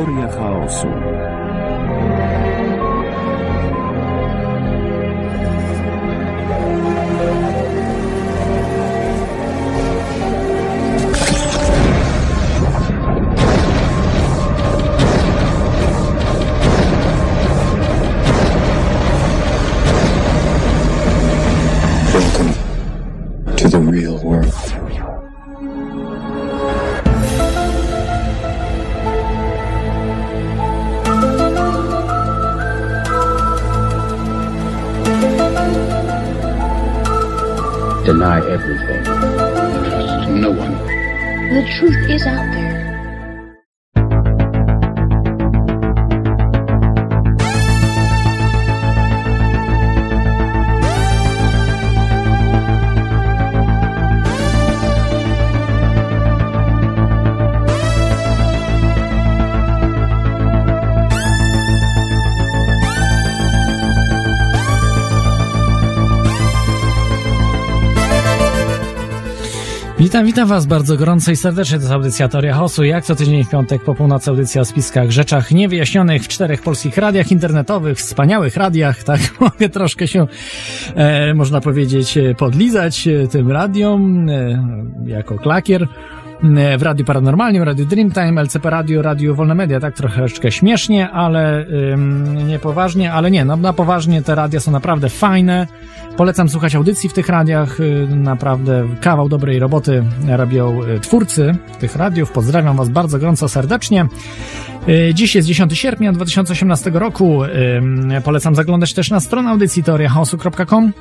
Teoria chaosu. Witam, Was bardzo gorąco i serdecznie. To jest audycja Teoria Chaosu. Jak co tydzień w piątek po północy audycja o spiskach, rzeczach niewyjaśnionych w czterech polskich radiach internetowych, wspaniałych radiach. Tak mogę troszkę się, e, można powiedzieć, podlizać e, tym radiom e, jako klakier. E, W Radiu Paranormalnym, Radiu Dreamtime, LCP Radio, Radio Wolne Media, tak troszeczkę śmiesznie, ale ym, nie poważnie, ale nie, no, na poważnie te radia są naprawdę fajne. Polecam słuchać audycji w tych radiach, y, naprawdę kawał dobrej roboty robią y, twórcy tych radiów. Pozdrawiam Was bardzo gorąco serdecznie. Dziś jest 10 sierpnia 2018 roku. Polecam zaglądać też na stronę audycji teoriachaosu.com.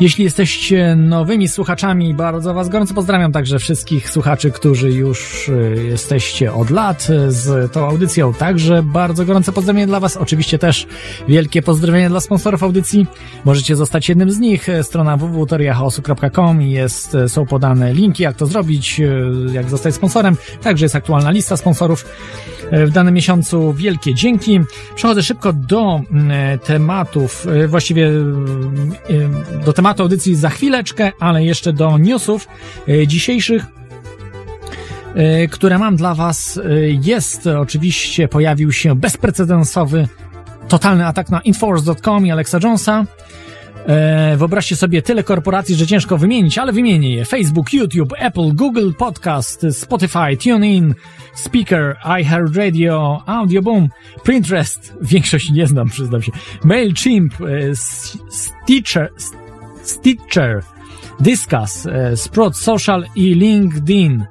Jeśli jesteście nowymi słuchaczami, bardzo Was gorąco pozdrawiam także wszystkich słuchaczy, którzy już y, jesteście od lat y, z tą audycją. Także bardzo gorące pozdrowienie dla Was. Oczywiście też wielkie pozdrowienie dla sponsorów audycji. Możecie zostać jednym z nich. Strona www.toriachaosu.com jest, y, są podane linki, jak to zrobić, jak zostać sponsorem. Także jest aktualna lista sponsorów w danym miesiącu. Wielkie dzięki. Przechodzę szybko do mm, tematów, właściwie do tematu audycji za chwileczkę, ale jeszcze do newsów y, dzisiejszych y, które mam dla Was. Y, Jest oczywiście, pojawił się bezprecedensowy, totalny atak na Infowars.com i Alexa Jonesa. E, Wyobraźcie sobie tyle korporacji, że ciężko wymienić, ale wymienię je. Facebook, YouTube, Apple, Google Podcast, Spotify, TuneIn, Speaker, iHeartRadio, Audioboom, Pinterest, większość nie znam, przyznam się, MailChimp, e, Stitcher, Stitcher, Discuss, e, Sprout Social i LinkedIn e,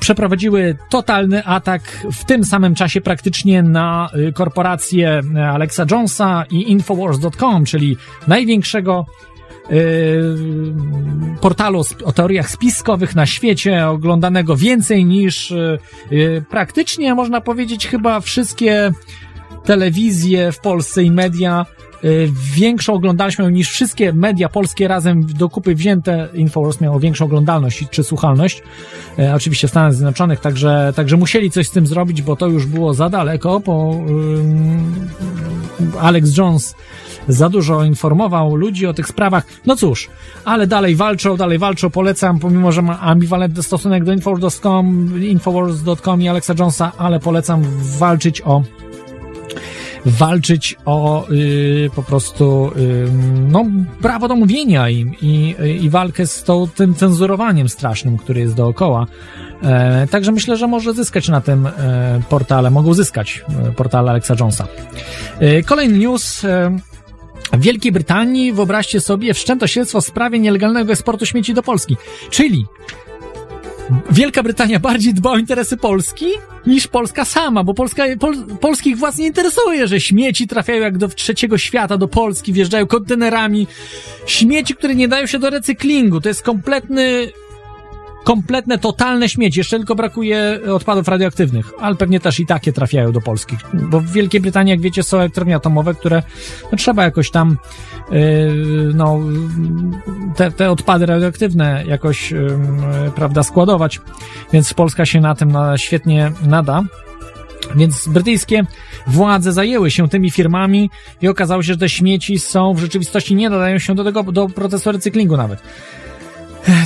przeprowadziły totalny atak w tym samym czasie praktycznie na e, Alexa Jonesa i Infowars.com, czyli największego portalu o teoriach spiskowych na świecie, oglądanego więcej niż praktycznie, można powiedzieć, chyba wszystkie telewizje w Polsce i media większą oglądalność miały niż wszystkie media polskie razem do kupy wzięte. Infowars miało większą oglądalność czy słuchalność. E, oczywiście w Stanach Zjednoczonych, także, także musieli coś z tym zrobić, bo to już było za daleko, bo Alex Jones za dużo informował ludzi o tych sprawach. No cóż, ale dalej walczą, dalej walczą, polecam, pomimo, że ma ambiwalentny stosunek do Infowars.com, Infowars.com i Alexa Jonesa, ale polecam walczyć o walczyć o y, po prostu y, no, prawo do mówienia im i, i walkę z tą, tym cenzurowaniem strasznym, który jest dookoła. E, także myślę, że może zyskać na tym e, portale, mogą zyskać e, portale Alexa Jonesa. E, kolejny news. E, w Wielkiej Brytanii, wyobraźcie sobie, wszczęto śledztwo w sprawie nielegalnego eksportu śmieci do Polski. Czyli Wielka Brytania bardziej dba o interesy Polski niż Polska sama, bo Polska, pol, polskich władz nie interesuje, że śmieci trafiają jak do trzeciego świata, do Polski, wjeżdżają kontenerami. Śmieci, które nie dają się do recyklingu. To jest kompletny, kompletne, totalne śmieci. Jeszcze tylko brakuje odpadów radioaktywnych, ale pewnie też i takie trafiają do Polski. Bo w Wielkiej Brytanii, jak wiecie, są elektrownie atomowe, które no, trzeba jakoś tam yy, no, te, te odpady radioaktywne jakoś, yy, prawda, składować. Więc Polska się na tym na, świetnie nada. Więc brytyjskie władze zajęły się tymi firmami i okazało się, że te śmieci są w rzeczywistości nie nadają się do tego, do procesu recyklingu nawet.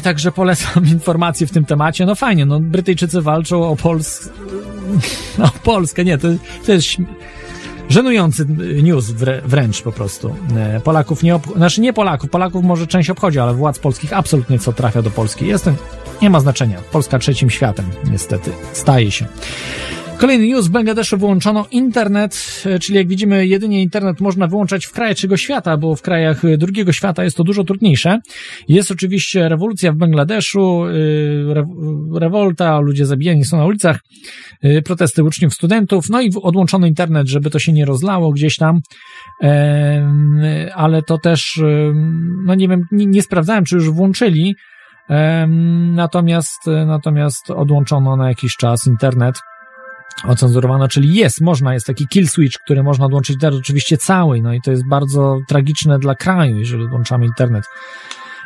Także polecam informacje w tym temacie. No fajnie, no Brytyjczycy walczą o Pols... o Polskę, nie, to, to jest żenujący news wręcz po prostu. E, Polaków nie, ob... znaczy nie Polaków, Polaków może część obchodzi, ale władz polskich absolutnie co trafia do Polski. Jestem, nie ma znaczenia. Polska trzecim światem, niestety, staje się. Kolejny news. W Bangladeszu wyłączono internet, e, czyli jak widzimy, jedynie internet można wyłączać w krajach trzeciego świata, bo w krajach e, drugiego świata jest to dużo trudniejsze. Jest oczywiście rewolucja w Bangladeszu, e, rewolta, ludzie zabijani są na ulicach, protesty uczniów, studentów, no i odłączono internet, żeby to się nie rozlało gdzieś tam. Ale to też, no nie wiem, nie, nie sprawdzałem, czy już włączyli, natomiast, natomiast odłączono na jakiś czas internet ocenzurowana, czyli jest, można, jest taki kill switch, który można odłączyć internet oczywiście cały, no i to jest bardzo tragiczne dla kraju, jeżeli odłączamy internet.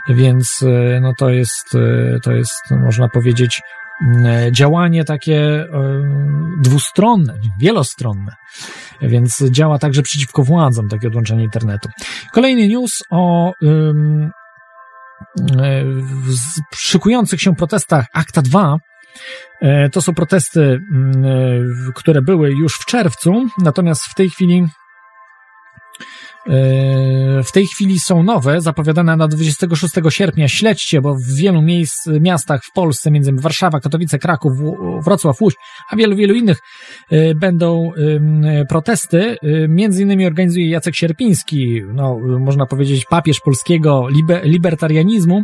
Więc e, no to jest, e, to jest, można powiedzieć, e, działanie takie dwustronne, wielostronne, więc działa także przeciwko władzom takie odłączenie internetu. Kolejny news o um, szykujących się protestach Akta 2 E, to są protesty, mm, e, które były już w czerwcu, natomiast w tej chwili e, w tej chwili są nowe, zapowiadane na 26 sierpnia. Śledźcie, bo w wielu miejsc, miastach w Polsce, między Warszawa, Katowice, Kraków, Wrocław, Łódź, a wielu, wielu innych będą protesty. Między innymi organizuje Jacek Sierpiński, no, można powiedzieć papież polskiego libertarianizmu.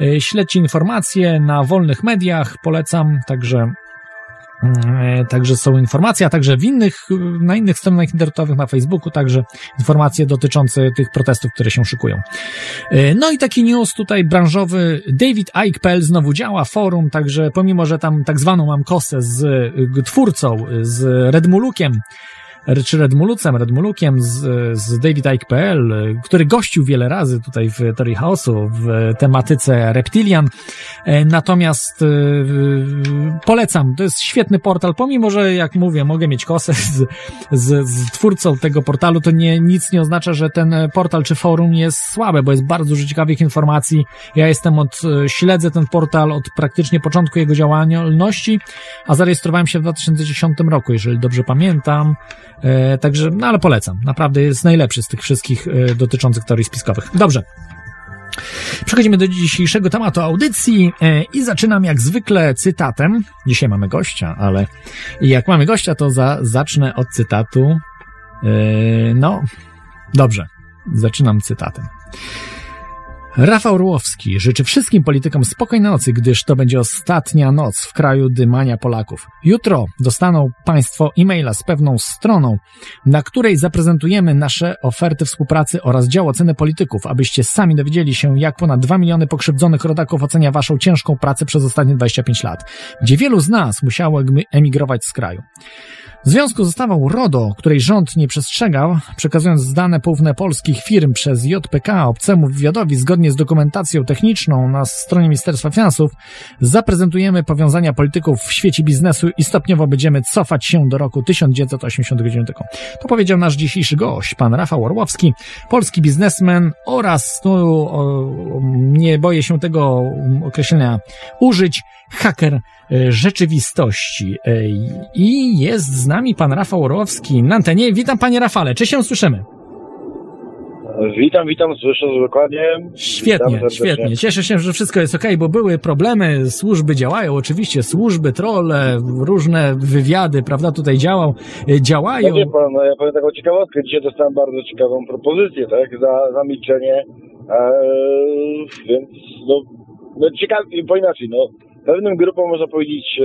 E, śledźcie informacje na wolnych mediach, polecam, także e, Także są informacje, a także w innych, na innych stronach internetowych, na Facebooku, także informacje dotyczące tych protestów, które się szykują. E, no i taki news tutaj branżowy. David Ike.pl znowu działa, forum, także pomimo, że tam tak zwaną mam kosę z twórcą, z Redmulukiem, czy Redmulucem, Redmulukiem z, z DavidIke.pl, który gościł wiele razy tutaj w Teorii Chaosu w tematyce Reptilian. E, natomiast e, polecam, to jest świetny portal, pomimo, że jak mówię, mogę mieć kosę z, z, z twórcą tego portalu, to nie, nic nie oznacza, że ten portal czy forum jest słabe, bo jest bardzo dużo ciekawych informacji. Ja jestem od, śledzę ten portal od praktycznie początku jego działalności, a zarejestrowałem się w 2010 roku, jeżeli dobrze pamiętam. E, także, no ale polecam. Naprawdę jest najlepszy z tych wszystkich e, dotyczących teorii spiskowych. Dobrze. Przechodzimy do dzisiejszego tematu audycji e, i zaczynam jak zwykle cytatem. Dzisiaj mamy gościa, ale jak mamy gościa, to za, zacznę od cytatu. No, dobrze. Zaczynam cytatem. Rafał Orłowski życzy wszystkim politykom spokojnej nocy, gdyż to będzie ostatnia noc w kraju dymania Polaków. Jutro dostaną Państwo e-maila z pewną stroną, na której zaprezentujemy nasze oferty współpracy oraz dział oceny polityków, abyście sami dowiedzieli się, jak ponad 2 miliony pokrzywdzonych rodaków ocenia Waszą ciężką pracę przez ostatnie 25 lat, gdzie wielu z nas musiało emigrować z kraju. W związku z ustawą RODO, której rząd nie przestrzegał, przekazując dane poufne polskich firm przez JPK obcemu wywiadowi zgodnie z dokumentacją techniczną na stronie Ministerstwa Finansów, zaprezentujemy powiązania polityków w świecie biznesu i stopniowo będziemy cofać się do roku 1989. To powiedział nasz dzisiejszy gość, pan Rafał Orłowski, polski biznesmen oraz, tu o, nie boję się tego określenia użyć, haker E, rzeczywistości. E, I jest z nami pan Rafał Orłowski na antenie. Witam panie Rafale, czy się słyszymy? Witam, witam, słyszę dokładnie. Świetnie, świetnie. Cieszę się, że wszystko jest ok, bo były problemy, służby działają, oczywiście, służby, trolle, różne wywiady, prawda, tutaj działał, e, działają. No wie pan, no ja powiem taką ciekawostkę, dzisiaj dostałem bardzo ciekawą propozycję, tak, za, za milczenie, eee, więc, no, no ciekawie, bo inaczej, no, pewnym grupom można powiedzieć,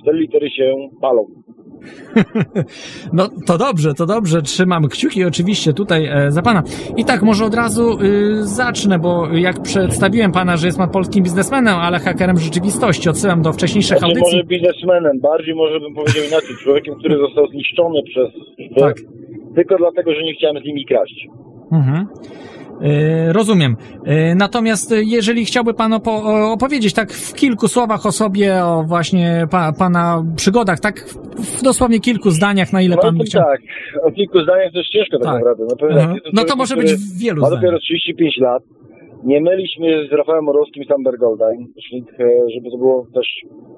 cztery litery się palą. No to dobrze, to dobrze. Trzymam kciuki oczywiście tutaj e, za pana. I tak, może od razu y, zacznę, bo jak przedstawiłem pana, że jest pan polskim biznesmenem, ale hakerem rzeczywistości, odsyłam do wcześniejszych znaczy, audycji. Może biznesmenem, bardziej może bym powiedział inaczej, człowiekiem, który został zniszczony przez... Tak. Tylko dlatego, że nie chciałem z nimi kraść. Mhm. E, rozumiem. E, natomiast jeżeli chciałby Pan opowiedzieć tak w kilku słowach o sobie, o właśnie pa, Pana przygodach, tak w dosłownie kilku zdaniach, na ile no, Pan by chciał. Tak, o kilku zdaniach to jest ciężko tak, tak. naprawdę. No, no to może być w wielu Ma dopiero 35 lat. Nie mylić mnie z Rafałem Orowskim i Samber Goldine, żeby to było też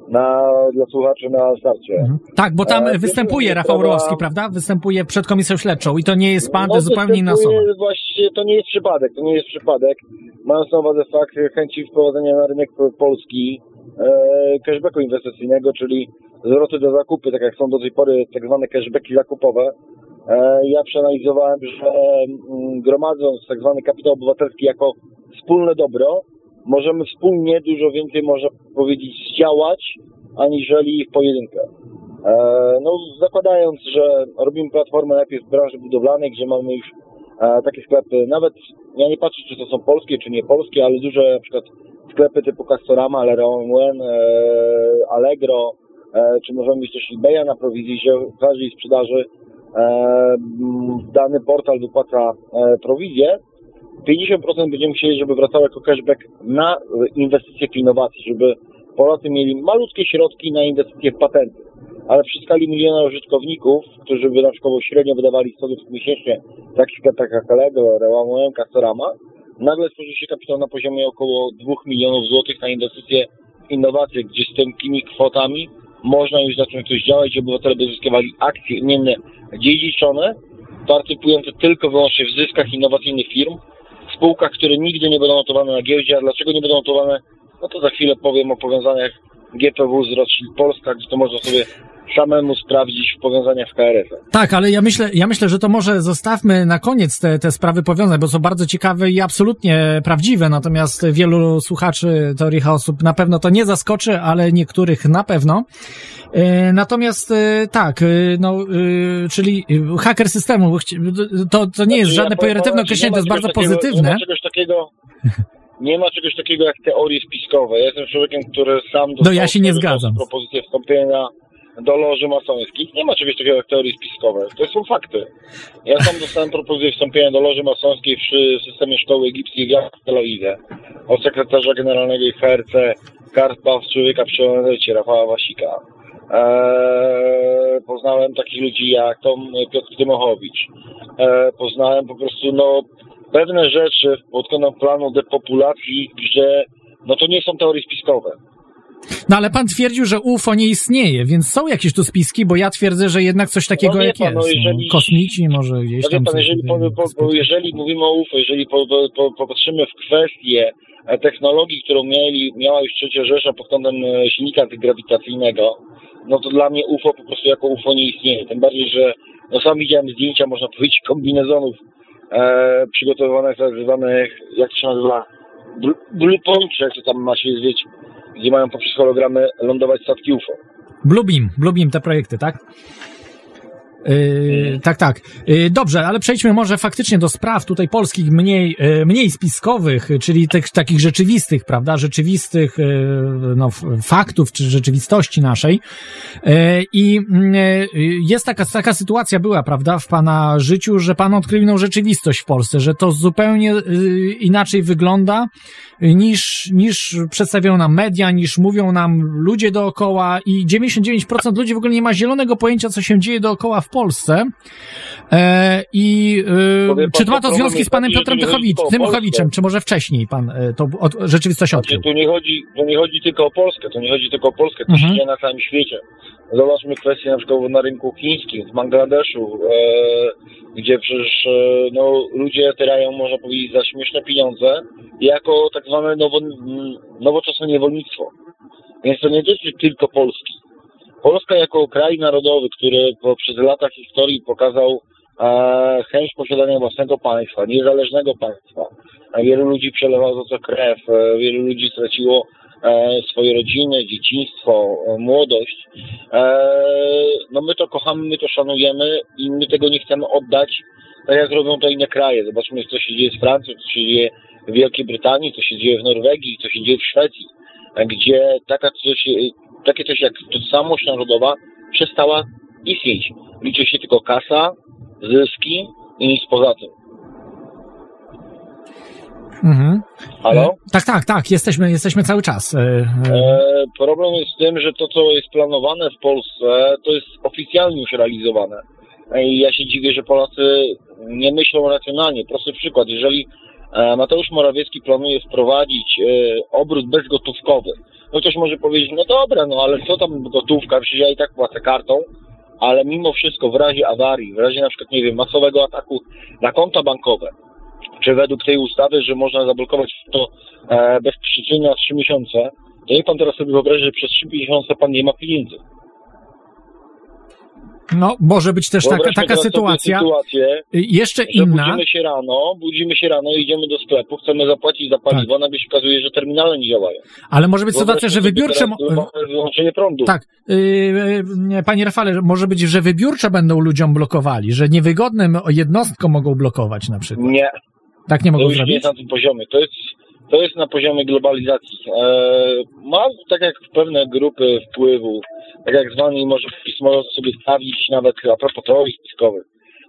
na, dla słuchaczy na starcie. Mhm. Tak, bo tam E, występuje Rafał sprawa- Orłowski, prawda? Występuje przed komisją śledczą i to nie jest pan, to No, zupełnie inna osoba. Właśnie to nie jest przypadek, to nie jest przypadek. Mając na uwadze fakt chęci wprowadzenia na rynek Polski e, cashbacku inwestycyjnego, czyli zwroty do zakupy, tak jak są do tej pory tak zwane cashbacki zakupowe. E, ja przeanalizowałem, że mm, gromadząc tak zwany kapitał obywatelski jako wspólne dobro, możemy wspólnie dużo więcej, można powiedzieć, zdziałać, aniżeli w pojedynkę. E, no, zakładając, że robimy platformę najpierw w branży budowlanej, gdzie mamy już e, takie sklepy, nawet ja nie patrzę, czy to są polskie, czy nie polskie, ale duże na przykład sklepy typu Castorama, Leroy Allegro, czy możemy mieć też eBaya na prowizji, że w każdej sprzedaży dany portal wypłaca e, prowizję. 50% będziemy chcieli, żeby wracało jako cashback na e, inwestycje w innowacje, żeby Polacy mieli malutkie środki na inwestycje w patenty. Ale przy skali miliona użytkowników, którzy by na przykład średnio wydawali 100 zł miesięcznie takich jak Allegro, Rełamuem, Castorama, nagle stworzy się kapitał na poziomie około 2 milionów złotych na inwestycje w innowacje, gdzie z takimi kwotami można już zacząć coś działać i obywatele by zyskiwali akcje imienne dziedziczone, partycypujące tylko wyłącznie w zyskach innowacyjnych firm, w spółkach, które nigdy nie będą notowane na giełdzie, a dlaczego nie będą notowane, no to za chwilę powiem o powiązaniach GPW z Rothschild Polska, gdzie to można sobie samemu sprawdzić w powiązaniach w KRS. Tak, ale ja myślę, ja myślę, że to może zostawmy na koniec te, te sprawy powiązań, bo są bardzo ciekawe i absolutnie prawdziwe, natomiast wielu słuchaczy teorii chaosu na pewno to nie zaskoczy, ale niektórych na pewno. E, Natomiast e, tak, e, no, czyli haker systemu, to, to nie jest Znaczy, żadne ja pejoratywne określenie, nie to jest bardzo takiego- pozytywne. Nie ma czegoś takiego, nie ma czegoś takiego jak teorie spiskowe. Ja jestem człowiekiem, który sam No dostał ja się nie zgadzam. propozycję wstąpienia do loży masońskich. Nie ma czegoś takiego jak teorie spiskowe. To są fakty. Ja sam dostałem propozycję wstąpienia do loży masońskiej przy systemie szkoły egipskiej w Tel Awiwie od sekretarza generalnego IHRC Karpa z człowieka przy ONZ, Rafała Wasika. Eee, poznałem takich ludzi jak Tom Piotr Tymochowicz. Eee, poznałem po prostu no, pewne rzeczy pod kątem planu depopulacji, że no to nie są teorie spiskowe. No ale pan twierdził, że UFO nie istnieje, więc są jakieś tu spiski, bo ja twierdzę, że jednak coś takiego No jak pan, no jest. jeżeli- No, kosmici może gdzieś No tam. pan, jeżeli, po, po, jeżeli mówimy o UFO, jeżeli po, po, po, popatrzymy w kwestię e, technologii, którą mieli, miała już trzecia Rzesza pod kątem e, silnika antygrawitacyjnego, no to dla mnie UFO po prostu jako UFO nie istnieje. Tym bardziej, że no sam widziałem zdjęcia, można powiedzieć, kombinezonów e, przygotowywanych tak zwanych, jak to się nazywa, Bl- czy jak to tam ma się zwiedzić, gdzie mają poprzez hologramy lądować statki UFO. Bluebeam, Bluebeam te projekty, tak? Yy, tak, tak. Yy, dobrze, ale przejdźmy może faktycznie do spraw tutaj polskich mniej, yy, mniej spiskowych, czyli tych takich rzeczywistych, prawda, rzeczywistych no, faktów czy rzeczywistości naszej. I jest taka, taka sytuacja była, prawda, w pana życiu, że pan odkrył inną rzeczywistość w Polsce, że to zupełnie inaczej wygląda niż, niż przedstawiają nam media, niż mówią nam ludzie dookoła i 99% ludzi w ogóle nie ma zielonego pojęcia, co się dzieje dookoła w Polsce. E, I e, czy ma to związki z panem taki, Piotrem to nie chodzi Tychowicz, tylko o Tymochowiczem, Polskę. czy może wcześniej pan e, to od, rzeczywistość odkrył? Tu nie chodzi, tu nie chodzi tylko o Polskę, to nie chodzi tylko o Polskę, to Mhm. się dzieje na całym świecie. Zobaczmy kwestię na przykład na rynku chińskim, w Bangladeszu, e, gdzie przecież e, no, ludzie tyrają, można powiedzieć, za śmieszne pieniądze jako tak zwane nowo, nowoczesne niewolnictwo. Więc to nie dotyczy tylko Polski. Polska jako kraj narodowy, który przez lata historii pokazał e, chęć posiadania własnego państwa, niezależnego państwa. A wielu ludzi przelewało za to krew, e, wielu ludzi straciło e, swoje rodziny, dzieciństwo, e, młodość. E, no my to kochamy, my to szanujemy i my tego nie chcemy oddać, tak jak robią to inne kraje. Zobaczmy, co się dzieje z Francją, co się dzieje w Wielkiej Brytanii, co się dzieje w Norwegii, co się dzieje w Szwecji, e, gdzie taka coś, e, takie coś jak tożsamość narodowa przestała istnieć. Liczy się tylko kasa, zyski i nic poza tym. Mhm. Halo? E, tak, tak, tak, jesteśmy, jesteśmy cały czas. E, e, E, problem jest w tym, że to, co jest planowane w Polsce, to jest oficjalnie już realizowane. I ja się dziwię, że Polacy nie myślą racjonalnie. Prosty przykład, jeżeli Mateusz Morawiecki planuje wprowadzić e, obrót bezgotówkowy. No ktoś może powiedzieć, no dobra, no ale co tam gotówka, przecież ja i tak płacę kartą, ale mimo wszystko w razie awarii, w razie na przykład, nie wiem, masowego ataku na konta bankowe, czy według tej ustawy, że można zablokować to e, bez przyczyny na 3 miesiące, to niech pan teraz sobie wyobrazi, że przez 3 miesiące pan nie ma pieniędzy. No, może być też taka, taka sytuacja. sytuację, Y, Jeszcze inna. budzimy się rano, budzimy się rano, idziemy do sklepu, chcemy zapłacić za paliwo, nagle się okazuje, że terminale nie działają. Ale może być sytuacja, że wybiórcze. mamy wyłączenie prądu. Tak, yy, panie Rafale, może być, że wybiórcze będą ludziom blokowali, że niewygodnym jednostkom mogą blokować na przykład. Nie, Tak nie to mogą już nie zrobić? jest na tym poziomie. To jest, to jest na poziomie globalizacji. E, ma tak jak pewne grupy wpływu, tak jak zwani może PiS może sobie stawić nawet a propos teorii spiskowych.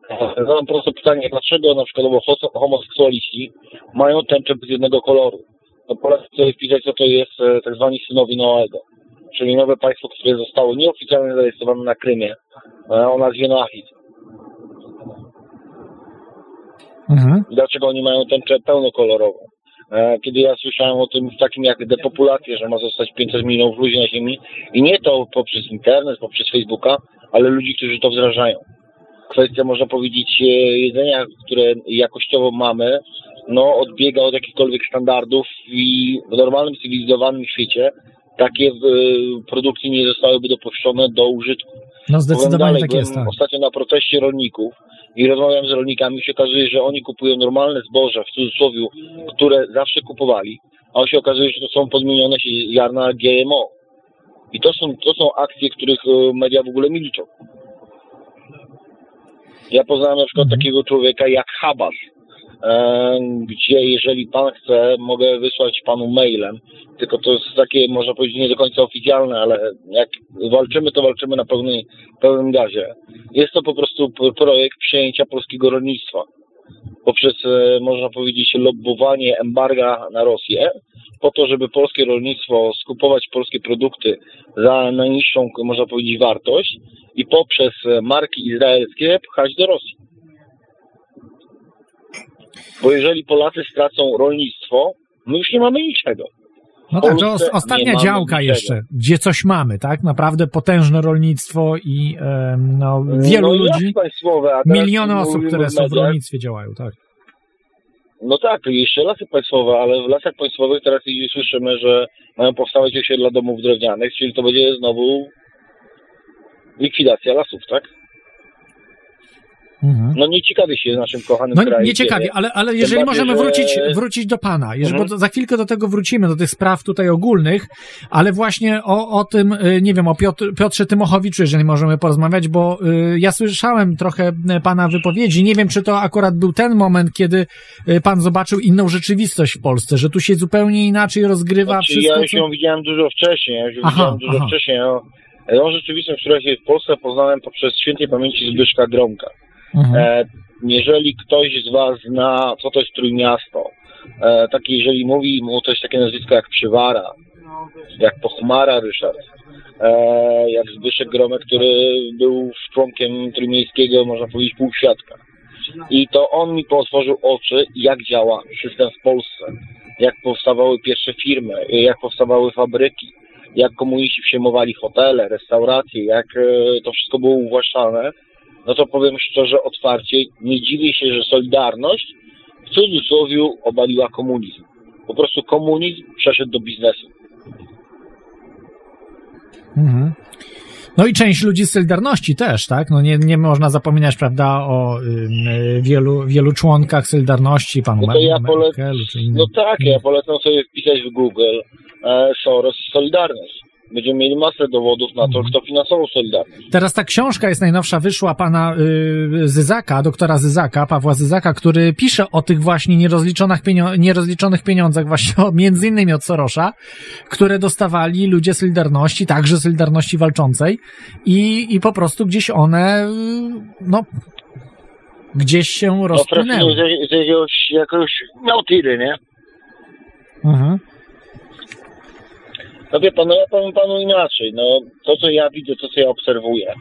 E, Zadam proste pytanie, dlaczego na przykład homo- homoseksualiści mają tęczę bez jednego koloru? To polecam sobie wpisać, co to jest e, tak zwani synowi Noego. Czyli nowe państwo, które zostało nieoficjalnie zarejestrowane na Krymie e, o nazwie Noachid. Mhm. dlaczego oni mają tęczę pełnokolorową. E, Kiedy ja słyszałem o tym w takim jak depopulacja, że ma zostać 500 milionów ludzi na Ziemi i nie to poprzez internet, poprzez Facebooka, ale ludzi, którzy to wdrażają. Kwestia, można powiedzieć, e, jedzenia, które jakościowo mamy, no odbiega od jakichkolwiek standardów i w normalnym, cywilizowanym świecie takie e, produkty nie zostałyby dopuszczone do użytku. No zdecydowanie dalej, tak byłem jest, tak. Ostatnio na proteście rolników i rozmawiam z rolnikami, się okazuje, że oni kupują normalne zboże, w cudzysłowie, które zawsze kupowali, a się okazuje, że to są podmienione się ziarna GMO. I to są, to są akcje, których e, media w ogóle milczą. Ja poznałem na przykład Mhm. takiego człowieka jak Habas, gdzie jeżeli pan chce, mogę wysłać panu mailem, tylko to jest takie, można powiedzieć, nie do końca oficjalne, ale jak walczymy, to walczymy na pełnym, pełnym gazie. Jest to po prostu projekt przejęcia polskiego rolnictwa poprzez, e, można powiedzieć, lobbowanie embarga na Rosję, po to, żeby polskie rolnictwo skupować polskie produkty za najniższą, można powiedzieć, wartość i poprzez e, marki izraelskie pchać do Rosji. Bo jeżeli Polacy stracą rolnictwo, my już nie mamy niczego. No tak, os- ostatnia działka niczego. jeszcze, gdzie coś mamy, tak? Naprawdę potężne rolnictwo i em, no, wielu no, ludzi, lasy państwowe, miliony osób, które są w rolnictwie działają, tak. No tak, jeszcze lasy państwowe, ale w lasach państwowych teraz słyszymy, że mają powstawać osiedla domów drewnianych, czyli to będzie znowu likwidacja lasów, tak? Mhm. No nie ciekawie się naszym kochanym No krajem. nie ciekawie, dzieje. ale, ale jeżeli bardziej, możemy że- wrócić, wrócić do Pana, jeżeli, Mhm. bo za chwilkę do tego wrócimy, do tych spraw tutaj ogólnych, ale właśnie o, o tym, y, nie wiem, o Piotr, Piotrze Tymochowiczu, jeżeli możemy porozmawiać, bo y, ja słyszałem trochę y, Pana wypowiedzi, nie wiem, czy to akurat był ten moment, kiedy y, Pan zobaczył inną rzeczywistość w Polsce, że tu się zupełnie inaczej rozgrywa Znaczy, wszystko, ja już ją widziałem dużo wcześniej, ja już Aha, widziałem dużo aha. wcześniej. No. Ją rzeczywistość, która się w Polsce poznałem poprzez świętej pamięci Zbyszka Gromka. Mhm. E, jeżeli ktoś z Was zna, co to jest Trójmiasto, e, takie, jeżeli mówi mu jest takie nazwisko jak Przywara, jak Pochmara Ryszard, e, jak Zbyszek Gromek, który był członkiem trójmiejskiego, można powiedzieć, półświadka. I to on mi otworzył oczy, jak działa system w Polsce, jak powstawały pierwsze firmy, jak powstawały fabryki, jak komuniści przejmowali hotele, restauracje, jak e, to wszystko było uwłaszczane, no to powiem szczerze, otwarcie, nie dziwię się, że Solidarność w cudzysłowie obaliła komunizm. Po prostu komunizm przeszedł do biznesu. Mhm. No i część ludzi z Solidarności też, tak? No nie, nie można zapominać, prawda, o y, wielu, wielu członkach Solidarności, panu No to ja Merkelu, czy innym. no tak, ja polecam sobie wpisać w Google e, Soros Solidarność. Będziemy mieli masę dowodów na to, Mhm. kto finansował Solidarność. Teraz ta książka jest najnowsza, wyszła pana y, Zyzaka, doktora Zyzaka, Pawła Zyzaka, który pisze o tych właśnie nierozliczonych, pienio- nierozliczonych pieniądzach, właśnie o, między innymi od Sorosza, które dostawali ludzie Solidarności, także Solidarności Walczącej i, i po prostu gdzieś one, y, no, gdzieś się No rozpłynęły. trafiły z, z jakiegoś, jakiegoś miał tiry, nie? Mhm. No wie pan, no ja powiem panu inaczej. No, to, co ja widzę, to, co ja obserwuję.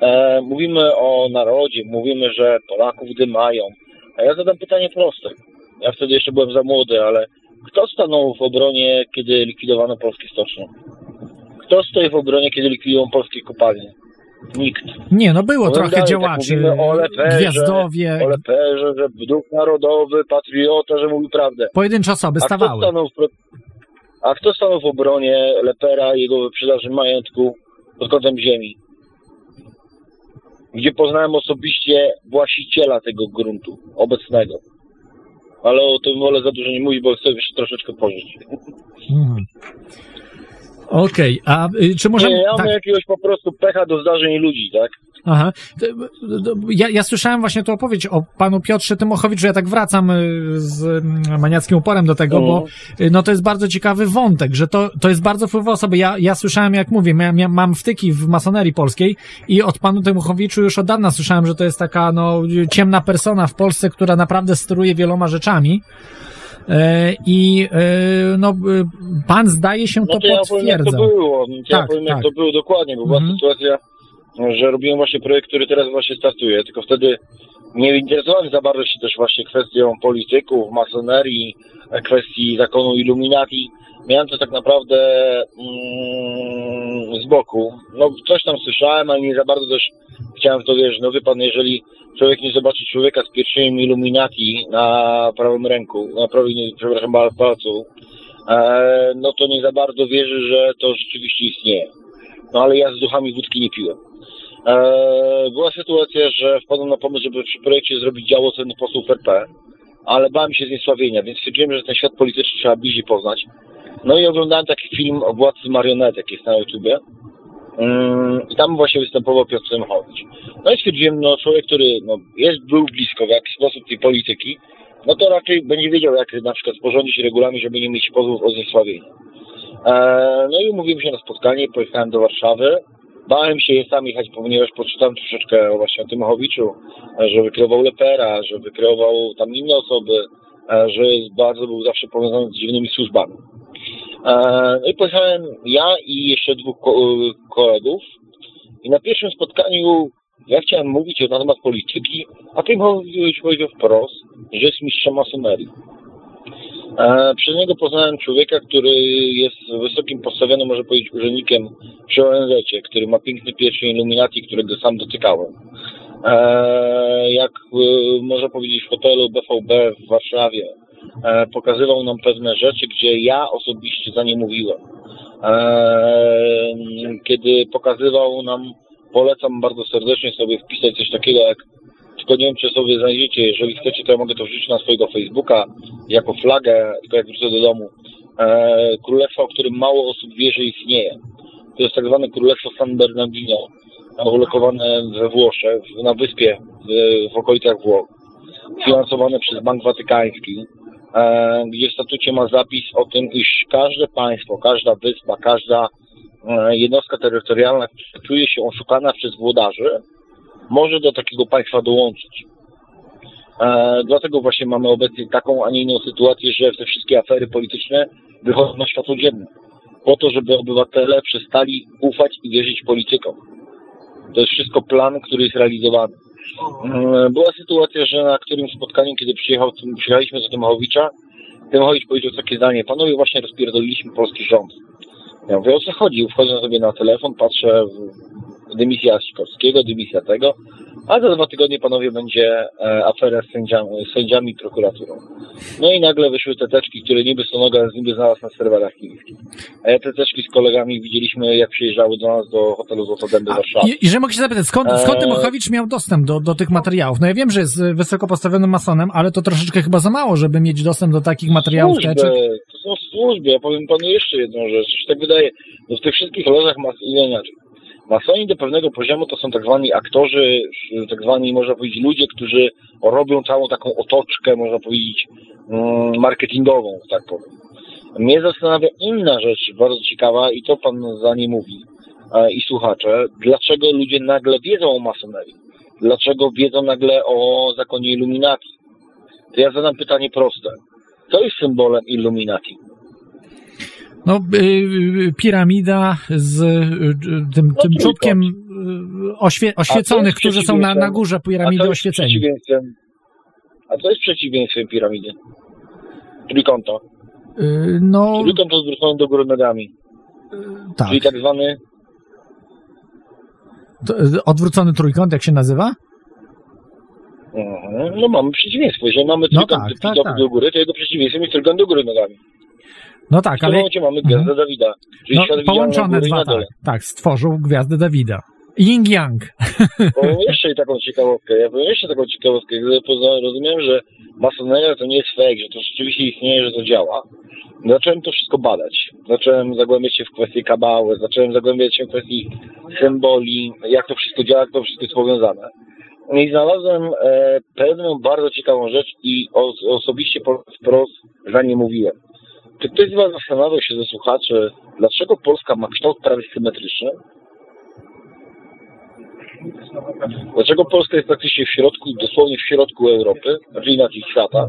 E, mówimy o narodzie, mówimy, że Polaków dymają. A ja zadam pytanie proste. Ja wtedy jeszcze byłem za młody, ale kto stanął w obronie, kiedy likwidowano polskie stocznie? Kto stoi w obronie, kiedy likwidują polskie kopalnie? Nikt. Nie, no było Powiem trochę dalej, tak działaczy, mówimy o Leperze, gwiazdowie, O Leperze, że duch narodowy, patriota, że mówi prawdę. pojedyncze osoby A kto, stawały. stanął w, a kto stanął w obronie Lepera i jego wyprzedaży majątku pod kątem ziemi? Gdzie poznałem osobiście właściciela tego gruntu, obecnego. Ale o tym wolę za dużo nie mówić, bo chcę jeszcze troszeczkę pożyć. Mhm. Okej, a y, czy możemy... Nie, ja tak. mam jakiegoś po prostu pecha do zdarzeń ludzi, tak? Aha. Ja, ja słyszałem właśnie tu opowieść o panu Piotrze Tymochowiczu. Ja tak wracam y, z mm, maniackim uporem do tego, bo y, no to jest bardzo ciekawy wątek, że to, to jest bardzo wpływowe osoby. Ja, ja słyszałem, jak mówię, ja, ja mam wtyki w masonerii polskiej i od panu Tymochowiczu już od dawna słyszałem, że to jest taka no, ciemna persona w Polsce, która naprawdę steruje wieloma rzeczami. E, I e, no, y, pan zdaje się No to to ja to było. To ja Tak, powiem tak. jak to było dokładnie, bo była Mhm. sytuacja, że robiłem właśnie projekt, który teraz właśnie startuje, tylko wtedy nie interesowałem za bardzo się też właśnie kwestią polityków, masonerii, e, kwestii zakonu Illuminati. Miałem to tak naprawdę mm, z boku. No coś tam słyszałem, ale nie za bardzo też chciałem w to wierzyć. No wie pan, jeżeli człowiek nie zobaczy człowieka z pierścieniem Illuminati na prawym ręku, na prawym, przepraszam, palcu, e, no to nie za bardzo wierzy, że to rzeczywiście istnieje. No ale ja z duchami wódki nie piłem. E, była sytuacja, że wpadłem na pomysł, żeby przy projekcie zrobić działo ceny posłów RP, ale bałem się zniesławienia, więc stwierdziłem, że ten świat polityczny trzeba bliżej poznać. No i oglądałem taki film o władcy marionetek, jest na YouTubie. Ym, I tam właśnie występował Piotr Semchowicz. No i stwierdziłem, no człowiek, który no, jest, był blisko w jakiś sposób tej polityki, no to raczej będzie wiedział, jak na przykład sporządzić regulamin, żeby nie mieć pozwów o zniesławienie. E, no i umówiłem się na spotkanie, pojechałem do Warszawy. Bałem się sam jechać, ponieważ poczytałem troszeczkę właśnie o Tymochowiczu, e, że wykreował Lepera, że wykreował tam inne osoby, e, że bardzo był zawsze powiązany z dziwnymi służbami. E, No i pojechałem ja i jeszcze dwóch ko- kolegów i na pierwszym spotkaniu ja chciałem mówić na temat polityki, a Tymowicz powiedział wprost, że jest mistrzem masonerii. E, Przez niego poznałem człowieka, który jest wysokim postawionym, może powiedzieć, urzędnikiem przy ONZ, który ma piękny pierścień Illuminati, którego sam dotykałem. E, Jak można powiedzieć w hotelu BVB w Warszawie pokazywał nam pewne rzeczy, gdzie ja osobiście za nie mówiłem. E, Kiedy pokazywał nam, polecam bardzo serdecznie sobie wpisać coś takiego jak tylko nie wiem, czy sobie znajdziecie. Jeżeli chcecie, to ja mogę to wrzucić na swojego Facebooka jako flagę, tylko jak wrócę do domu. E, królestwo, o którym mało osób wie, że istnieje. To jest tak zwane Królestwo San Bernardino, ulokowane we Włoszech, na wyspie w, w okolicach Włoch, finansowane przez Bank Watykański, e, gdzie w statucie ma zapis o tym, iż każde państwo, każda wyspa, każda e, jednostka terytorialna, która czuje się oszukana przez włodarzy, może do takiego państwa dołączyć. E, dlatego właśnie mamy obecnie taką, a nie inną sytuację, że te wszystkie afery polityczne wychodzą na światło dzienne. Po to, żeby obywatele przestali ufać i wierzyć politykom. To jest wszystko plan, który jest realizowany. E, była sytuacja, że na którymś spotkaniu, kiedy przyjechał, przyjechaliśmy do Tymachowicza, Tymachowicz powiedział takie zdanie, panowie właśnie rozpierdoliliśmy polski rząd. Ja mówię, o co chodzi? Wchodzę sobie na telefon, patrzę, dymisja Sikorskiego, dymisja tego, a za dwa tygodnie panowie będzie e, afera z sędziami, sędziami i prokuraturą. No i nagle wyszły te teczki, które niby Sonoga niby znalazł na serwerach chińskich. A ja te teczki z kolegami widzieliśmy, jak przyjeżdżały do nas do hotelu Złotodęby w Warszawie. I, I że mogę się zapytać, skąd, skąd Eee. Tymochowicz miał dostęp do, do tych materiałów? No ja wiem, że jest y, wysoko postawionym masonem, ale to troszeczkę chyba za mało, żeby mieć dostęp do takich materiałów. Służby, teczek. to są służby. Ja powiem panu jeszcze jedną rzecz. Coś tak wydaje, no w tych wszystkich lożach mas- nie inaczej. Masoni do pewnego poziomu to są tak zwani aktorzy, tak zwani, można powiedzieć, ludzie, którzy robią całą taką otoczkę, można powiedzieć, mm, marketingową, tak powiem. Mnie zastanawia inna rzecz, bardzo ciekawa, i to pan za nie mówi, e, i słuchacze, dlaczego ludzie nagle wiedzą o masonerii? Dlaczego wiedzą nagle o zakonie Illuminati? To ja zadam pytanie proste. Co jest symbolem Illuminati? No, y, y, piramida z y, tym, tym trójkąt. czubkiem oświe, oświeconych, którzy są na, na górze piramidy oświeceni. A co jest przeciwieństwem piramidy? trójkąta. Y, no, Trójkąt odwrócony do góry nogami, tak. czyli tak zwany, To, Odwrócony trójkąt, jak się nazywa? Mhm. no mamy przeciwieństwo. Jeżeli mamy No trójkąt tak, tak, do, tak. do góry, to jego przeciwieństwem jest trójkąt do góry nogami. No tak, w tym ale momencie mamy gwiazdę Dawida, czyli no, połączone dwa, tak. Tak, stworzył gwiazdę Dawida. Yin-Yang. Powiem jeszcze taką ciekawostkę. Ja powiem jeszcze taką ciekawostkę. Gdy poza- rozumiem, że masoneria to nie jest fake, że to rzeczywiście istnieje, że to działa. Zacząłem to wszystko badać. Zacząłem zagłębiać się w kwestie kabały, zacząłem zagłębiać się w kwestii symboli, jak to wszystko działa, jak to wszystko jest powiązane. I znalazłem e, pewną bardzo ciekawą rzecz i os- osobiście po wprost za nie mówiłem. Czy ktoś z Was zastanawiał się ze słuchaczy, dlaczego Polska ma kształt prawie symetryczny? Dlaczego Polska jest praktycznie w środku, dosłownie w środku Europy, znaczy inaczej świata?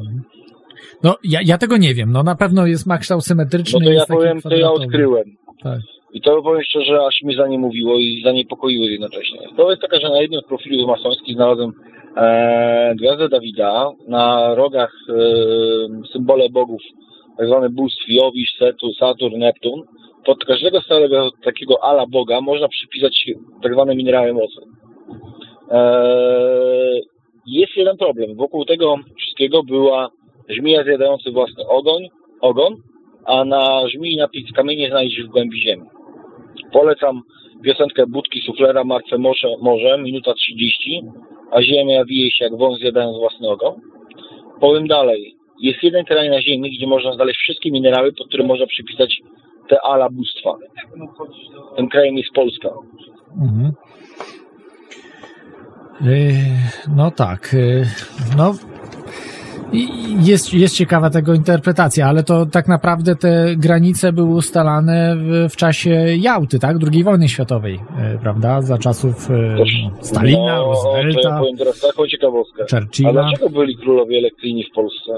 No, ja, ja tego nie wiem. No na pewno jest ma kształt symetryczny. No to ja powiem, to ja odkryłem. Tak. I to powiem szczerze, aż mi zaniemowiło i zaniepokoiło jednocześnie. To jest taka, że na jednym z profilów masońskich znalazłem e, gwiazdę Dawida, na rogach e, symbole bogów, tak zwane bóstw Jowisz, Setu, Saturn, Neptun. Pod każdego starego takiego ala boga można przypisać tak zwane minerały mocy. E, jest jeden problem. Wokół tego wszystkiego była żmija zjadający własny ogoń, ogon, a na żmii napis kamienie znajdziesz w głębi ziemi. Polecam piosenkę Budki Suflera Martwe Morze, Morze, minuta 30, a ziemia wije się jak wąs zjadając własny ogon. Powiem dalej. Jest jeden kraj na ziemi, gdzie można znaleźć wszystkie minerały, pod które można przypisać te ala bóstwa. Tym krajem jest Polska. Mhm. Yy, No tak. yy, No. Jest, jest ciekawa tego interpretacja, ale to tak naprawdę te granice były ustalane w, w czasie Jałty, tak? II wojny światowej, yy, prawda? Za czasów Toż, Stalina, no, ja Roosevelta, powiem teraz taką ciekawostkę. A Churchilla. dlaczego byli królowie elektryni w Polsce?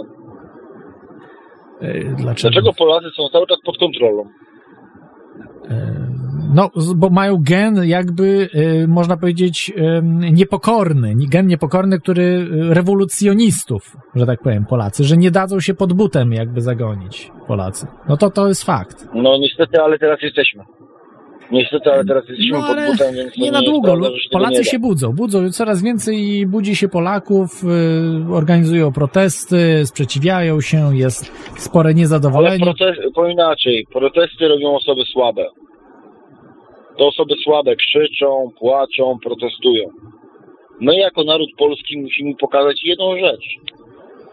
Yy, Dlaczego? Dlaczego Polacy są cały czas pod kontrolą? No, bo mają gen jakby, yy, można powiedzieć, niepokorny. Gen niepokorny, który yy, rewolucjonistów, że tak powiem, Polacy, że nie dadzą się pod butem jakby zagonić Polacy. No to to jest fakt. No niestety, ale teraz jesteśmy. Niestety, ale teraz jesteśmy No pod ale butem, więc nie na długo. prawda, Polacy się budzą, budzą coraz więcej budzi się Polaków, yy, organizują protesty, sprzeciwiają się, jest spore Ale niezadowolenie. protest, powiem inaczej, protesty robią osoby słabe. To osoby słabe krzyczą, płaczą, protestują. My jako naród polski musimy pokazać jedną rzecz.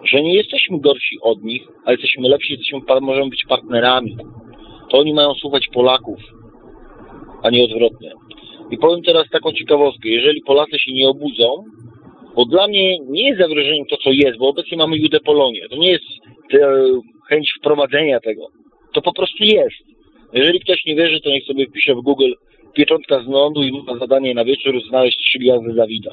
Że nie jesteśmy gorsi od nich, ale jesteśmy lepsi, jesteśmy, możemy być partnerami. To oni mają słuchać Polaków, a nie odwrotnie. I powiem teraz taką ciekawostkę. Jeżeli Polacy się nie obudzą, bo dla mnie nie jest zagrożeniem to, co jest, bo obecnie mamy Judę Polonię. To nie jest e, chęć wprowadzenia tego. To po prostu jest. Jeżeli ktoś nie wierzy, to niech sobie wpisze w Google pieczątka z lądu i ma zadanie na wieczór znaleźć trzy gwiazdy Dawida.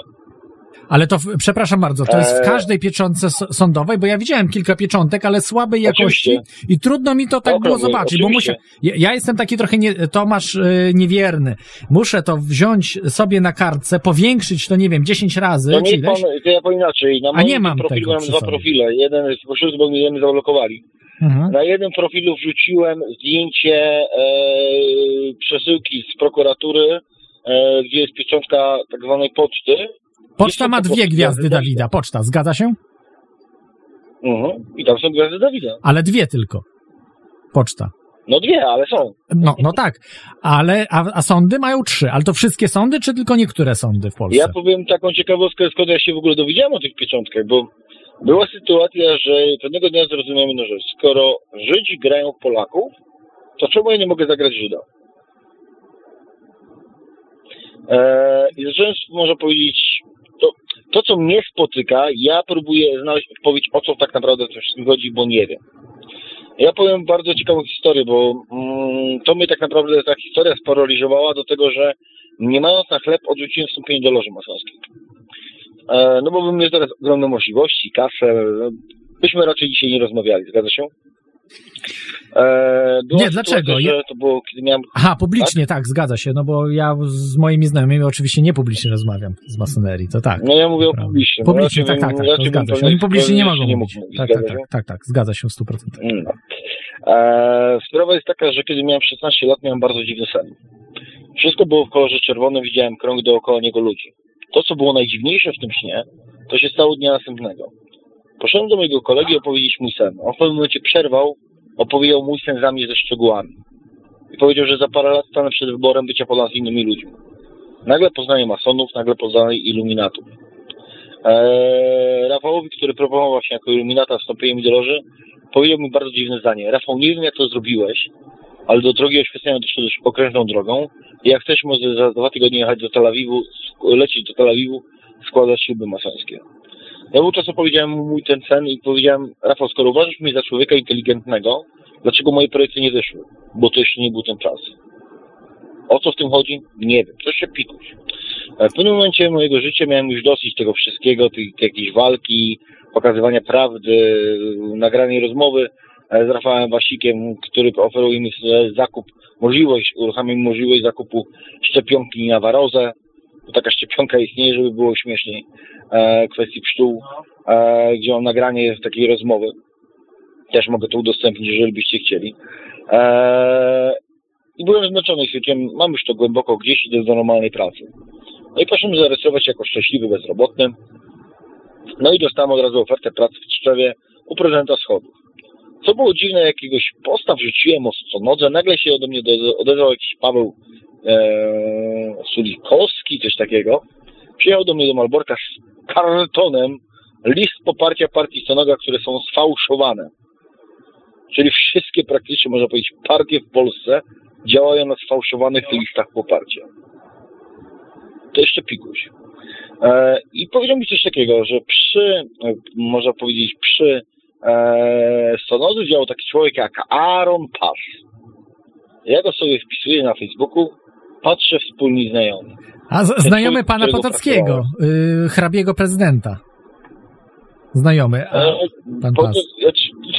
Ale to, przepraszam bardzo, to jest w Eee. każdej pieczątce sądowej, bo ja widziałem kilka pieczątek, ale słabej jakości Oczywiście. i trudno mi to tak było zobaczyć, bo muszę, oczywiście. ja, ja jestem taki trochę nie, Tomasz e, niewierny. Muszę to wziąć sobie na kartce, powiększyć to, nie wiem, 10 razy, To czy niech pan, to ja powiem inaczej. Na A nie mam profilu tego mam dwa sobie. profile. Jeden jest pośród, bo mnie zablokowali. Mhm. Na jednym profilu wrzuciłem zdjęcie e, przesyłki z prokuratury, e, gdzie jest pieczątka tak zwanej poczty. Poczta ma dwie gwiazdy Dawida, poczta, zgadza się? Mhm. I tam są gwiazdy Dawida. Ale dwie tylko. Poczta. No dwie, ale są. No, no tak, ale, a, a sądy mają trzy, ale to wszystkie sądy, czy tylko niektóre sądy w Polsce? Ja powiem taką ciekawostkę, skąd ja się w ogóle dowiedziałem o tych pieczątkach, bo była sytuacja, że pewnego dnia zrozumiałem jedną rzecz. Skoro Żydzi grają w Polaków, to czemu ja nie mogę zagrać Żyda? Eee, I zacząłem, można powiedzieć, to, to co mnie spotyka, ja próbuję znaleźć odpowiedź, o co tak naprawdę w tym wszystkim chodzi, bo nie wiem. Ja powiem bardzo ciekawą historię, bo mm, to mnie tak naprawdę ta historia sparaliżowała do tego, że nie mając na chleb odrzuciłem wstąpienie do loży masońskiej. E, no bo bym miał teraz ogromne możliwości, kasę. no, Byśmy raczej dzisiaj nie rozmawiali, zgadza się? E, była Nie, dlaczego? Ja- to było, kiedy miałem Aha, publicznie, tak? zgadza się, no bo ja z moimi znajomymi oczywiście nie publicznie rozmawiam z masonerii, to tak. No ja mówię o Prawda. publicznym. Publicznie, Raczej tak, tak, tak, to zgadza się. Oni publicznie nie mogą nie mówić. Tak, tak, zgadza tak, się? tak, tak, zgadza się w 100%. No. E, sprawa jest taka, że kiedy miałem 16 lat, miałem bardzo dziwny sen. Wszystko było w kolorze czerwonym, widziałem krąg dookoła niego ludzi. To, co było najdziwniejsze w tym śnie, to się stało dnia następnego. Poszedłem do mojego kolegi opowiedzieć mój sen. On w pewnym momencie przerwał, opowiedział mój sen za mnie ze szczegółami. I powiedział, że za parę lat stanę przed wyborem bycia ponad innymi ludźmi. Nagle poznaję masonów, nagle poznaję iluminatów. Eee, Rafałowi, który proponował się jako iluminata wstąpienie mi do loży, powiedział mi bardzo dziwne zdanie. Rafał, nie wiem jak to zrobiłeś, ale do drogi oświecenia doszedłeś okrężną drogą jak chcesz, może za dwa tygodnie jechać do Tel Awiwu, lecieć do Tel Awiwu, składać śluby masońskie. Ja wówczas opowiedziałem mu mój ten sen i powiedziałem, Rafał, skoro uważasz mnie za człowieka inteligentnego, dlaczego moje projekty nie wyszły? Bo to jeszcze nie był ten czas. O co w tym chodzi? Nie wiem. Coś się pikuś. E, W pewnym momencie mojego życia miałem już dosyć tego wszystkiego, tej, tej jakiejś walki, pokazywania prawdy, nagranej rozmowy z Rafałem Wasikiem, który oferuje mi zakup, możliwość, uruchamiam mi możliwość zakupu szczepionki na warozę. Taka szczepionka istnieje, żeby było śmieszniej. E, kwestii pszczół, e, gdzie mam nagranie takiej rozmowy. Też mogę to udostępnić, jeżeli byście chcieli. E, I byłem zmęczony stwierdziłem, mam już to głęboko gdzieś, idę do normalnej pracy. No i poszedłem zarejestrować jako szczęśliwy bezrobotny. No i dostałem od razu ofertę pracy w Tczewie u prezydenta schodów. Co było dziwne, jakiegoś posta wrzuciłem o nodze, nagle się ode mnie odezwał jakiś Paweł e, Sulikowski, coś takiego. Przyjechał do mnie do Malborka z kartonem list poparcia partii Stonoga, które są sfałszowane. Czyli wszystkie praktycznie, można powiedzieć, partie w Polsce działają na sfałszowanych listach poparcia. To jeszcze pikuś. E, I powiedział mi coś takiego, że przy, e, można powiedzieć, przy e, Sonodze działał taki człowiek jak Aaron Pass. Ja go sobie wpisuję na Facebooku, patrzę wspólni znajomi. A z, znajomy pana Potockiego, y, hrabiego prezydenta. Znajomy. A, E, pan po,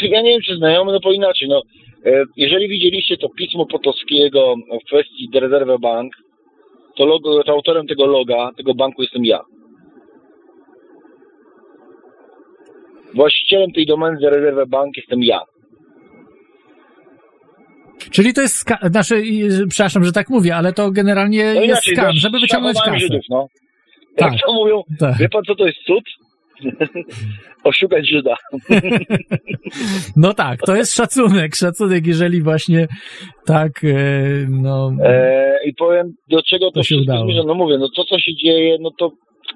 ja nie wiem, czy znajomy, no bo inaczej, no. E, jeżeli widzieliście to pismo Potockiego w kwestii The Reserve Bank, to, logo, to autorem tego loga, tego banku jestem ja. Właścicielem tej domeny The Reserve Bank jestem ja. Czyli to jest ska- znaczy, przepraszam, że tak mówię, ale to generalnie No jest inaczej, skam, żeby wyciągnąć kasę. Żydów, no. Tak. Jak to mówią, Tak. wie pan co to jest cud? Oszukać Żyda. No tak, to jest szacunek, szacunek, jeżeli właśnie tak, e, no, E, I powiem, do czego to, To się udało. zmierza. No mówię, no to co się dzieje, no to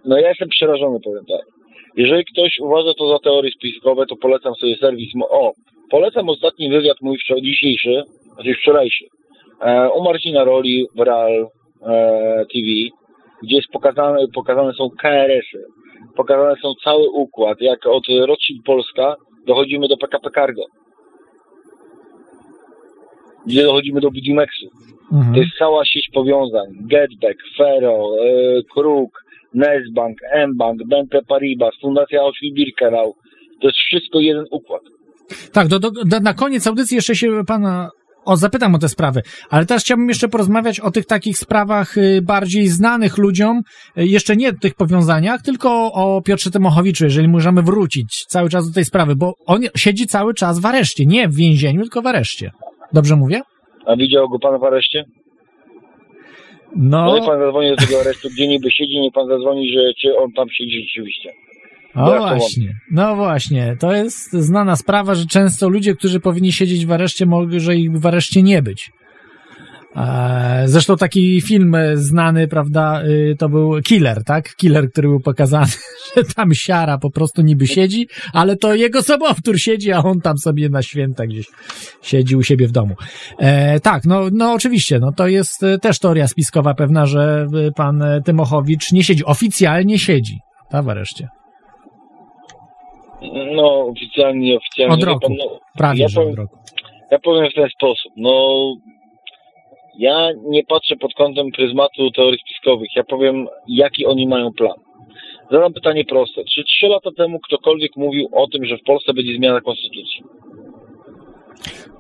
no ja jestem przerażony, powiem tak. Jeżeli ktoś uważa to za teorie spiskowe, to polecam sobie serwis. O, polecam ostatni wywiad mój wczor- dzisiejszy, znaczy wczorajszy, e, u Marcina Roli w Real e, TV, gdzie jest pokazane, pokazane są KRS-y, pokazane są cały układ, jak od Rothschild Polska dochodzimy do PKP Cargo. Gdzie dochodzimy do Budimexu. To mhm. jest cała sieć powiązań. Getback, Fero, e, Kruk, Nesbank, Mbank, BNP Paribas, Fundacja Auschwitz-Birkenau. To jest wszystko jeden układ. tak, do, do, do, na koniec audycji jeszcze się pana o, zapytam o te sprawy, ale teraz chciałbym jeszcze porozmawiać o tych takich sprawach y, bardziej znanych ludziom, y, jeszcze nie tych powiązaniach, tylko o Piotrze Tymochowiczu, jeżeli możemy wrócić cały czas do tej sprawy, bo on siedzi cały czas w areszcie, nie w więzieniu, tylko w areszcie. Dobrze mówię? A widział go pan w areszcie? No, No, niech pan zadzwoni do tego aresztu, gdzie niby siedzi, niech pan zadzwoni, że czy on tam siedzi rzeczywiście. O Ja to właśnie, no właśnie, to jest znana sprawa, że często ludzie, którzy powinni siedzieć w areszcie, może ich w areszcie nie być. E, Zresztą taki film e, znany, prawda, y, to był Killer, tak? Killer, który był pokazany, że tam siara po prostu niby siedzi, ale to jego sobowtór siedzi, a on tam sobie na święta gdzieś siedzi u siebie w domu. E, tak, no, no oczywiście, no to jest e, też teoria spiskowa pewna, że pan Tymochowicz nie siedzi, oficjalnie siedzi, tak, w areszcie. No, oficjalnie, oficjalnie. Od roku. Pan, no, Prawie, Ja że powiem- od roku. Ja powiem w ten sposób. No, ja nie patrzę pod kątem pryzmatu teorii spiskowych. Ja powiem, jaki oni mają plan. Zadam pytanie proste. Czy trzy lata temu ktokolwiek mówił o tym, że w Polsce będzie zmiana konstytucji?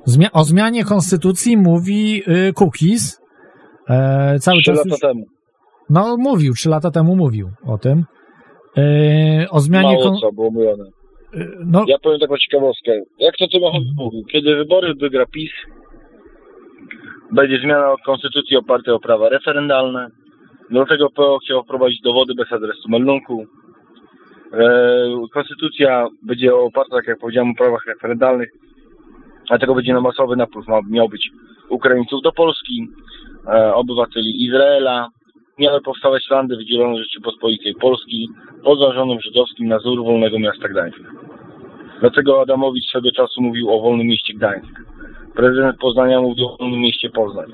Zmia- o zmianie konstytucji mówi y, Cookies. E, cały Trzy czas. lata Już, temu. no, mówił, trzy lata temu mówił o tym. E, o zmianie. Mało Kon- co było mówione. y, no, Ja powiem taką ciekawostkę. Jak to Tymochow mówił? Kiedy wybory wygra PiS, będzie zmiana konstytucji oparta o prawa referendalne. Do tego PO chciał wprowadzić dowody bez adresu meldunku. E, konstytucja będzie oparta, tak jak powiedziałem, o prawach referendalnych. Dlatego będzie na masowy napływ miał być Ukraińców do Polski, e, obywateli Izraela. Miały powstawać landy wydzielone Rzeczypospolitej Polski pod zarządem żydowskim na wzór wolnego miasta Gdańsk. Dlatego Adamowicz swego czasu mówił o wolnym mieście Gdańsk. Prezydent Poznania mówił o wolnym mieście Poznań.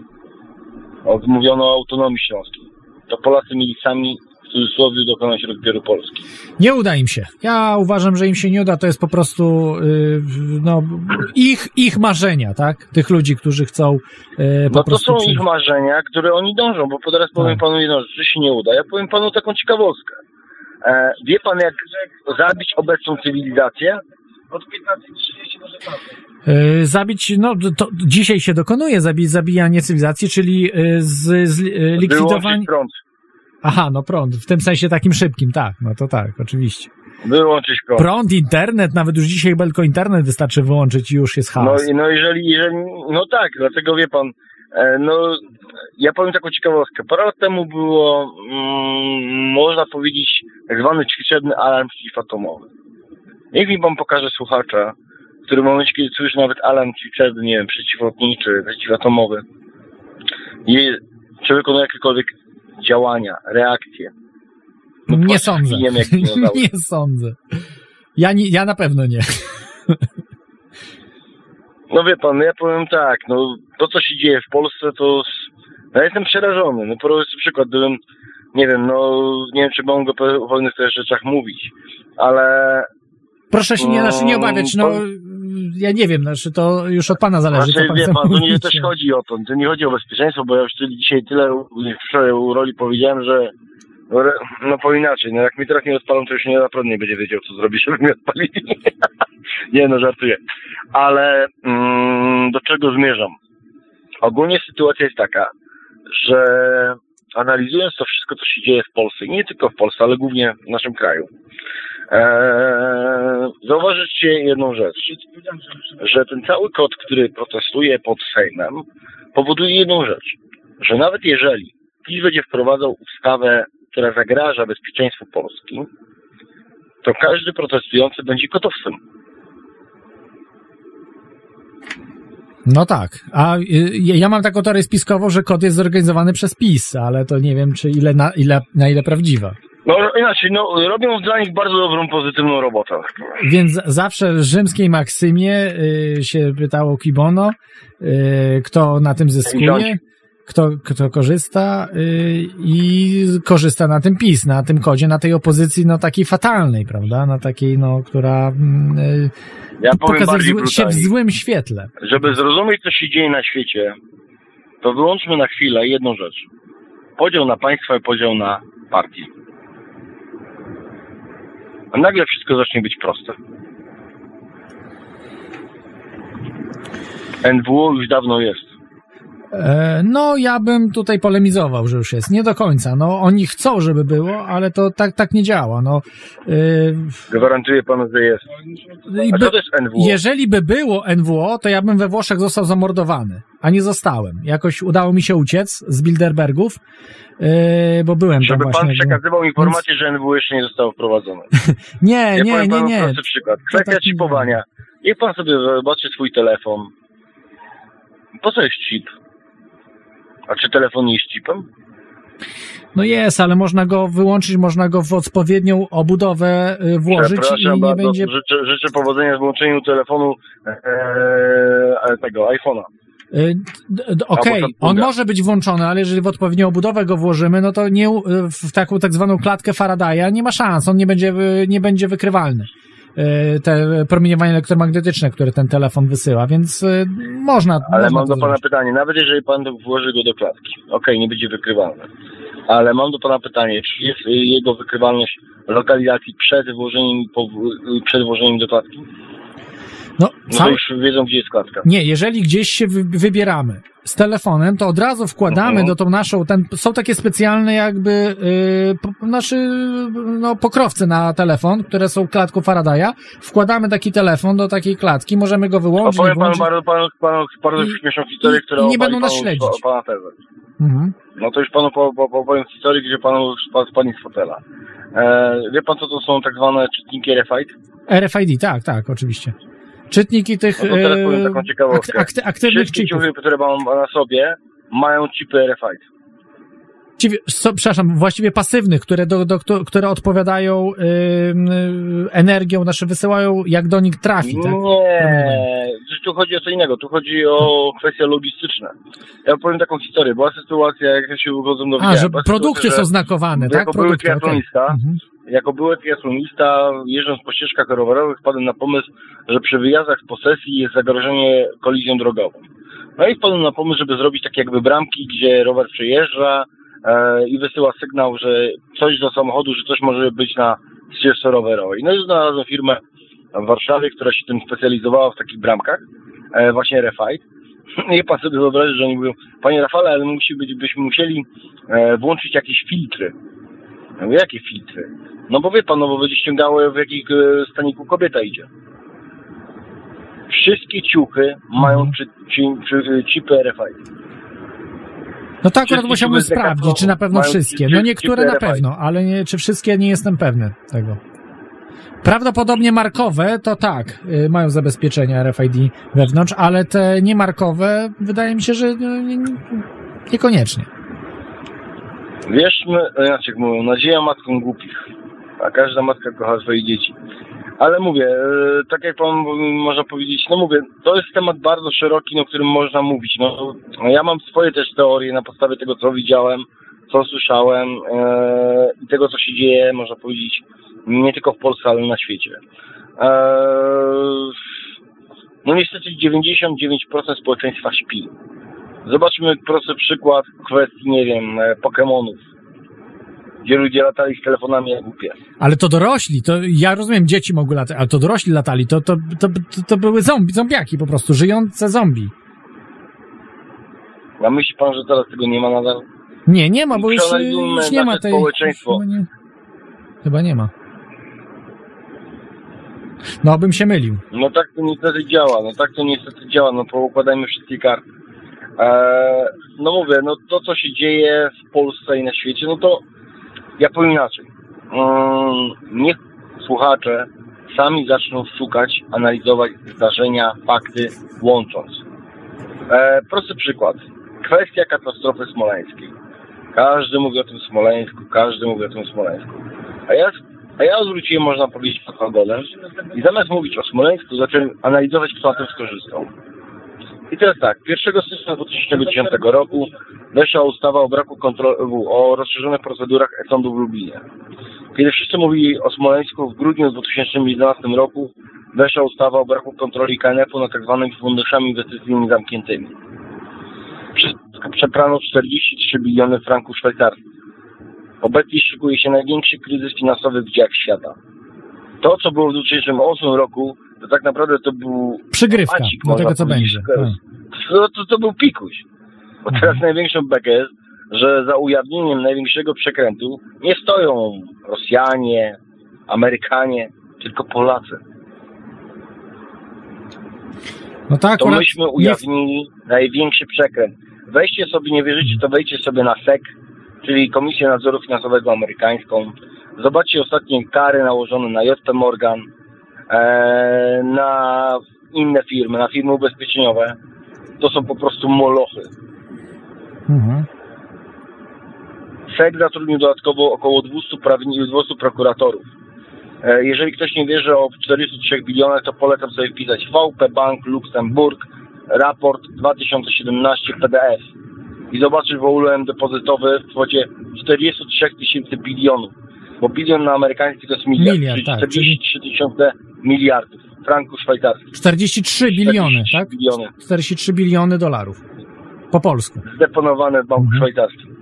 O- Mówiono o autonomii śląskiej. To Polacy mieli sami w cudzysłowie dokonać rozbioru Polski. nie uda im się. Ja uważam, że im się nie uda. To jest po prostu y, no, ich, ich marzenia, tak? Tych ludzi, którzy chcą y, po No to są przy- ich marzenia, które oni dążą, bo teraz powiem Tak. panu jedną rzecz, że się nie uda. Ja powiem panu taką ciekawostkę. E, wie pan jak zabić obecną cywilizację? Od 15-30 może tak. Y, Zabić, no to dzisiaj się dokonuje zabi zabijanie cywilizacji, czyli y, z, z y, likwidowanie. Wyłączyć prąd. Aha, no prąd, w tym sensie takim szybkim, tak, no to tak, oczywiście. Wyłączyć prąd. Prąd, internet, nawet już dzisiaj tylko internet wystarczy wyłączyć i już jest No, chaos. i- no jeżeli, jeżeli, no tak, dlatego wie pan, e, no ja powiem taką ciekawostkę. Parę lat temu było, mm, można powiedzieć, tak zwany ćwiczebny alarm przeciwatomowy. Niech mi pan pokaże słuchacza, którym momencie, kiedy słyszy nawet alarm ćwiczebny, nie wiem, przeciwlotniczy, przeciwatomowy, i czy wykonuje jakiekolwiek działania, reakcje. No, nie sądzę. dinozaur. nie sądzę. Ja, nie, ja na pewno nie. No wie pan, no ja powiem tak, no to co się dzieje w Polsce to no, ja jestem przerażony. No prosty przykład, gdybym, nie wiem, no nie wiem czy mogę o pewnych też rzeczach mówić, ale Proszę się nie, znaczy nie obawiać, no ja nie wiem, znaczy to już od pana zależy, znaczy, pan wie pan, to nie też chodzi o to, to nie chodzi o bezpieczeństwo, bo ja już dzisiaj tyle wczoraj u roli powiedziałem, że no, no po inaczej, no jak mi teraz nie odpalą, to już nie naprawdę nie będzie wiedział, co zrobić, żeby mi odpalili. nie no, żartuję. Ale mm, do czego zmierzam? Ogólnie sytuacja jest taka, że analizując to wszystko, co się dzieje w Polsce, nie tylko w Polsce, ale głównie w naszym kraju, Eee, zauważycie jedną rzecz, że ten cały kod, który protestuje pod Sejmem, powoduje jedną rzecz, że nawet jeżeli PiS będzie wprowadzał ustawę, która zagraża bezpieczeństwu Polski, to każdy protestujący będzie kotowcem. No tak, a y, ja mam taką teorię spiskową, że kod jest zorganizowany przez PiS, ale to nie wiem, czy ile na ile, na ile prawdziwa. No inaczej, no, robią dla nich bardzo dobrą, pozytywną robotę. Więc zawsze w rzymskiej Maksymie y, się pytało Kibono, y, kto na tym zyskuje, kto, kto korzysta y, i korzysta na tym PiS, na tym kodzie, na tej opozycji, no takiej fatalnej, prawda? Na takiej, no, która mm, y, Ja pokazuje się w złym świetle. Żeby zrozumieć, co się dzieje na świecie, to wyłączmy na chwilę jedną rzecz. Podział na państwa i podział na partie. A nagle wszystko zacznie być proste. NWO już dawno jest. E, No, ja bym tutaj polemizował, że już jest. Nie do końca. No, oni chcą, żeby było, ale to tak, tak nie działa. No, y, Gwarantuję panu, że jest. A by, to jest NWO? jeżeli by było NWO, to ja bym we Włoszech został zamordowany, a nie zostałem. Jakoś udało mi się uciec z Bilderbergów, yy, bo byłem tam Żeby pan właśnie. przekazywał informację, że NWO jeszcze nie zostało wprowadzone. Nie, Ja nie, nie, nie. prosty przykład. Kwestia tak nie chipowania. Niech pan sobie zobaczy swój telefon. Po co jest chip? A czy telefon jest chipem? No jest, ale można go wyłączyć, można go w odpowiednią obudowę y, włożyć i nie bardzo, będzie... życzę, życzę powodzenia w włączeniu telefonu e, e, tego, iPhone'a. Y, Okej, Albo on może być włączony, ale jeżeli w odpowiednią obudowę go włożymy, no to nie, u- w taką tak zwaną klatkę Faradaya nie ma szans, on nie będzie, nie będzie wykrywalny. Y, Te promieniowanie elektromagnetyczne, które ten telefon wysyła, więc y, można. Ale można mam do pana zrobić. pytanie, nawet jeżeli pan włoży go do klatki, okej, nie będzie wykrywalny. Ale mam do pana pytanie, czy jest y, jego wykrywalność lokalizacji przed włożeniem, y, przed włożeniem do klatki? No, No to cały... już wiedzą, gdzie jest klatka. Nie, jeżeli gdzieś się wy, wybieramy z telefonem, to od razu wkładamy Mhm. do tą naszą, ten, są takie specjalne jakby, yy, po, nasze, no, pokrowce na telefon, które są klatką Faradaya. Wkładamy taki telefon do takiej klatki, możemy go wyłączyć, Opowiem panu bardzo, panu, panu bardzo śmieszną historię, która nie będą nas panu śledzić. pa- Pana tezę. Mhm. No to już panu po, po, powiem historię, gdzie panu spadnie z fotela. E, wie pan, co to są tak zwane czytniki RFID? RFID, tak, tak, oczywiście. Czytniki tych No to teraz powiem yy, taką ciekawostkę. akty, aktywnych Wszystkie chipów. ciuchy, które mam na sobie, mają chipy RFID. Ciebie- so, przepraszam, właściwie pasywnych, które, do, do, które odpowiadają yy, energią, znaczy wysyłają jak do nich trafi, tak? Nie, tu chodzi o co innego, tu chodzi o kwestie logistyczne. Ja powiem taką historię. Była sytuacja, jak ja się uchodzą do A, że produkty sytuacja, są znakowane, tak? Jako były Produkty, triatlonista, Mhm. Jako były triatlonista, jeżdżąc po ścieżkach rowerowych, wpadłem na pomysł, że przy wyjazdach z posesji jest zagrożenie kolizją drogową. No i wpadłem na pomysł, żeby zrobić takie jakby bramki, gdzie rower przejeżdża e, i wysyła sygnał, że coś do samochodu, że coś może być na ścieżce rowerowej. No i znalazłem firmę w Warszawie, która się tym specjalizowała w takich bramkach, e, właśnie RFID. I pan sobie wyobrazi, że oni mówią, panie Rafale, ale musi być, byśmy musieli e, włączyć jakieś filtry. Ja mówię, jakie filtry? No bo wie pan, no bo będzie ściągało w jakich e, staniku kobieta idzie. Wszystkie ciuchy mają Mhm. czy, czy, czy, chipy RFID. No to akurat musiałbym sprawdzić, czy na pewno wszystkie. No niektóre na pewno, ale nie, czy wszystkie nie jestem pewny tego. Prawdopodobnie markowe to tak, y, mają zabezpieczenia RFID wewnątrz, ale te niemarkowe wydaje mi się, że no, nie, nie, niekoniecznie. Wierzmy, znaczy jak mówią, nadzieja matką głupich. A każda matka kocha swoje dzieci. Ale mówię, e, tak jak pan można powiedzieć, no mówię, to jest temat bardzo szeroki, o którym można mówić. No, ja mam swoje też teorie na podstawie tego, co widziałem, co słyszałem e, i tego, co się dzieje, można powiedzieć, nie tylko w Polsce, ale na świecie. E, no niestety 99% społeczeństwa śpi. Zobaczmy prosty przykład kwestii, nie wiem, e, Pokemonów, gdzie ludzie latali z telefonami jak głupie. Ale to dorośli, to ja rozumiem, dzieci mogły latać, ale to dorośli latali, to, to, to, to, to były zombie, zombiaki po prostu, żyjące zombie. A myśli pan, że teraz tego nie ma nadal? Nie, nie ma, bo już, już nie ma tej... społeczeństwo. Chyba nie, chyba nie ma. No, bym się mylił. No tak to niestety działa, no tak to niestety działa, no poukładajmy wszystkie karty. Eee, no mówię, no to co się dzieje w Polsce i na świecie, no to ja powiem inaczej. Mm, niech słuchacze sami zaczną szukać, analizować zdarzenia, fakty, łącząc. Eee, prosty przykład. Kwestia katastrofy smoleńskiej. Każdy mówi o tym Smoleńsku, każdy mówi o tym Smoleńsku. A ja, a ja odwróciłem, można powiedzieć, pod i zamiast mówić o Smoleńsku, zacząłem analizować, kto na tym skorzystał. I teraz tak, 1 stycznia 2010 roku weszła ustawa o braku kontroli, o rozszerzonych procedurach e-sądu w Lublinie. Kiedy wszyscy mówili o Smoleńsku, w grudniu 2011 roku weszła ustawa o braku kontroli KNF-u nad tzw. funduszami inwestycyjnymi zamkniętymi. Prze- Przeprano 43 biliony franków szwajcarskich. Obecnie szykuje się największy kryzys finansowy w dziejach świata. To, co było w 2008 roku, to tak naprawdę to był Przygrywka Macik, do można tego, co będzie. Tak. to, to, to był pikuś. Bo Mhm. teraz największą bekę jest, że za ujawnieniem największego przekrętu nie stoją Rosjanie, Amerykanie, tylko Polacy. No tak, To myśmy nie, ujawnili największy przekręt. Weźcie sobie, nie wierzycie, to wejdźcie sobie na SEC, czyli Komisję Nadzoru Finansowego Amerykańską. Zobaczcie ostatnie kary nałożone na JP Morgan, na inne firmy, na firmy ubezpieczeniowe. To są po prostu molochy. mhm. SEC zatrudnił dodatkowo około 200, prawni- 200 prokuratorów. E, Jeżeli ktoś nie wierzy o 43 bilionach, to polecam sobie wpisać VP Bank Luksemburg, raport 2017 PDF i zobaczyć wolumen depozytowy w kwocie 43 tysięcy bilionów. Bo bilion na amerykański to jest miliard, Miliard, czyli tak, 43 tysiące miliardów franków szwajcarskich. 43 biliony, 43 tak? Biliony 43 biliony dolarów. Po polsku. zdeponowane w banku Mhm. szwajcarskim.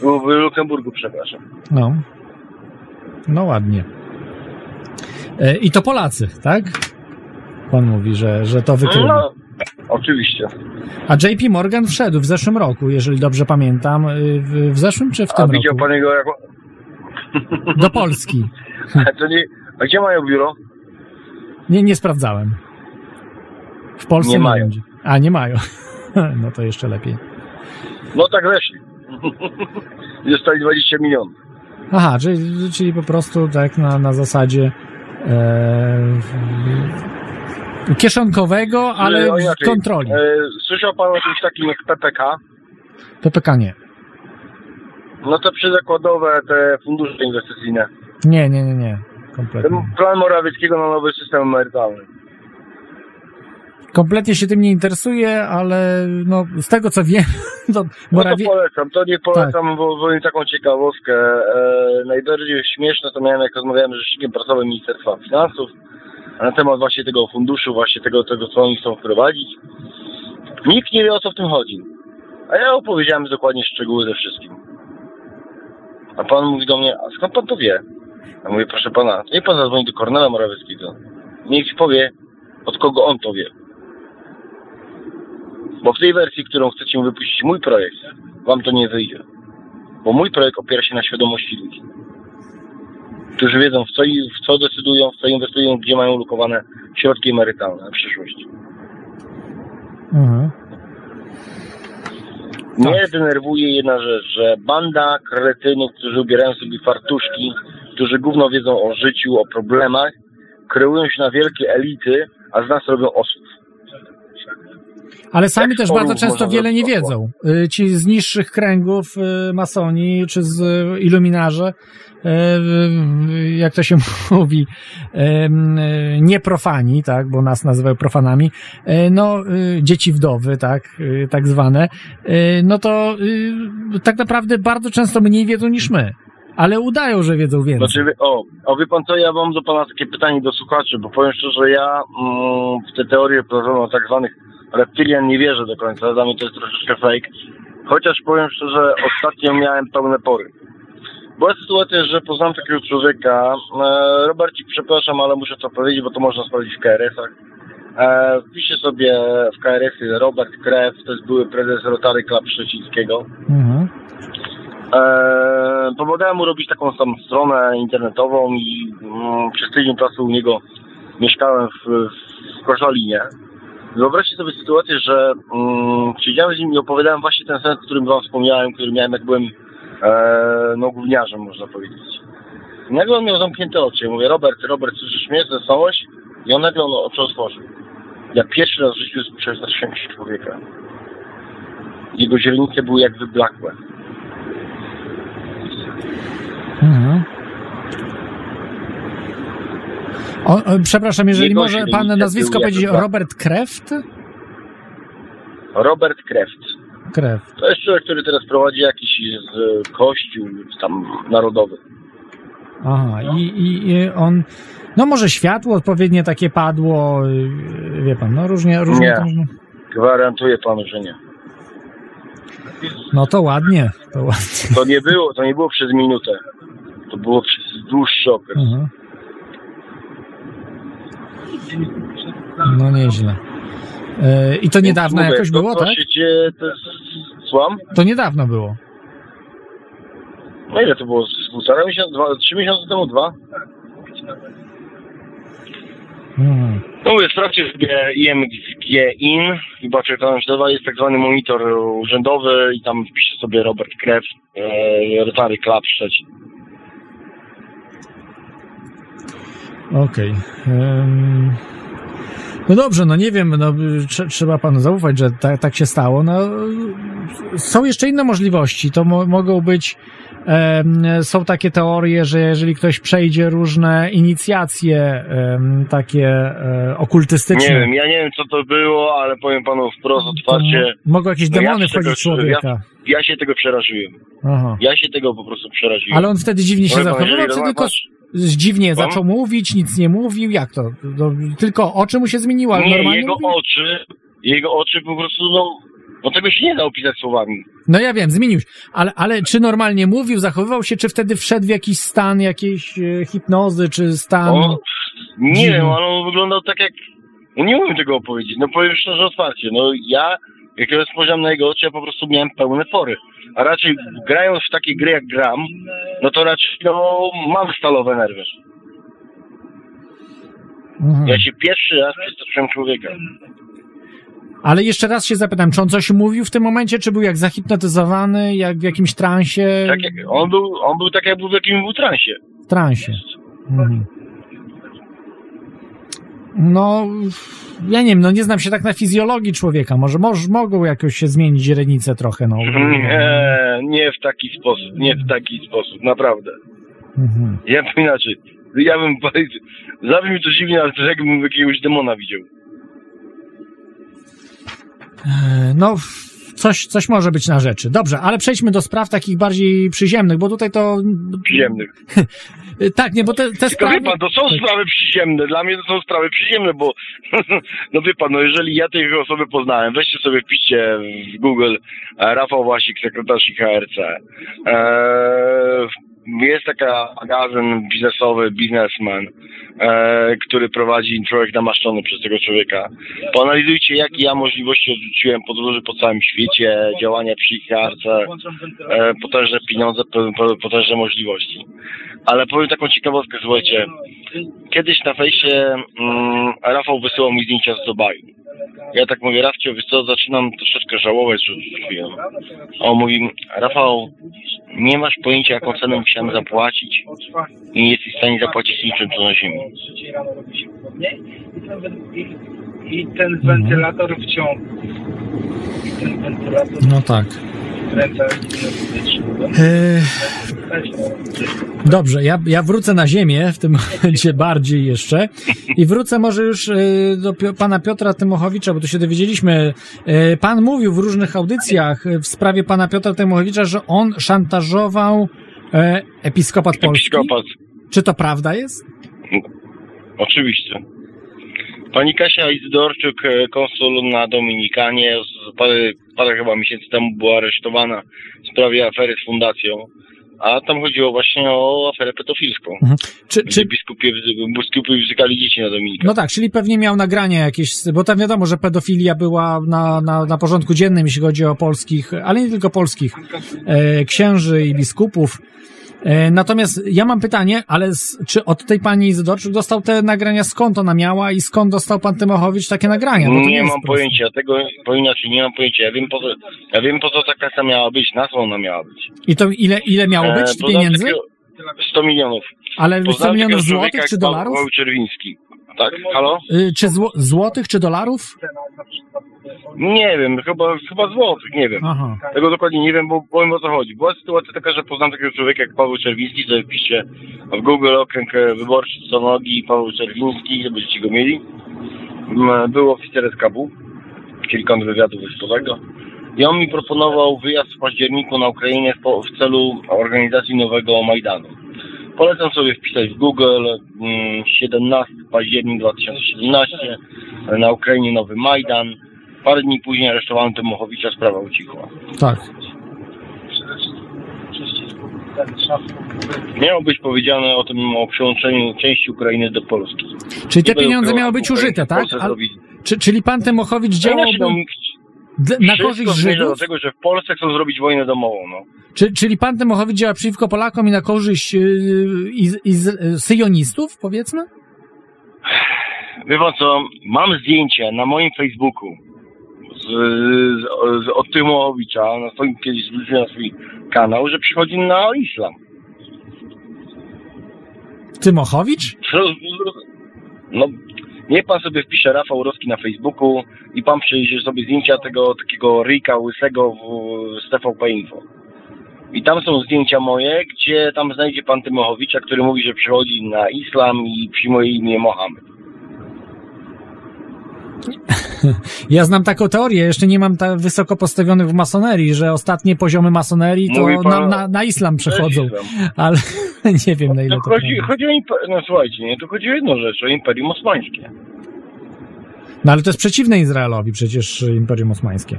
W Luksemburgu, przepraszam. No. No ładnie. E, I to Polacy, tak? Pan mówi, że, że to wykrył. No, oczywiście. A JP Morgan wszedł w zeszłym roku, jeżeli dobrze pamiętam. y, W, w zeszłym czy w A tym widział roku? pan jego. Do Polski. To nie... A gdzie mają biuro? Nie, nie sprawdzałem. W Polsce Nie mają. będzie. A, nie mają. No to jeszcze lepiej. No tak weszli. Dostali 20 milionów. Aha, czyli, czyli po prostu tak na, na zasadzie e, kieszonkowego, ale No, kontroli. E, Słyszał pan o czymś takim jak PPK? PPK nie. No to przyzakładowe te fundusze inwestycyjne. Nie, nie, nie, nie. Ten Kompletnie. plan Morawieckiego na nowy system emerytalny. Kompletnie się tym nie interesuję, ale no, z tego co wiem, to No Morawie... to polecam, to nie polecam, bo powiem taką ciekawostkę. E, najbardziej śmieszne to miałem, jak rozmawiałem z rzecznikiem prasowym Ministerstwa Finansów na temat właśnie tego funduszu, właśnie tego, tego co oni chcą wprowadzić. Nikt nie wie o co w tym chodzi. A ja opowiedziałem dokładnie szczegóły ze wszystkim. A pan mówi do mnie, a skąd pan to wie? Ja mówię, proszę pana, niech pan zadzwoni do Kornela Morawieckiego. Niech powie, od kogo on to wie. Bo w tej wersji, którą chcecie wypuścić, mój projekt, wam to nie wyjdzie. Bo mój projekt opiera się na świadomości ludzi. Którzy wiedzą, w co, w co decydują, w co inwestują, gdzie mają lokowane środki emerytalne na przyszłość. Mhm. Mnie denerwuje jedna rzecz, że banda kretynów, którzy ubierają sobie fartuszki, którzy gówno wiedzą o życiu, o problemach, kreują się na wielkie elity, a z nas robią osób. Ale sami też bardzo często wiele nie wiedzą. Y, Ci z niższych kręgów y, masoni, czy z y, iluminarze, jak to się mówi, y, y, nie profani, tak, bo nas nazywają profanami, no, dzieci wdowy, tak, tak zwane, no to tak naprawdę bardzo często mniej wiedzą niż my. Ale udają, że wiedzą więcej. Znaczy, o, o wie pan co, ja mam do pana takie pytanie do słuchaczy, bo powiem szczerze, ja mm, w te teorie prowadzono tak zwanych reptilian nie wierzę do końca, dla mnie to jest troszeczkę fake. Chociaż powiem szczerze, ostatnio miałem pełne pory. Była sytuacja, że poznałem takiego człowieka, e, Robercik, przepraszam, ale muszę to powiedzieć, bo to można sprawdzić w KRS-ach. E, wpiszę sobie w KRS-y Robert Krew, to jest były prezes Rotary Club Szczecińskiego. Mhm. Eee, pomagałem mu robić taką samą stronę internetową i mm, przez tydzień czasu u niego mieszkałem w, w Koszalinie. Wyobraźcie sobie sytuację, że mm, siedziałem z nim i opowiadałem właśnie ten sen, o którym wam wspomniałem, który miałem jak byłem e, no gówniarzem, można powiedzieć. I nagle on miał zamknięte oczy. Ja mówię, Robert, Robert, słyszysz mnie, zasnąłeś? I on nagle on oczy otworzył. Ja pierwszy raz w życiu przestraszyłem się człowieka. Jego źrenice były jak wyblakłe. Mhm. O, o, przepraszam, jeżeli Jego może pan nazwisko powiedzieć, dwa. Robert Kreft? Robert Kreft. Krew. To jest człowiek, który teraz prowadzi jakiś z, e, kościół tam narodowy. Aha, i, i, i on, no może światło odpowiednie takie padło, y, wie pan, no różnie, różnie Nie. można. Gwarantuję panu, że nie. No to ładnie, to ładnie. To nie było, to nie było przez minutę. To było przez dłuższy okres. Aha. No nieźle. E, I to Więc niedawno mówię, jakoś było, tak? się to jest... Słucham? To niedawno było. No ile to było? Półtora miesiąca? Dwa, trzy miesiące temu? Dwa? Mhm. No mówię, sprawdźcie sobie zobaczcie, tam się nazywa, jest tak zwany monitor urzędowy i tam wpiszę sobie Robert Krew, e, Rotary Club Szczecin. Okej. Em, No dobrze, no nie wiem, no, trze- trzeba panu zaufać, że ta, tak się stało. No, są jeszcze inne możliwości. To mo- mogą być, em, są takie teorie, że jeżeli ktoś przejdzie różne inicjacje em, takie e, okultystyczne, Nie wiem, ja nie wiem co to było, ale powiem panu wprost, otwarcie, mo- mogą jakieś No ja demony tego wchodzić w człowieka. ja się tego przeraziłem. Aha. Ja się tego po prostu przeraziłem. Ale on wtedy dziwnie się zachowywał, czy tylko dziwnie Słucham? zaczął mówić, nic nie mówił? Jak to? to tylko oczy mu się zmieniły, ale Nie, normalnie jego mówił? oczy, jego oczy po prostu, no, no tego się nie da opisać słowami. No ja wiem, zmienił się. Ale, ale czy normalnie mówił, zachowywał się, czy wtedy wszedł w jakiś stan jakiejś e, hipnozy, czy stan... O, nie dziwny. wiem, ale on wyglądał tak jak, No nie umiem tego opowiedzieć. No powiem szczerze otwarcie. No ja, jak ja spojrzałem na jego oczy, ja po prostu miałem pełne pory. A raczej grając w takie gry jak gram, no to raczej no, mam stalowe nerwy. Mhm. Ja się pierwszy raz przestraszyłem człowieka. Ale jeszcze raz się zapytam, czy on coś mówił w tym momencie, czy był jak zahipnotyzowany, jak w jakimś transie? Tak on, był, on był tak, jak był w jakimś był transie. W transie. Mhm. No, ja nie wiem, no nie znam się tak na fizjologii człowieka. Może, może mogą jakoś się zmienić źrenice trochę, no. Nie, nie w taki sposób, nie w taki sposób, naprawdę. Mhm. Ja bym inaczej. Ja bym, zabrzmi to dziwnie, ale to jakbym jakiegoś demona widział. E, No, coś, coś może być na rzeczy. Dobrze, ale przejdźmy do spraw takich bardziej przyziemnych, bo tutaj to... Przyziemnych. Tak, nie, bo te, te sprawy... wie pan, to są sprawy przyziemne. Dla mnie to są sprawy przyziemne, bo no wie pan, no jeżeli ja tej osoby poznałem, weźcie sobie wpiszcie w Google e, Rafał Wasik, sekretarz IHRC. E, jest taka magazyn biznesowy, biznesman, e, który prowadzi człowiek namaszczony przez tego człowieka. Poanalizujcie, jakie ja możliwości odrzuciłem podróży po całym świecie, działania przy IHRC, e, potężne pieniądze, po- po- potężne możliwości. Ale powiem taką ciekawostkę, słuchajcie. Kiedyś na fejsie mm, Rafał wysyłał mi zdjęcia z Dubaju. Ja tak mówię, Rafcie, wiesz co, zaczynam troszeczkę żałować, że odrzuciłem. A on mówi, Rafał, nie masz pojęcia, jaką cenę musiałem zapłacić i nie jesteś w stanie zapłacić niczym, co na ziemi. I ten, wentylator wciąg i ten wentylator No tak. E, Dobrze, ja, ja wrócę na ziemię w tym momencie bardziej jeszcze i wrócę może już e, do pana Piotra Tymochowicza, bo tu się dowiedzieliśmy. E, Pan mówił w różnych audycjach w sprawie pana Piotra Tymochowicza, że on szantażował episkopat polski. Episkopat. Czy to prawda jest? Oczywiście. Pani Kasia Izdorczuk, e, konsul na Dominikanie, parę, parę chyba miesięcy temu była aresztowana w sprawie afery z fundacją. A tam chodziło właśnie o aferę pedofilską. Czy, Gdzie czy, biskupie, biskupy wzykali dzieci na Dominikę. no tak, czyli pewnie miał nagrania jakieś, bo tam wiadomo, że pedofilia była na, na, na porządku dziennym, jeśli chodzi o polskich, ale nie tylko polskich, e, księży i biskupów. E, natomiast ja mam pytanie, ale z, czy od tej pani Izydorczyk dostał te nagrania, skąd ona miała i skąd dostał pan Tymochowicz takie nagrania? Nie jest mam pojęcia, tego bo inaczej nie mam pojęcia. Ja wiem po co, ja wiem po co ta kasa miała być, na co ona miała być. I to ile, ile miało E, być poznałem pieniędzy? takiego- 100 milionów. Ale 100 Poznałem milionów złotych czy dolarów? Paweł Czerwiński. Tak, halo? Y, Czy zło, złotych czy dolarów? Nie wiem, chyba, chyba złotych, nie wiem. Aha. Tego dokładnie nie wiem, bo powiem o co chodzi. Była sytuacja taka, że poznałem takiego człowieka jak Paweł Czerwiński, sobie wpiszcie w Google okręg e, wyborczy co nogi Paweł Czerwiński, żebyście go mieli. M, Był oficer SKW, kilka wywiadu wojskowego. I on mi proponował wyjazd w październiku na Ukrainę w, celu organizacji nowego Majdanu. Polecam sobie wpisać w Google mm, 17 październik 2017 na Ukrainie nowy Majdan. Parę dni później aresztowano Tymochowicza, sprawa ucichła. Tak. Miało być powiedziane o tym, o przyłączeniu części Ukrainy do Polski. Czyli te pieniądze miały być użyte, tak? A, czy, czyli pan Tymochowicz Znaczy, no, d- na wszystko korzyść do Żydów? tego, że w Polsce chcą zrobić wojnę domową, no. Czy, czyli pan Tymochowicz działa przeciwko Polakom i na korzyść yy, iz, iz, y, syjonistów, powiedzmy? Wie pan co, mam zdjęcie na moim Facebooku z, z, z, od Tymochowicza, na swoim, kiedyś zwróciłem na swój kanał, że przychodzi na islam. Tymochowicz? No, niech pan sobie wpisze Rafał Roski na Facebooku i pan przejrzy sobie zdjęcia tego takiego ryjka łysego w, z TVP Info. I tam są zdjęcia moje, gdzie tam znajdzie pan Tymochowicza, który mówi, że przychodzi na islam i przyjmuje imię Mohamed. Ja znam taką teorię, jeszcze nie mam tak wysoko postawionych w masonerii, że ostatnie poziomy masonerii to pan- na, na, na islam przechodzą, Islam. ale nie wiem na ile No, to chodzi, prawda. chodzi o imper- no słuchajcie, nie, tu chodzi o jedną rzecz, o Imperium Osmańskie. No ale to jest przeciwne Izraelowi przecież Imperium Osmańskie.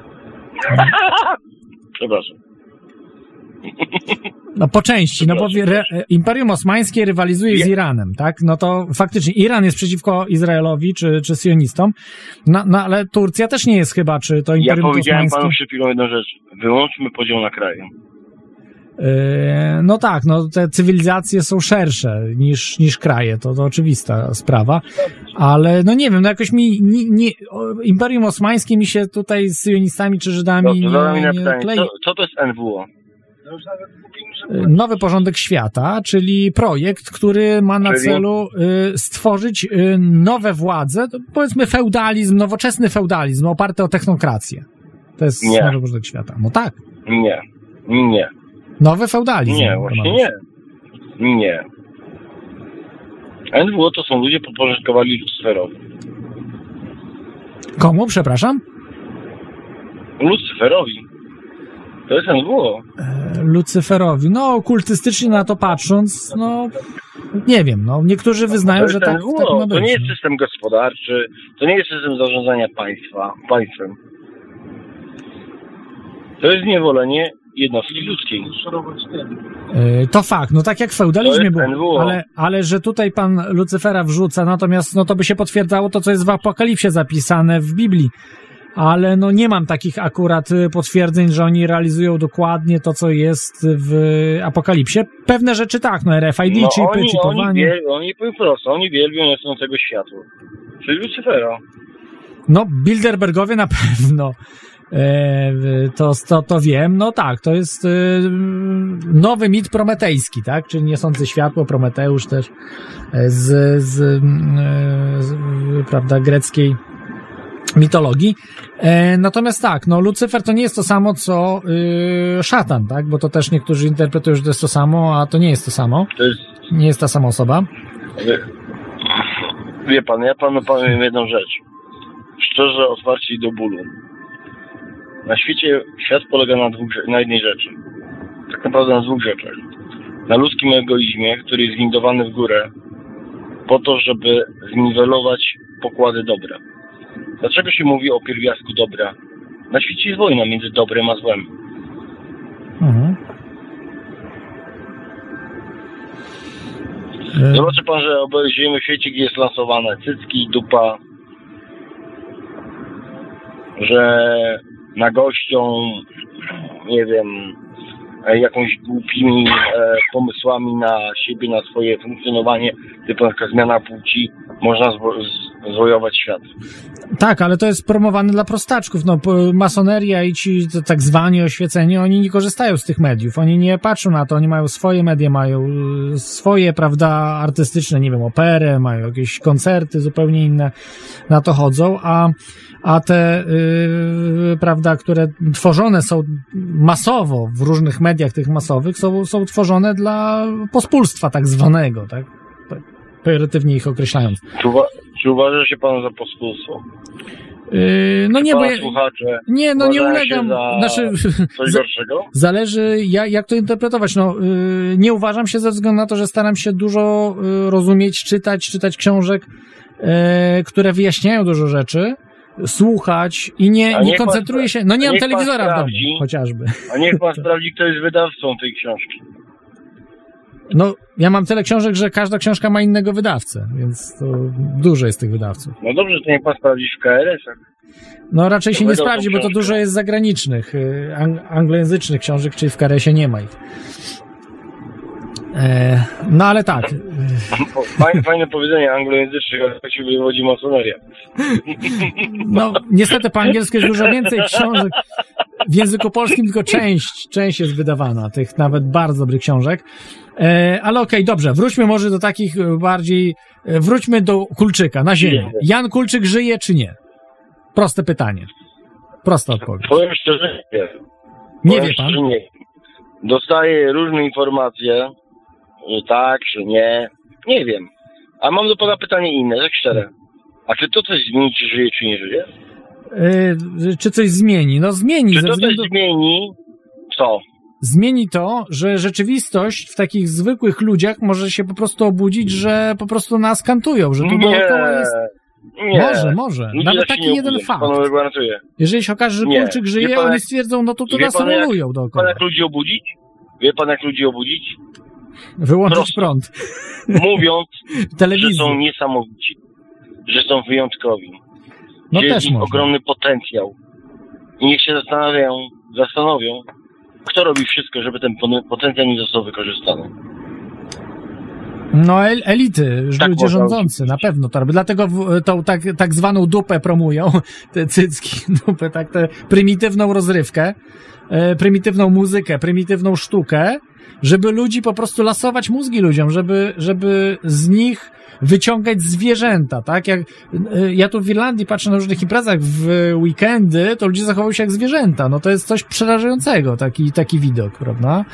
Przepraszam. No po części, no bo re, Imperium Osmańskie rywalizuje z. Iranem, tak? No to faktycznie Iran jest przeciwko Izraelowi czy, czy sionistom, no, no ale Turcja też nie jest chyba, czy to Ja Imperium powiedziałem panu Osmańskie. przed chwilą jedną rzecz. Wyłączmy podział na kraje. Yy, no tak, no te cywilizacje są szersze niż, niż kraje, to, to oczywista sprawa, ale no nie wiem, no jakoś mi nie, nie, Imperium Osmańskie mi się tutaj z sionistami czy Żydami nie, nie pytanie. klei. Co, co to jest NWO? Nowy porządek świata, czyli projekt, który ma na Czyli? celu y, stworzyć y, nowe władze, powiedzmy feudalizm, nowoczesny feudalizm oparty o technokrację. To jest Nie. nowy porządek świata. No tak, Nie. Nie. nowy feudalizm. Nie, właśnie nie. Nie. NWO to są ludzie podporządkowani Lucyferowi. Komu, przepraszam? Lucyferowi. To jest NWO. E, Lucyferowi. No, kultystycznie na to patrząc, no, nie wiem, no, niektórzy wyznają, że tak, tak ma być. To nie jest no. system gospodarczy, to nie jest system zarządzania państwa, państwem. To jest niewolenie jednostki ludzkiej. Y, To fakt, no tak jak w feudalizmie było, NWO. ale, ale że tutaj pan Lucyfera wrzuca, natomiast no to by się potwierdzało to, co jest w Apokalipsie zapisane w Biblii. Ale no nie mam takich akurat y, potwierdzeń, że oni realizują dokładnie to, co jest w Apokalipsie. Pewne rzeczy tak, no RFID, No chipy, oni, oni, chipowanie. wiel, oni powiem prosto, oni wielbią lecącego światła. Czyli Lucyfera. No Bilderbergowie na pewno. E, to, to, to wiem, no tak, to jest e, nowy mit prometejski, tak, czyli niosący światło, Prometeusz też e, z, z, e, z prawda, greckiej mitologii. E, natomiast tak, no Lucyfer to nie jest to samo, co y, szatan, tak, bo to też niektórzy interpretują, że to jest to samo, a to nie jest to samo, To jest nie jest ta sama osoba. Wie, wie pan, ja panu powiem jedną rzecz. Szczerze, otwarcie i do bólu. Na świecie świat polega na, dwóch, na jednej rzeczy. Tak naprawdę na dwóch rzeczach. Na ludzkim egoizmie, który jest windowany w górę po to, żeby zniwelować pokłady dobra. Dlaczego się mówi o pierwiastku dobra? Na świecie jest wojna między dobrem a złem. Mhm. E, Zobaczy pan, że żyjemy w świecie, gdzie jest lansowane cycki, dupa, że na gością, nie wiem, e, jakąś głupimi e, pomysłami na siebie, na swoje funkcjonowanie, typu taka zmiana płci, można zwojować świat. Tak, ale to jest promowane dla prostaczków. No, masoneria i ci tak zwani oświeceni, oni nie korzystają z tych mediów. Oni nie patrzą na to, oni mają swoje media, mają y, swoje, prawda, artystyczne, nie wiem, operę, mają jakieś koncerty zupełnie inne, na to chodzą, a, a te, y, prawda, które tworzone są masowo w różnych mediach tych masowych, są, są tworzone dla pospólstwa tak zwanego, tak? Pejoratywnie ich określając. Uwa- czy uważa się pan za pospólstwo? Yy, no Czy nie, bo ja, słuchacze nie, no nie ulegam. za Znaczy, coś gorszego? zależy jak, jak to interpretować. No, yy, nie uważam się ze względu na to, że staram się dużo yy, rozumieć, czytać, czytać książek, które wyjaśniają dużo rzeczy, słuchać i nie, nie niech pan koncentruję się. No nie mam telewizora w domu, chociażby. A niech pan sprawdzi, kto jest wydawcą tej książki. No, ja mam tyle książek, że każda książka ma innego wydawcę, więc to dużo jest tych wydawców. No dobrze, to niech pan sprawdzi w KRS-ach. No raczej się nie sprawdzi, bo to dużo jest zagranicznych, yy, ang- anglojęzycznych książek, czyli w Karesie nie ma ich. E, no ale tak. Fajne, fajne powiedzenie anglojęzyczne, ale tak się wywodzi masoneria. No niestety po angielsku jest dużo więcej książek. W języku polskim tylko część, część jest wydawana, tych nawet bardzo dobrych książek. E, ale okej, dobrze, wróćmy może do takich e, bardziej, e, wróćmy do Kulczyka, na ziemię. Jan Kulczyk żyje czy nie? Proste pytanie. Prosta odpowiedź. Powiem szczerze, nie wiem. Nie wie pan? nie. Dostaję różne informacje, że tak, że nie. Nie wiem. A mam do pana pytanie inne, tak szczere. A czy to coś zmieni, czy żyje, czy nie żyje? E, czy coś zmieni? No zmieni Czy to coś zmieni? Co? Zmieni to, że rzeczywistość w takich zwykłych ludziach może się po prostu obudzić, że po prostu nas kantują, że tu Nie. dookoła jest... Nie. Może, może. Ludzie Nawet tak taki nie jeden fakt. Gwarantuję. Jeżeli się okaże, że Nie. Kulczyk Wie żyje, pan, oni stwierdzą, no to tu wie nas pan, jak- rolują Pan dookoła. jak ludzi obudzić? Wie pan, jak ludzi obudzić? Wyłączyć Prosto. prąd. Mówiąc, że są niesamowici, że są wyjątkowi, No że jest też można. ogromny potencjał. I niech się zastanawiają, zastanowią, kto robi wszystko, żeby ten potencjał nie został wykorzystany. No el, elity, Tak ludzie rządzący, na pewno to robią. Dlatego w, tą tak, tak zwaną dupę promują, te cycki, dupę, tak, tę prymitywną rozrywkę, e, prymitywną muzykę, prymitywną sztukę, żeby ludzi po prostu lasować mózgi ludziom, żeby, żeby z nich wyciągać zwierzęta, tak? Jak, e, ja tu w Irlandii patrzę na różnych imprezach w weekendy, to ludzie zachowują się jak zwierzęta. No to jest coś przerażającego, taki, taki widok, prawda?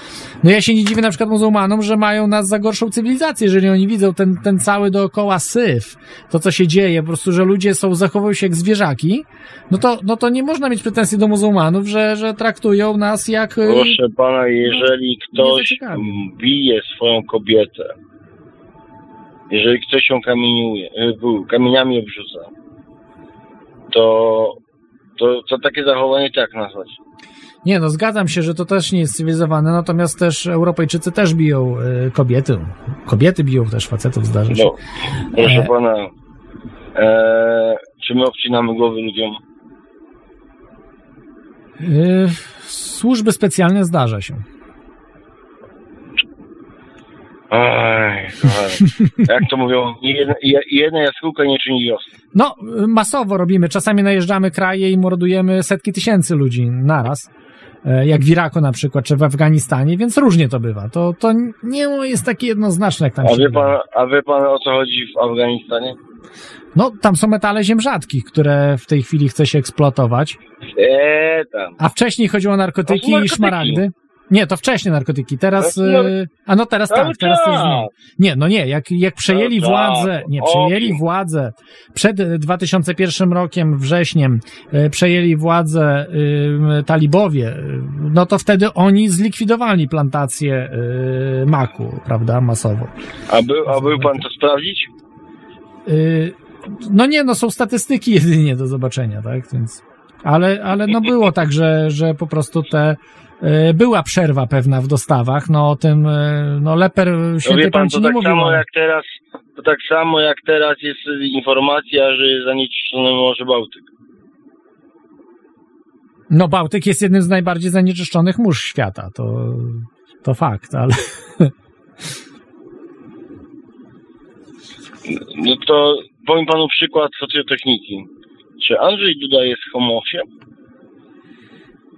No ja się nie dziwię na przykład muzułmanom, że mają nas za gorszą cywilizację, jeżeli oni widzą ten, ten cały dookoła syf, to co się dzieje, po prostu, że ludzie są, zachowują się jak zwierzaki, no to, no to nie można mieć pretensji do muzułmanów, że, że traktują nas jak... y, Proszę pana, jeżeli ktoś bije swoją kobietę, jeżeli ktoś ją kamieniuje, y, kamieniami obrzuca, to, to, to takie zachowanie tak nazwać. Nie, no zgadzam się, że to też nie jest cywilizowane, natomiast też Europejczycy też biją y, kobiety. Kobiety biją też facetów, zdarza się. No, proszę E. pana, e, czy my obcinamy głowy ludziom? Y, służby specjalne zdarza się. Ej, jak to mówią, jedna, jedna jaskółka nie czyni wiosny. No, masowo robimy. Czasami najeżdżamy kraje i mordujemy setki tysięcy ludzi naraz. e, Jak w Iraku na przykład, czy w Afganistanie, więc różnie to bywa. To, to nie jest takie jednoznaczne, jak tam A się wie, pan, a wie pan o co chodzi w Afganistanie? No, tam są metale ziem rzadkich, które w tej chwili chce się eksploatować. Eee, tam. A wcześniej chodziło o narkotyki, narkotyki. i szmaragdy. Nie, to wcześniej narkotyki. Teraz. Y, A no teraz tak, teraz to już nie. Nie, no nie, jak, jak przejęli władzę, nie, Opium. przejęli władzę przed y, 2001 rokiem, wrześniem, y, przejęli władzę talibowie, no to wtedy oni zlikwidowali plantację maku, prawda, masowo. A był, a był pan to sprawdzić? No nie, no są statystyki jedynie do zobaczenia, tak, więc... Ale, ale no było tak, że, że po prostu te... y, Była przerwa pewna w dostawach, no o tym, y, no Leper No świętej wie pan, to nie tak mówił. samo jak teraz, to tak samo jak teraz jest informacja, że jest zanieczyszczony Morze Bałtyk. No Bałtyk jest jednym z najbardziej zanieczyszczonych mórz świata, to, to fakt, ale... No to powiem panu przykład socjotechniki. Czy Andrzej Duda jest homosiem?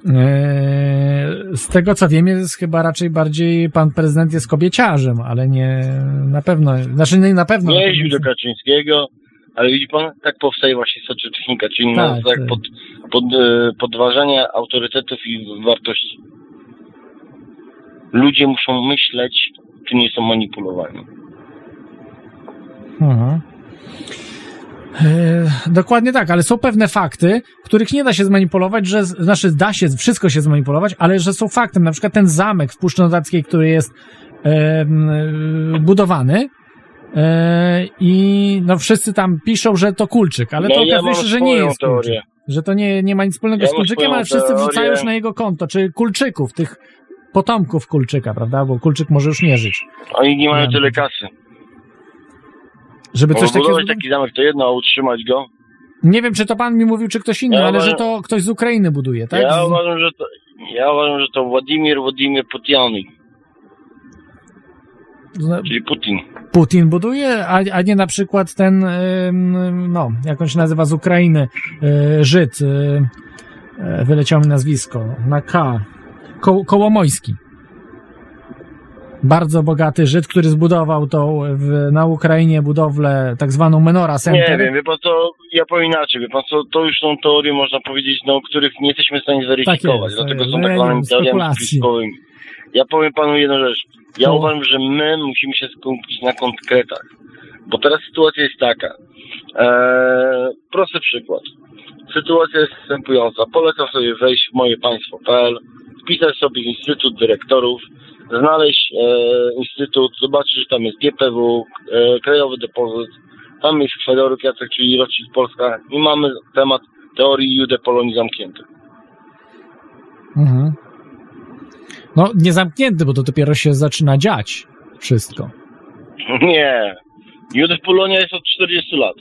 E, Z tego co wiem, jest chyba raczej bardziej pan prezydent jest kobieciarzem, ale nie na pewno, znaczy nie na pewno. Nie jeździł do Kaczyńskiego, ale widzi pan, tak powstaje właśnie socjotechnika, czyli Tak, tak, tak. pod, pod, e, podważania autorytetów i wartości. Ludzie muszą myśleć, czy nie są manipulowani. Mhm. E, Dokładnie tak, ale są pewne fakty, których nie da się zmanipulować, że, znaczy da się, wszystko się zmanipulować, ale że są faktem. Na przykład ten zamek w Puszczy Notackiej, który jest e, e, budowany e, i no wszyscy tam piszą, że to kulczyk, ale no to ja okazuje się, że nie jest teorię. kulczyk. Że to nie, nie ma nic wspólnego Ja z kulczykiem, ale wszyscy teorię. wrzucają już na jego konto, czy kulczyków, tych potomków kulczyka, prawda? Bo kulczyk może już nie żyć. Oni nie mają Ja- tyle kasy. Żeby coś takiego taki zamek to jedno, a utrzymać go. Nie wiem, czy to pan mi mówił, czy ktoś inny, Ja ale uważam- że to ktoś z Ukrainy buduje, tak? Ja uważam, że to, ja uważam, że to Władimir Władimir Putianik, z- czyli Putin. Putin buduje, a, a nie na przykład ten, no, jak on się nazywa z Ukrainy, y, Żyd, y, y, wyleciało mi nazwisko, na K, Ko, Kołomojski. Bardzo bogaty Żyd, który zbudował tą w, na Ukrainie budowlę tak zwaną Menora Center. Nie wiem, wie pan co, ja powiem inaczej, wie pan co, to już są teorie, można powiedzieć, no, których nie jesteśmy w stanie zweryfikować, jest, dlatego no są ja tak zwanymi teoriami spiskowymi. Ja powiem panu jedną rzecz. Ja No. uważam, że my musimy się skupić na konkretach, bo teraz sytuacja jest taka. Eee, prosty przykład. Sytuacja jest następująca. Polecam sobie wejść w mojepaństwo.pl, wpisać sobie Instytut Dyrektorów, znaleźć e, instytut, zobaczyć, że tam jest GPW, e, Krajowy Depozyt, tam jest Fedoruk Jacek, czyli rocznik Polska i mamy temat teorii Jude Polonii zamknięty. Mhm. No, nie zamknięty, bo to dopiero się zaczyna dziać wszystko. Nie. Józef Polonia jest od 40 lat.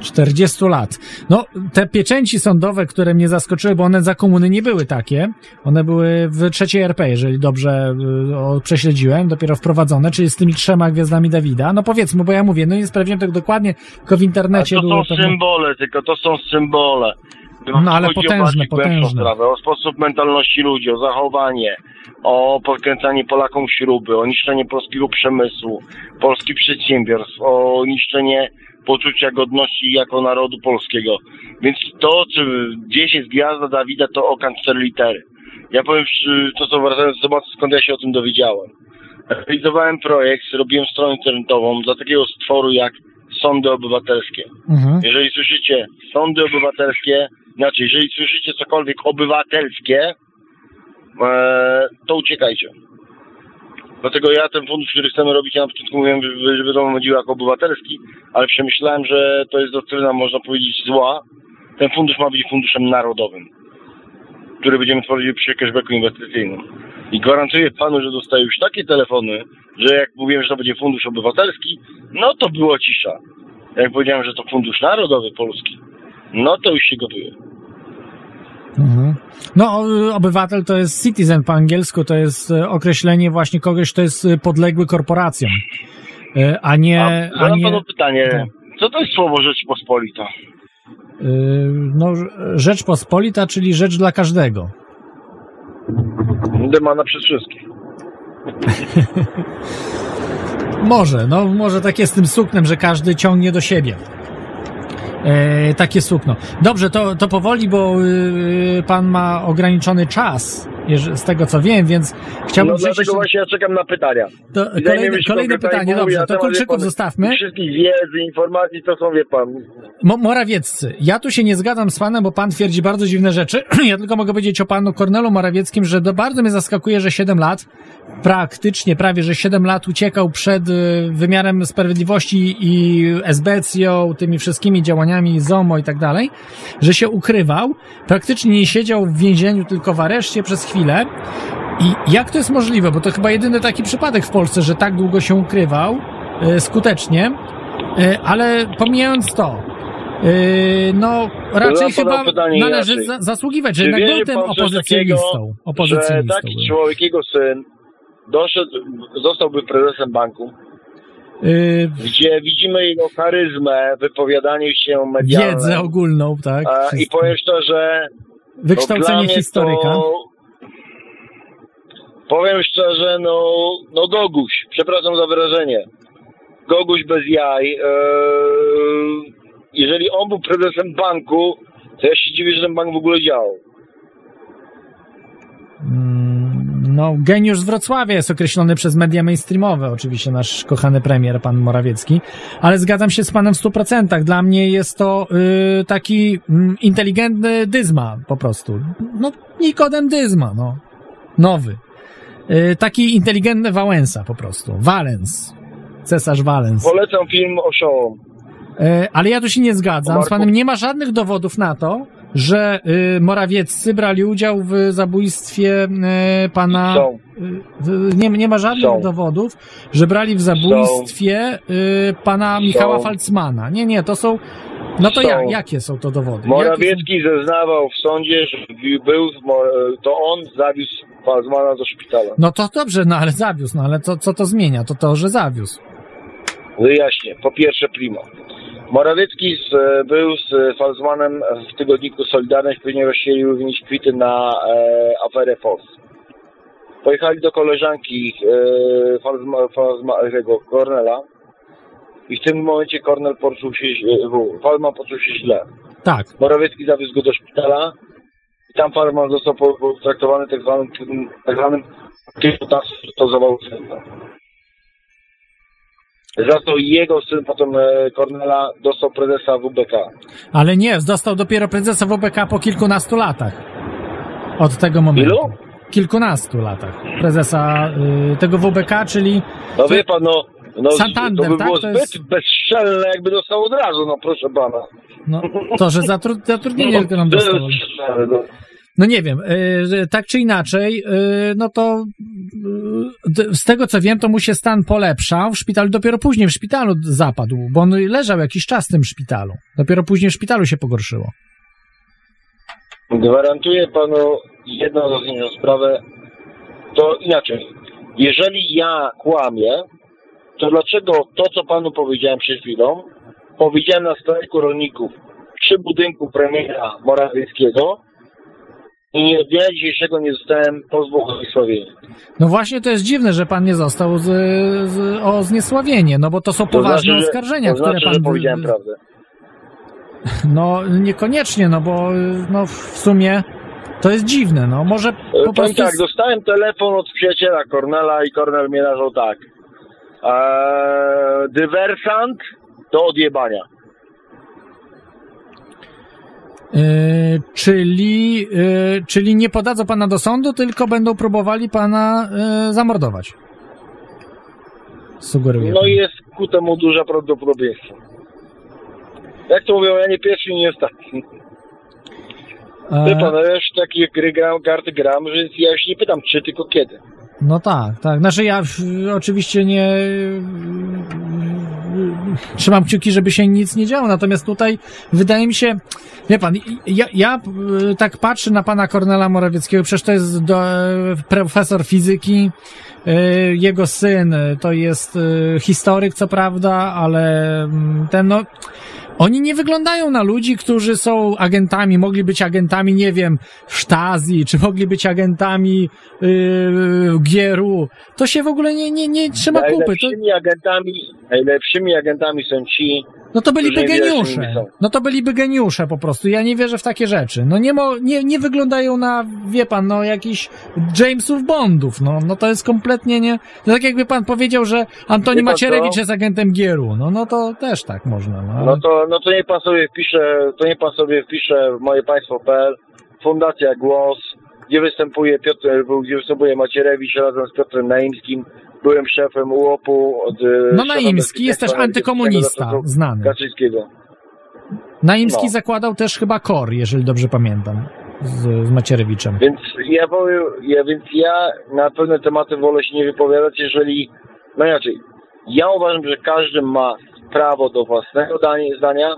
40 lat. No, te pieczęci sądowe, które mnie zaskoczyły, bo one za komuny nie były takie. One były w trzeciej RP, jeżeli dobrze y, o, prześledziłem, dopiero wprowadzone, czyli z tymi trzema gwiazdami Dawida. No powiedzmy, bo ja mówię, no nie sprawdziłem tego dokładnie, tylko w A internecie to było są symbole, tylko to są symbole. No, ale potężne, potężne. Sprawę, o sposób mentalności ludzi, o zachowanie, o podkręcanie Polakom śruby, o niszczenie polskiego przemysłu, polskich przedsiębiorstw, o niszczenie poczucia godności jako narodu polskiego. Więc to, czy gdzieś jest gwiazda Dawida, to okan cztery litery. Ja powiem to co wracając do tematu, skąd ja się o tym dowiedziałem. Realizowałem projekt, robiłem stronę internetową dla takiego stworu jak sądy obywatelskie. Mhm. Jeżeli słyszycie sądy obywatelskie, znaczy jeżeli słyszycie cokolwiek obywatelskie, e, to uciekajcie. Dlatego ja ten fundusz, który chcemy robić, ja na początku mówiłem, że- to chodziło jako obywatelski, ale przemyślałem, że to jest doktryna, można powiedzieć, zła. Ten fundusz ma być funduszem narodowym, który będziemy tworzyli przy cashbacku inwestycyjnym. I gwarantuję panu, że dostaję już takie telefony, że jak mówiłem, że to będzie fundusz obywatelski, no to było cisza. Jak powiedziałem, że to fundusz narodowy polski, no to już się gotuje. Mhm. No, obywatel to jest citizen po angielsku, to jest y, określenie właśnie kogoś, kto jest y, podległy korporacjom, Y, a nie... A A nie panu pytanie, Tak. co to jest słowo Rzeczpospolita? no, Rzeczpospolita, czyli rzecz dla każdego. Demana przez wszystkich. Może, no może tak jest z tym suknem, że każdy ciągnie do siebie. E, takie sukno. Dobrze, to, to powoli, bo y, pan ma ograniczony czas, jeż- z tego co wiem, więc chciałbym No przejść dlatego jeszcze- właśnie ja czekam na pytania. to, Zajmiemy kolejne, się kolejne konkretami, pytanie, bo dobrze, ja to temat, wie Kolczyków pan, zostawmy. Wszystkich wiedzy, informacji, to są, wie pan, Mo Morawieccy. Ja tu się nie zgadzam z panem, bo pan twierdzi bardzo dziwne rzeczy. Ja tylko mogę powiedzieć o panu Kornelu Morawieckim, że to bardzo mnie zaskakuje, że 7 lat, praktycznie prawie, że 7 lat uciekał przed y, wymiarem sprawiedliwości i esbecją, tymi wszystkimi działaniami ZOMO i tak dalej, że się ukrywał, praktycznie nie siedział w więzieniu, tylko w areszcie przez chwilę. I jak to jest możliwe? Bo to chyba jedyny taki przypadek w Polsce, że tak długo się ukrywał y, skutecznie, y, ale pomijając to, y, no raczej chyba należy inaczej. zasługiwać, że Czy jednak był tym opozycjonistą. takiego, że opozycjonistą taki był. człowiek, jego syn, doszedł, zostałby prezesem banku, gdzie widzimy jego charyzmę, wypowiadanie się medialne. wiedzę ogólną, tak? I powiem szczerze, no, Wykształcenie mnie historyka. To, powiem szczerze, no, no Goguś, przepraszam za wyrażenie. Goguś bez jaj. Eee, jeżeli on był prezesem banku, to ja się dziwię, że ten bank w ogóle działał. Mm, No, geniusz z Wrocławia jest określony przez media mainstreamowe, oczywiście nasz kochany premier, pan Morawiecki, ale zgadzam się z panem w 100%. Dla mnie jest to y, taki mm, inteligentny dyzma po prostu. No, Nikodem dyzma, no. Nowy. Y, taki inteligentny Wałęsa po prostu. Walens. Cesarz Walens. Polecam film Osiołom. E, Ale ja tu się nie zgadzam z panem. Nie ma żadnych dowodów na to, że y, Morawieccy brali udział w zabójstwie y, pana. Są. Y, nie, nie ma żadnych Są. dowodów, że brali w zabójstwie pana Michała Są. Falcmana. Nie, nie, to są. No to Są. ja, jakie są to dowody? Morawiecki zeznawał w sądzie, że był, to on zawiózł Fazmana do szpitala. są... No to dobrze, no ale zawiózł, no ale to, co to zmienia? To to, że zawiózł. Wyjaśnię. Po pierwsze, prima. Morawiecki z, był z Falzmanem w tygodniku Solidarność, później rozsieli również kwity na e, aferę FOS. Pojechali do koleżanki e, Falzma, Falzma, tego Kornela i w tym momencie Kornel poczuł się, Falman poczuł się źle. Tak. Morawiecki zawiózł go do szpitala i tam Falman został po- potraktowany tak zwanym, tak zwanym stosował syna. Za to jego syn, potem e, Kornela, dostał prezesa WBK. Ale nie, dostał dopiero prezesa WBK po kilkunastu latach. Od tego momentu. Ilu? Kilkunastu latach. Prezesa y, tego WBK, czyli No wie pan, no, No, Santander, to by tak? było To zbyt jest- bezstrzelne, jakby dostał od razu, no proszę pana. No, to, że zatru- zatrudnienie no, nam to jest dostało. No. Nie wiem, y, tak czy inaczej, y, no to d- z tego co wiem, to mu się stan polepszał w szpitalu, dopiero później w szpitalu zapadł, bo on leżał jakiś czas w tym szpitalu. Dopiero później w szpitalu się pogorszyło. Gwarantuję panu jedną rozwiązaniową sprawę. To inaczej. Jeżeli ja kłamię, to dlaczego to, co panu powiedziałem przed chwilą, powiedziałem na strajku rolników przy budynku premiera Morawieckiego i nie od dnia dzisiejszego nie zostałem pozwu o zniesławienie. No właśnie to jest dziwne, że pan nie został z, z, o zniesławienie, no bo to są poważne znaczy, że- oskarżenia, to znaczy, które pan... że powiedziałem prawdę. No niekoniecznie, no bo no w sumie to jest dziwne, no może po Powiem prostu... tak, dostałem telefon od przyjaciela Kornela i Kornel mnie nazwał tak. Eee, dywersant do odjebania. Y, czyli, y, czyli nie podadzą pana do sądu, tylko będą próbowali pana y, zamordować. Sugeruję. No i jest ku temu duża prawdopodobieństwo. Jak to mówią, ja nie pierwszy, nie ostatni. Wie E, pan, ja już takie gry gram, karty gram, że ja już nie pytam czy, tylko kiedy. No tak, tak. Znaczy ja oczywiście nie trzymam kciuki, żeby się nic nie działo, natomiast tutaj wydaje mi się, wie pan, ja, ja y, tak patrzę na pana Kornela Morawieckiego, przecież to jest do, profesor fizyki, y, jego syn to jest historyk, co prawda, ale mm, ten no, oni nie wyglądają na ludzi, którzy są agentami, mogli być agentami, nie wiem, Stasi, czy mogli być agentami yy, GRU. To się w ogóle nie, nie, nie trzyma kupy. To, Najlepszymi agentami, najlepszymi agentami są ci, no to byliby nie geniusze. No to byliby geniusze po prostu. Ja nie wierzę w takie rzeczy. No nie, mo, nie, nie wyglądają na, wie pan, no jakichś Jamesów Bondów. No, no to jest kompletnie nie... No tak jakby pan powiedział, że Antoni Macierewicz co? jest agentem GRU. No, no to też tak można. No, ale... no to, no to niech pan sobie wpisze, to niech pan sobie wpisze w moje państwo.pl, Fundacja Głos, gdzie występuje Piotr, gdzie występuje Macierewicz razem z Piotrem Naimskim. Byłem szefem UOP-u od... e, No Naimski jest też antykomunista, znany. Kaczyńskiego. Naimski No. zakładał też chyba KOR, jeżeli dobrze pamiętam, z, z Macierewiczem. Więc ja powiem, ja, więc ja na pewne tematy wolę się nie wypowiadać, jeżeli, no inaczej, ja uważam, że każdy ma prawo do własnego danie- zdania,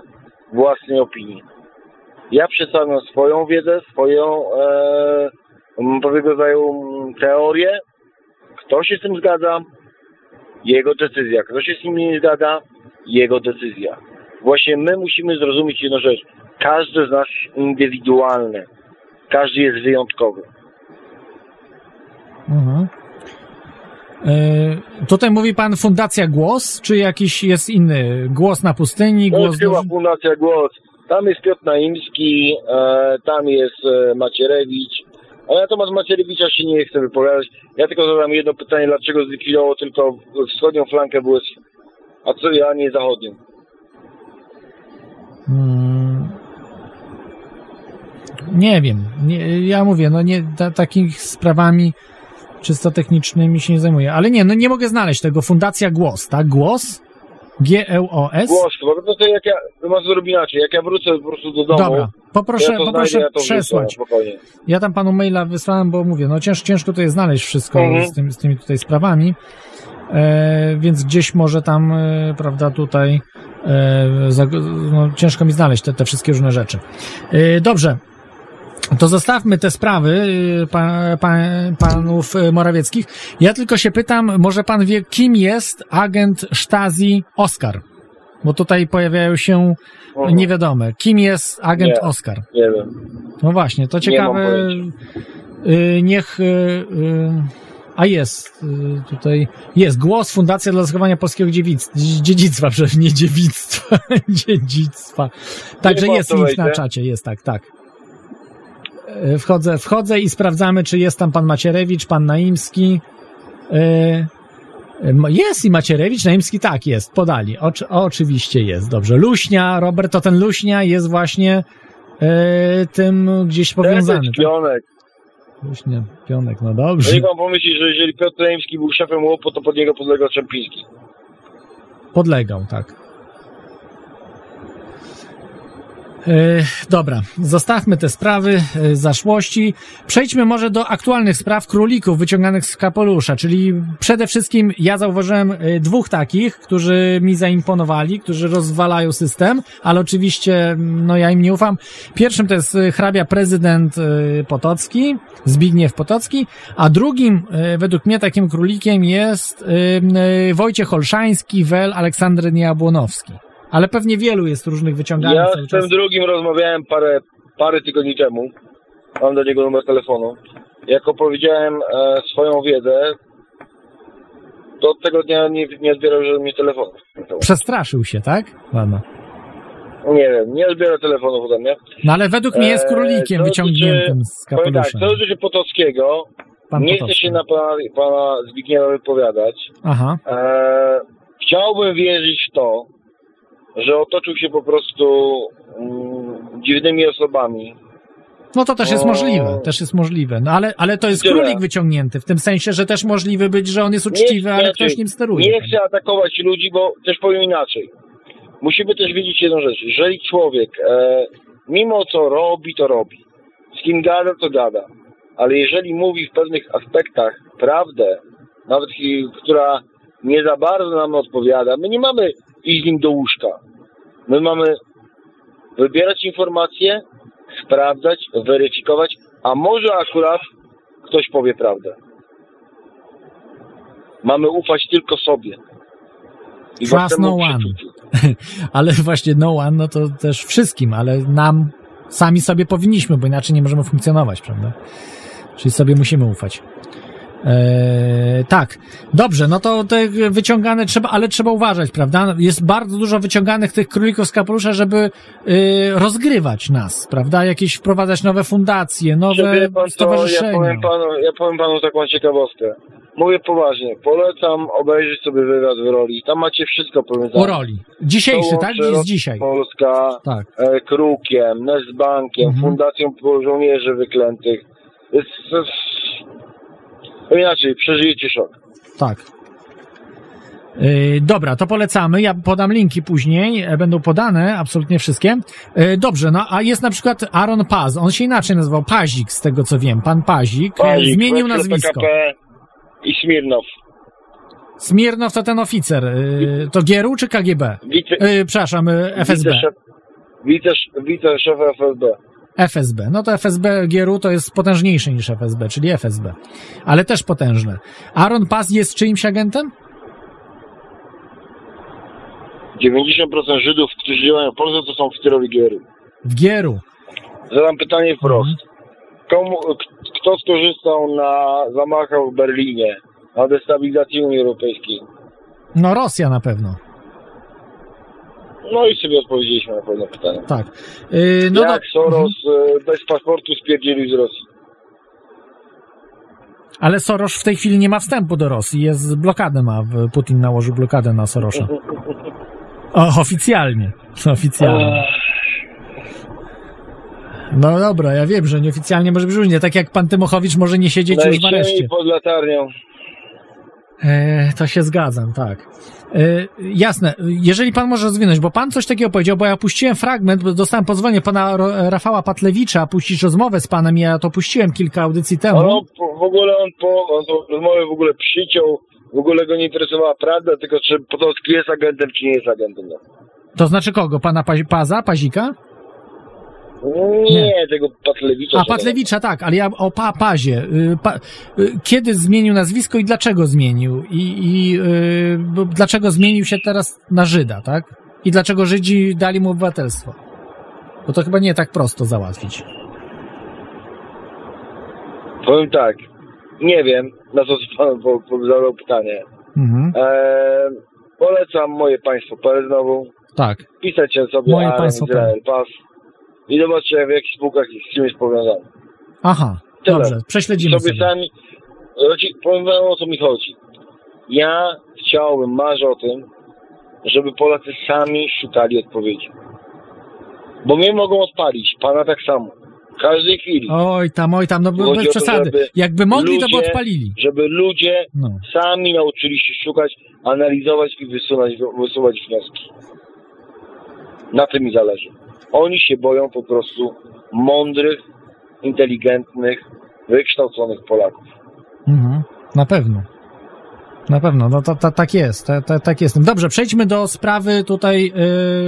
własnej opinii. Ja przedstawiam swoją wiedzę, swoją e, pewnego rodzaju teorię. Kto się z tym zgadza, jego decyzja. Kto się z tym nie zgadza, jego decyzja. Właśnie my musimy zrozumieć jedną rzecz. Każdy z nas indywidualny. Każdy jest wyjątkowy. Mhm. E, tutaj mówi pan Fundacja Głos, czy jakiś jest inny? Głos na pustyni, głos do... chyba Fundacja Głos. Tam jest Piotr Naimski, e, tam jest e, Macierewicz. A ja Tomasz Macierewicza się nie chcę wypowiadać. Ja tylko zadam jedno pytanie, dlaczego zlikwidowało tylko wschodnią flankę WS, a co ja nie zachodnią? Mm. Nie wiem. Nie, ja mówię, no nie, ta, takich sprawami czysto technicznymi się nie zajmuję. Ale nie, no nie mogę znaleźć tego. Fundacja Głos, tak? Głos? G-L-O-S? Głos, bo to, to jak ja, to masz zrobić inaczej. Jak ja wrócę po prostu do domu, Dobra, poproszę, ja poproszę znajdę, ja przesłać. Ja tam panu maila wysłałem, bo mówię, no cięż, ciężko to jest znaleźć wszystko Mhm. z, tym, z tymi tutaj sprawami, e, więc gdzieś może tam, e, prawda, tutaj e, zag- no, ciężko mi znaleźć te, te wszystkie różne rzeczy. E, dobrze. To zostawmy te sprawy e, pa, pa, panów e, Morawieckich. Ja tylko się pytam, może pan wie, kim jest agent Stasi Oskar? Bo tutaj pojawiają się Mhm. niewiadome. Kim jest agent Nie. Oskar? Nie wiem. No właśnie, to Nie ciekawe. pojęcia. y, niech. Y, y, a jest tutaj. Jest głos Fundacja dla zachowania polskiego dziedzictwa, przecież nie dziewictwa, dziedzictwa. Także Nie jest link na czacie, jest tak, tak. Y, Wchodzę, wchodzę i sprawdzamy, czy jest tam pan Macierewicz, pan Naimski. Jest i Macierewicz, Naimski tak jest, podali. Oczy, oczywiście jest, dobrze. Luśnia, Robert, to ten Luśnia jest właśnie y, tym gdzieś powiązany. Tak? pionek. Luśnia, Pionek, no No dobrze. niech pan pomyśli, że jeżeli Piotr Naimski był szefem łopu, to pod niego podlegał Czempiński. Podlegał, tak. E, Dobra, zostawmy te sprawy e, zaszłości. Przejdźmy może do aktualnych spraw królików wyciąganych z kapelusza, czyli przede wszystkim ja zauważyłem e, dwóch takich, którzy mi zaimponowali, którzy rozwalają system, ale oczywiście no ja im nie ufam. Pierwszym to jest e, hrabia prezydent e, Potocki, Zbigniew Potocki, a drugim e, według mnie takim królikiem jest e, e, Wojciech Olszański, Wel, Aleksander Niejabłonowski. Ale pewnie wielu jest różnych wyciąganych Ja z tym drugim rozmawiałem parę, parę tygodni temu. Mam do niego numer telefonu. Jak opowiedziałem e, swoją wiedzę, to od tego dnia nie, nie odbierał mi telefonów. Przestraszył się, tak? Ładno. Nie wiem, nie odbiera telefonów ode mnie. No ale według mnie jest Eee, królikiem to wyciągniętym z Powiem tak, kapelusza. co dotyczy Potockiego, Pan nie chcę się na pana, pana Zbigniewa wypowiadać. Aha. E, chciałbym wierzyć w to, że otoczył się po prostu mm, dziwnymi osobami. No to też jest O. możliwe, też jest możliwe. No ale, ale to jest Tyle. królik wyciągnięty, w tym sensie, że też możliwe być, że on jest uczciwy, ale znaczy, ktoś nim steruje. Nie chcę atakować ludzi, bo też powiem inaczej. Musimy też wiedzieć jedną rzecz. Jeżeli człowiek e, mimo co robi, to robi. Z kim gada, to gada. Ale jeżeli mówi w pewnych aspektach prawdę, nawet która nie za bardzo nam odpowiada, my nie mamy iść z nim do łóżka. My mamy wybierać informacje, sprawdzać, weryfikować, a może akurat ktoś powie prawdę. Mamy ufać tylko sobie. I Trust no one. Ale właśnie no one, no to też wszystkim, ale nam sami sobie powinniśmy, bo inaczej nie możemy funkcjonować, prawda? Czyli sobie musimy ufać. Eee, tak, dobrze, no to te wyciągane trzeba, ale trzeba uważać, prawda? Jest bardzo dużo wyciąganych tych królików z kapelusza, żeby y, rozgrywać nas, prawda? Jakieś wprowadzać nowe fundacje, nowe pan co, ja stowarzyszenia. powiem panu, ja powiem panu taką ciekawostkę. Mówię poważnie, polecam obejrzeć sobie wywiad w roli. Tam macie wszystko powiązane. O roli. Dzisiejszy, tak? Jest dzisiaj. Polska, Tak. e, Krukiem, Nestbankiem, Mhm. Fundacją Żołnierzy Wyklętych. Jest, jest... Inaczej, przeżyjecie szok. Tak. Yy, dobra, to polecamy. Ja podam linki później, e, będą podane, absolutnie wszystkie. Yy, dobrze, no a jest na przykład Aaron Paz, on się inaczej nazywał, Pazik, z tego co wiem, pan Pazik, e, Pazik, zmienił nazwisko. PKP i Smirnow. Smirnow to ten oficer, yy, to GRU czy KGB? Wice, Yy, przepraszam, yy, FSB. Wiceszef, wice, wiceszef FSB. FSB. No to FSB GRU to jest potężniejszy niż FSB, czyli FSB. Ale też potężne. Aaron Paz jest czyimś agentem? 90% Żydów, którzy działają w Polsce, to są oficerowie GRU. W GRU. Zadam pytanie wprost. Mhm. Komu, kto skorzystał na zamachach w Berlinie, na destabilizacji Unii Europejskiej? No Rosja na pewno. No i sobie odpowiedzieliśmy na pewne pytanie. Tak. Yy, no Jak do- Soros e, bez paszportu spierdzielił z Rosji? Ale Soros w tej chwili nie ma wstępu do Rosji. Jest blokadę ma. Putin nałożył blokadę na Sorosza. O, oficjalnie. Oficjalnie. No dobra, ja wiem, że nieoficjalnie może być różnie. Tak jak pan Tymochowicz może nie siedzieć już w areszcie. Pod latarnią. E, to się zgadzam, tak. E, jasne, jeżeli pan może rozwinąć, bo pan coś takiego powiedział, bo ja puściłem fragment, bo dostałem pozwolenie pana Rafała Patlewicza puścić rozmowę z panem, ja to puściłem kilka audycji temu. On, po- w ogóle on po on rozmowę w ogóle przyciął, w ogóle go nie interesowała prawda, tylko czy Potocki jest agentem, czy nie jest agentem. No. To znaczy kogo? Pana Paza, Pazika? Nie, tego Patlewicza. A, Patlewicza, tak, ale ja o pa, Pazie. Y, Pa, y, kiedy zmienił nazwisko i dlaczego zmienił? I, i y, dlaczego zmienił się teraz na Żyda, tak? I dlaczego Żydzi dali mu obywatelstwo? Bo to chyba nie tak prosto załatwić. Powiem tak, nie wiem, na co pan po, po, zadał pytanie. Mhm, Eee, polecam moje państwo PL znowu. tak. Pisajcie sobie Moje Aaron państwo Izrael Pas i zobaczcie w jakich spółkach i z czym jest powiązany. Aha, Tyle. dobrze, prześledzimy sobie sobie. sami, powiem wam o co mi chodzi. Ja chciałbym, marzę o tym, żeby Polacy sami szukali odpowiedzi. Bo mnie mogą odpalić, pana tak samo. W każdej chwili. Oj tam, oj tam, no Chodzi bez przesady. Jakby mogli, to by ludzie- odpalili. Żeby ludzie No. sami nauczyli się szukać, analizować i wysunąć, wysuwać wnioski. Na tym mi zależy. Oni się boją po prostu mądrych, inteligentnych, wykształconych Polaków. Mhm. Na pewno. Na pewno, no to, to tak jest, to, to, tak jest. Dobrze, przejdźmy do sprawy tutaj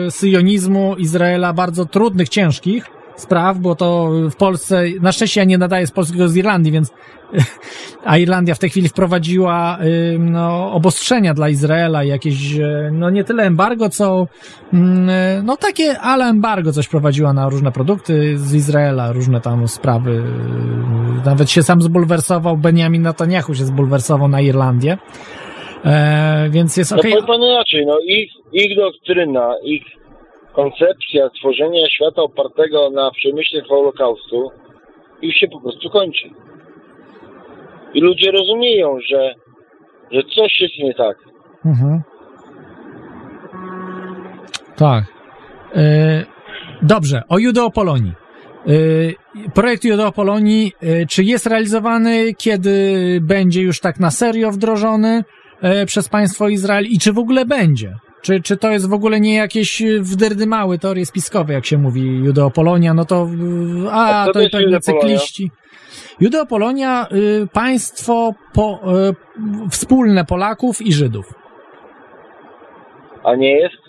y, syjonizmu Izraela, bardzo trudnych, ciężkich spraw, bo to w Polsce, na szczęście ja nie nadaję z polskiego z Irlandii, więc a Irlandia w tej chwili wprowadziła no, obostrzenia dla Izraela, jakieś, y, no nie tyle embargo, co mm, y, no takie, ale embargo coś prowadziła na różne produkty z Izraela, różne tam sprawy. y, Nawet się sam zbulwersował, Benjamin Netanyahu się zbulwersował na Irlandię. E, więc jest No okej. powiem panu inaczej, no ich, ich doktryna, ich koncepcja tworzenia świata opartego na przemyśle Holokaustu już się po prostu kończy. I ludzie rozumieją, że, że coś jest nie tak. Mhm. Tak. E, dobrze, o Judeopolonii. E, projekt Judeopolonii, e, czy jest realizowany, kiedy będzie już tak na serio wdrożony przez państwo Izrael i czy w ogóle będzie? Czy, czy to jest w ogóle nie jakieś wdyrdymały teorie spiskowe, jak się mówi, Judeopolonia, no to y, A a, co to to i pewnie cykliści. Judeopolonia, y, państwo po, y, wspólne Polaków i Żydów. A nie jest?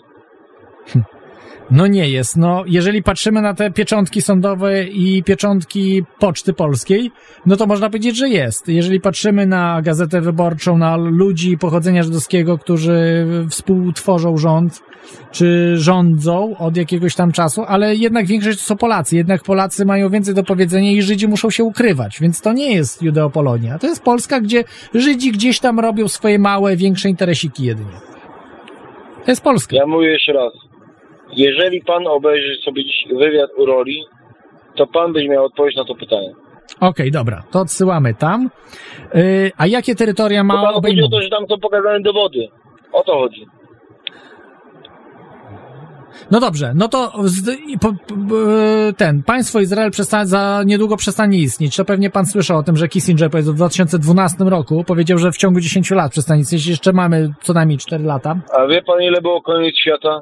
No nie jest. No, jeżeli patrzymy na te pieczątki sądowe i pieczątki Poczty Polskiej, no to można powiedzieć, że jest. Jeżeli patrzymy na Gazetę Wyborczą, na ludzi pochodzenia żydowskiego, którzy współtworzą rząd, czy rządzą od jakiegoś tam czasu, ale jednak większość to są Polacy. Jednak Polacy mają więcej do powiedzenia i Żydzi muszą się ukrywać, więc to nie jest Judeopolonia. To jest Polska, gdzie Żydzi gdzieś tam robią swoje małe, większe interesiki jedynie. To jest Polska. Ja mówię jeszcze raz. Jeżeli pan obejrzy sobie wywiad u Roli, to pan będzie miał odpowiedź na to pytanie. Okej, dobra, to odsyłamy tam. Yy, a jakie terytoria ma panu chodzi o obejmować? to, że tam są pokazane dowody. O to chodzi. No dobrze, no to z, po, po, e, ten, państwo Izrael przesta, za niedługo przestanie istnieć. To pewnie pan słyszał o tym, że Kissinger powiedział w 2012 roku, powiedział, że w ciągu 10 lat przestanie istnieć. Jeszcze mamy co najmniej 4 lata. A wie pan, ile było koniec świata?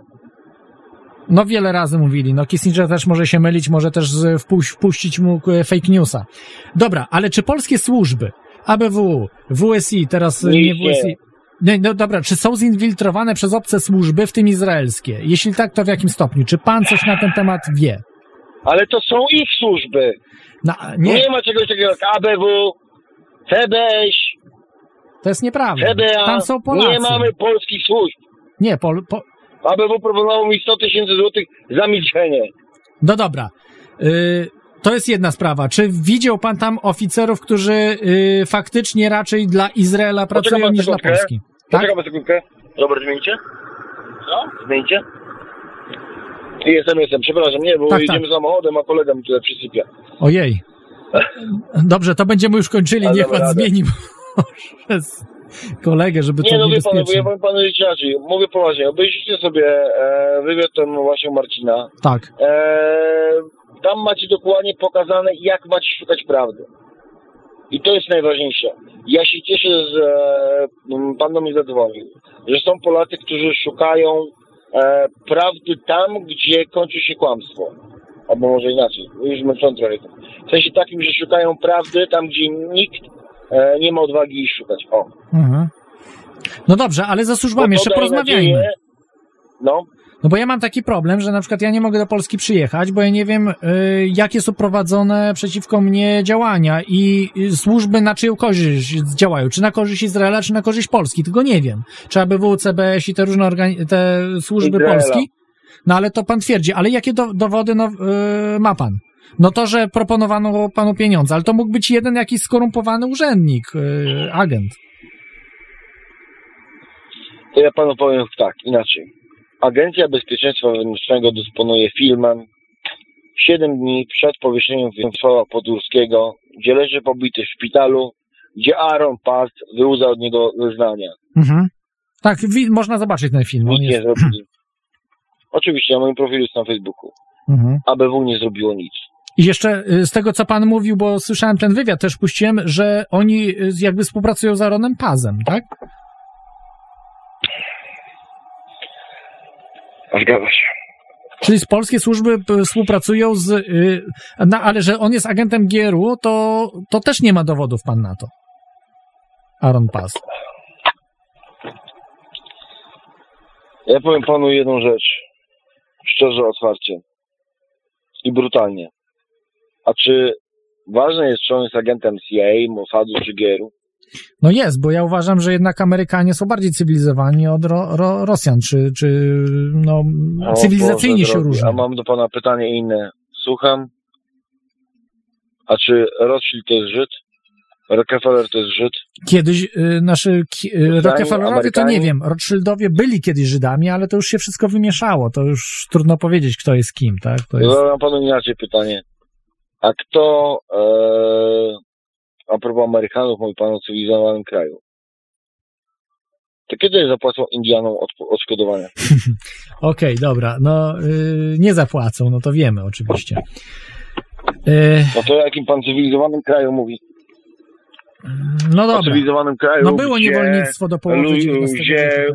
No wiele razy mówili. No Kissinger też może się mylić, może też wpuścić mu e, fake newsa. Dobra, ale czy polskie służby, ABW, WSI, teraz e, nie. WSI, nie, no dobra, czy są zinfiltrowane przez obce służby, w tym izraelskie? Jeśli tak, to w jakim stopniu? Czy pan coś na ten temat wie? Ale to są ich służby. Na, Nie, nie, ma czegoś takiego jak ABW, CBŚ, to jest nieprawda. CBA. Tam są Polacy. Nie mamy polskich służb. Nie, pol, po, ABW proponowało mi 100 tysięcy złotych za milczenie. no dobra. Y, to jest jedna sprawa. Czy widział pan tam oficerów, którzy y, faktycznie raczej dla Izraela pracują niż dla sekundkę. Polski? Tak? Poczekamy sekundkę. Robert, zmienicie? Co? Zmienicie? Jestem, jestem. Przepraszam, nie, bo Tak, jedziemy samochodem, a kolega mi tutaj przysypia. Ojej. Dobrze, to będziemy już kończyli. Ale Niech pan zmieni kolegę, żeby Nie, to no nie wie pan, bo ja powiem panu inaczej. Mówię poważnie. Obejrzyjcie sobie e, wywiad ten właśnie Marcina. Tak. E, tam macie dokładnie pokazane, jak macie szukać prawdy. I to jest najważniejsze. Ja się cieszę, że mm, pan do mnie zadzwonił, że są Polacy, którzy szukają e, prawdy tam, gdzie kończy się kłamstwo. Albo może inaczej, już męcząc trochę. W sensie takim, że szukają prawdy tam, gdzie nikt e, nie ma odwagi ich szukać. O. Mhm. No dobrze, ale ze służbami Bo jeszcze porozmawiajmy. nadzieję- No, No bo ja mam taki problem, że na przykład ja nie mogę do Polski przyjechać, bo ja nie wiem, y, jakie są prowadzone przeciwko mnie działania i y, służby na czyją korzyść działają. Czy na korzyść Izraela, czy na korzyść Polski. Tego nie wiem. Czy ABW, CBS i te różne organi- te służby Izraela. Polski. No ale to pan twierdzi. Ale jakie do, dowody no, y, ma pan? No to, że proponowano panu pieniądze, ale to mógł być jeden jakiś skorumpowany urzędnik, y, agent. to ja panu powiem tak, inaczej. Agencja Bezpieczeństwa Wewnętrznego dysponuje filmem 7 dni przed powieszeniem Wiesława Podórskiego, gdzie leży pobity w szpitalu, gdzie Aaron Past wyłudza od niego zeznania. Mhm. Tak, można zobaczyć ten film. Nie jest... zrobili. Oczywiście, na moim profilu jest na Facebooku. Mhm. ABW nie zrobiło nic. I jeszcze y, z tego, co pan mówił, bo słyszałem ten wywiad, też puściłem, że oni y, jakby współpracują z Aaronem Pazem, tak? Zgadza się. Czyli z polskie służby p- współpracują z... y, No, ale że on jest agentem GRU, to, to też nie ma dowodów pan na to. Aaron Pass. Ja powiem panu jedną rzecz. Szczerze, otwarcie. I brutalnie. A czy ważne jest, czy on jest agentem CIA, Mossadu czy GRU? No jest, bo ja uważam, że jednak Amerykanie są bardziej cywilizowani od ro, ro, Rosjan, czy, czy no, O cywilizacyjnie Boże się różnią. A mam do pana pytanie inne. Słucham. A czy Rothschild to jest Żyd? Rockefeller to jest Żyd? Kiedyś, y, naszy ki- y, Rockefellerowie to nie wiem, Rothschildowie byli kiedyś Żydami, ale to już się wszystko wymieszało, to już trudno powiedzieć, kto jest kim, tak? To jest... Zadam panu inaczej pytanie. A kto, e, a propos Amerykanów, mówi pan o cywilizowanym kraju, to kiedy zapłacą Indianom odszkodowania? Okej, dobra, no y, nie zapłacą, no to wiemy oczywiście. Y, No to o jakim pan cywilizowanym kraju mówi? no O dobra, cywilizowanym kraju, no było gdzie, niewolnictwo do połowy lu- gdzie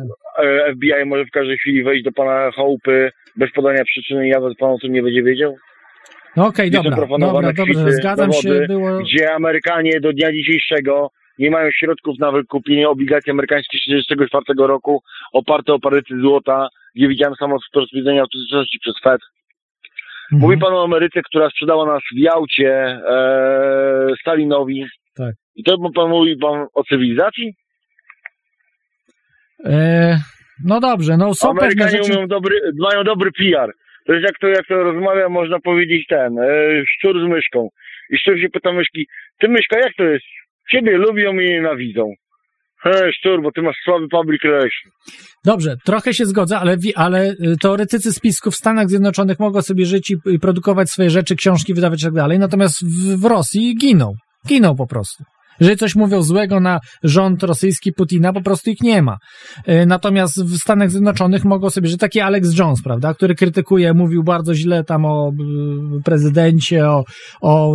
FBI może w każdej chwili wejść do pana chałupy bez podania przyczyny i nawet pan o tym nie będzie wiedział? No okej, są dobra, dobra, dobrze, zgadzam się, dowody, było... Gdzie Amerykanie do dnia dzisiejszego nie mają środków na wykupienie obligacji amerykańskich z 1944 roku oparte o paryty złota, gdzie widziałem samo rozwiedzenia autentyczności przez Fed. Mhm. Mówi pan o Ameryce, która sprzedała nas w Jałcie e, Stalinowi. Tak. I to pan mówi pan o cywilizacji? E, no dobrze, no są pewne Amerykanie rzeczy... mają dobry, mają dobry PR. To jest jak to, jak to rozmawia, można powiedzieć ten, e, szczur z myszką. I szczur się pyta myszki, ty myszka, jak to jest? Ciebie lubią i nienawidzą. He, szczur, bo ty masz słaby public relation. Dobrze, trochę się zgodzę, ale, ale y, teoretycy spisków w Stanach Zjednoczonych mogą sobie żyć i, i produkować swoje rzeczy, książki wydawać i tak dalej, natomiast w, w Rosji giną. Giną po prostu. Jeżeli coś mówią złego na rząd rosyjski Putina, po prostu ich nie ma. Y, Natomiast w Stanach Zjednoczonych mogą sobie żyć taki Alex Jones, prawda, który krytykuje, mówił bardzo źle tam o y, prezydencie, o, o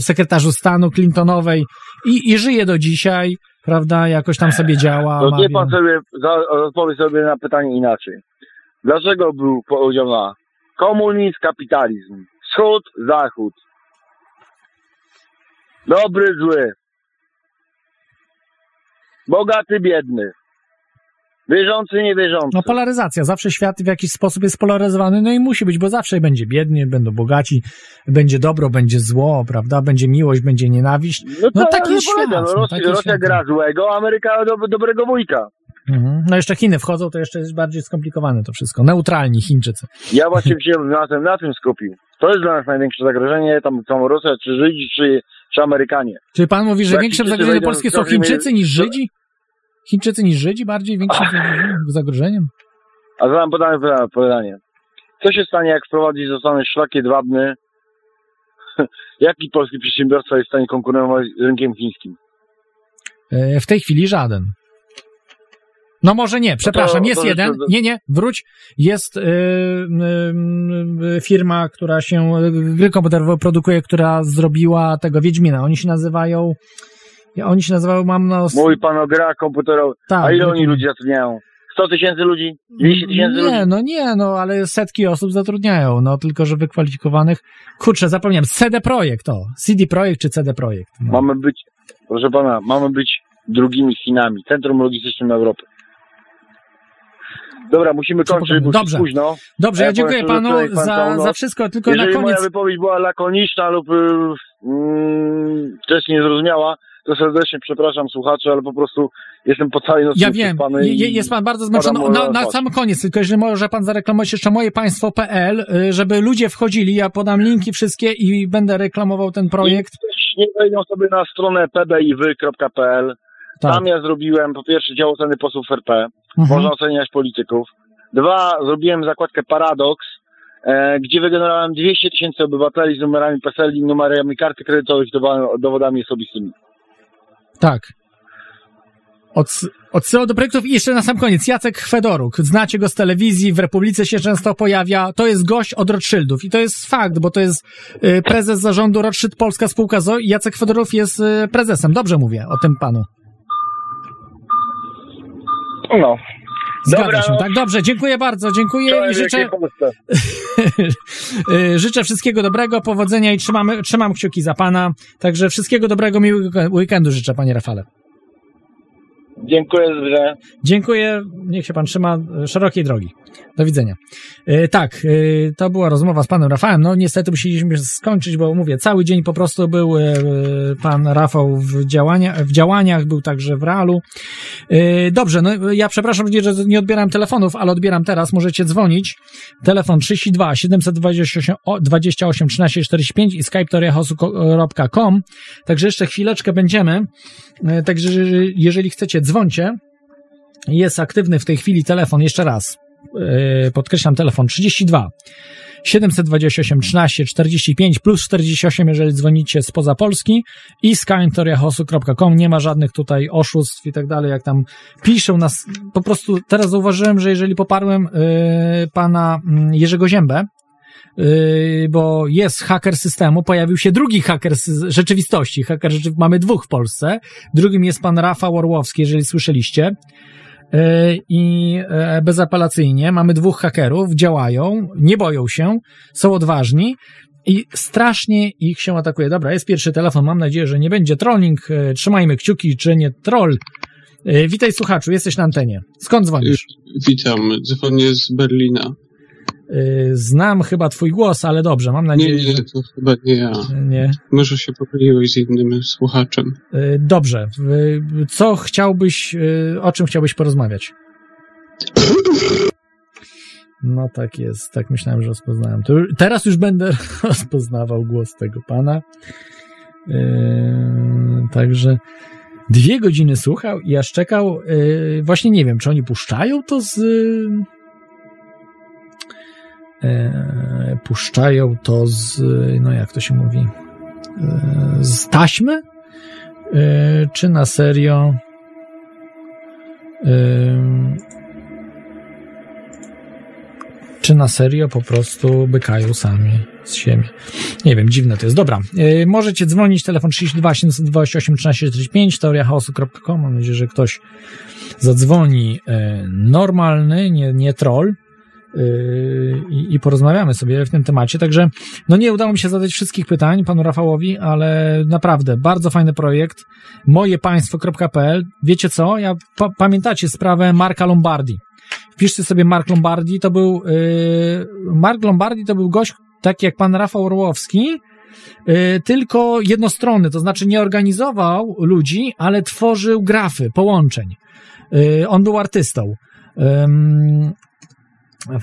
sekretarzu stanu Clintonowej i, i żyje do dzisiaj, prawda, jakoś tam sobie działa. To nie pan sobie, odpowie sobie na pytanie inaczej. Dlaczego był podział na komunizm, kapitalizm? Wschód, zachód. Dobry, zły. Bogaty, biedny. Wierzący, niewierzący. No polaryzacja. Zawsze świat w jakiś sposób jest polaryzowany, no i musi być, bo zawsze będzie biednie, będą bogaci, będzie dobro, będzie zło, prawda? Będzie miłość, będzie nienawiść. No, No to taki ja jest świat, No, no Rosja, taki Rosja świat. gra złego, a Ameryka do, dobrego wujka. Mhm. No jeszcze Chiny wchodzą, to jeszcze jest bardziej skomplikowane to wszystko. Neutralni Chińczycy. Ja właśnie się na tym, na tym skupił. To jest dla nas największe zagrożenie, tam są Rosja, czy Żydzi, czy, czy Amerykanie. Czyli pan mówi, że większym zagrożeniem wejdą Polski są Chińczycy niż Żydzi? Chińczycy niż Żydzi bardziej większym zagrożeniem-? A zadam pytanie, pytanie. Co się stanie, jak wprowadzić zostanie szlak jedwabny? Jaki polski przedsiębiorca jest w stanie konkurować z rynkiem chińskim? E, W tej chwili żaden. No może nie, przepraszam, to jest jeszcze jeden. Nie, nie, wróć. Jest y, y, y, firma, która się, gry komputerowe produkuje, która zrobiła tego Wiedźmina. Oni się nazywają, oni się nazywają, mam na... Mówi pan o grach komputerowych. tak, A ile oni ludzi zatrudniają? 100 tysięcy ludzi? 200 tysięcy ludzi? Nie, no nie, no ale setki osób zatrudniają, no tylko, że wykwalifikowanych. Kurczę, zapomniałem, CD Projekt, o, CD Projekt czy CD Projekt. No. Mamy być, proszę pana, mamy być drugimi Chinami, centrum logistycznym Europy. Dobra, musimy kończyć, bo Dobrze. Późno. Dobrze, ja ja dziękuję panu pan za, za wszystko, tylko Jeżeli na koniec... moja wypowiedź była lakoniczna lub y, mm, też niezrozumiała, to serdecznie przepraszam słuchaczy, ale po prostu jestem po całej nocy Ja wiem, je, jest pan bardzo zmęczony. Na, na sam koniec, tylko jeżeli może pan zareklamować jeszcze moje państwo.pl, y, żeby ludzie wchodzili, ja podam linki wszystkie i będę reklamował ten projekt. I nie wejdą sobie na stronę pbiwy.pl. Tak. Tam ja zrobiłem po pierwsze dział oceny posłów RP, Mhm. można oceniać polityków. Dwa, zrobiłem zakładkę Paradox, e, gdzie wygenerowałem 200 tysięcy obywateli z numerami PESEL i numerami karty kredytowych, dowodami osobistymi. Tak. Ods- Odsyłam do projektów i jeszcze na sam koniec. Jacek Chwedoruk. Znacie go z telewizji, w Republice się często pojawia. To jest gość od Rothschildów i to jest fakt, bo to jest y, prezes zarządu Rothschild Polska Spółka ZO i Jacek Chwedoruk jest y, prezesem. Dobrze mówię o tym panu. No, Zgadza Dobra, się, tak? Dobrze, dziękuję bardzo, dziękuję i życzę, y, życzę wszystkiego dobrego, powodzenia i trzymamy, trzymam kciuki za pana. Także wszystkiego dobrego, miłego weekendu życzę, panie Rafale. Dziękuję, że Dziękuję, niech się pan trzyma e, szerokiej drogi. Do widzenia. E, tak, e, to była rozmowa z panem Rafałem. No niestety musieliśmy skończyć, bo mówię, cały dzień po prostu był e, pan Rafał w, działania, w działaniach, był także w realu. Dobrze, no ja przepraszam, że nie odbieram telefonów, ale odbieram teraz. Możecie dzwonić. Telefon 32 728 o, 28 13 45 i skype toriahosu.com. Także jeszcze chwileczkę będziemy. Także jeżeli chcecie, dzwońcie. Jest aktywny w tej chwili telefon, jeszcze raz. E, Podkreślam telefon 32 728 13 45 plus 48, jeżeli dzwonicie spoza Polski i skytoriahosu.com. Nie ma żadnych tutaj oszustw i tak dalej, jak tam piszą nas. Po prostu teraz zauważyłem, że jeżeli poparłem e, pana mm, Jerzego Ziębę, Yy, bo jest haker systemu, pojawił się drugi haker rzeczywistości. Haker rzeczy... mamy dwóch w Polsce. Drugim jest pan Rafał Orłowski, jeżeli słyszeliście. Yy, I e, bezapelacyjnie mamy dwóch hakerów, działają, nie boją się, są odważni i strasznie ich się atakuje. Dobra, jest pierwszy telefon, mam nadzieję, że nie będzie trolling. E, Trzymajmy kciuki, czy nie troll. E, Witaj słuchaczu, jesteś na antenie. Skąd dzwonisz? Witam, dzwonię z Berlina. Y, Znam chyba twój głos, ale dobrze, mam Nie, nadzieję, nie, że... to chyba nie ja. Nie. Może się pomyliłeś z innym słuchaczem. Y, Dobrze. Co chciałbyś, y, o czym chciałbyś porozmawiać? No tak jest, tak myślałem, że rozpoznałem. To teraz już będę rozpoznawał głos tego pana. Yy, także dwie godziny słuchał i aż czekał. Yy, właśnie nie wiem, czy oni puszczają to z. Yy, puszczają to z. No jak to się mówi? Yy, z taśmy? Yy, czy na serio? Czy na serio po prostu bykają sami z siebie. Nie wiem, dziwne to jest. Dobra, yy, możecie dzwonić, telefon 32 728 1345, teoriachaosu.com. Mam nadzieję, że ktoś zadzwoni yy, normalny, nie, nie troll. Yy, I, I porozmawiamy sobie w tym temacie. Także, no nie udało mi się zadać wszystkich pytań panu Rafałowi, ale naprawdę bardzo fajny projekt. Mojepaństwo.pl. Wiecie co? Ja pa- pamiętacie sprawę Marka Lombardi. Wpiszcie sobie Mark Lombardi, to był yy, Mark Lombardi to był gość taki jak pan Rafał Orłowski, yy, tylko jednostronny, to znaczy nie organizował ludzi, ale tworzył grafy, połączeń. Yy, on był artystą.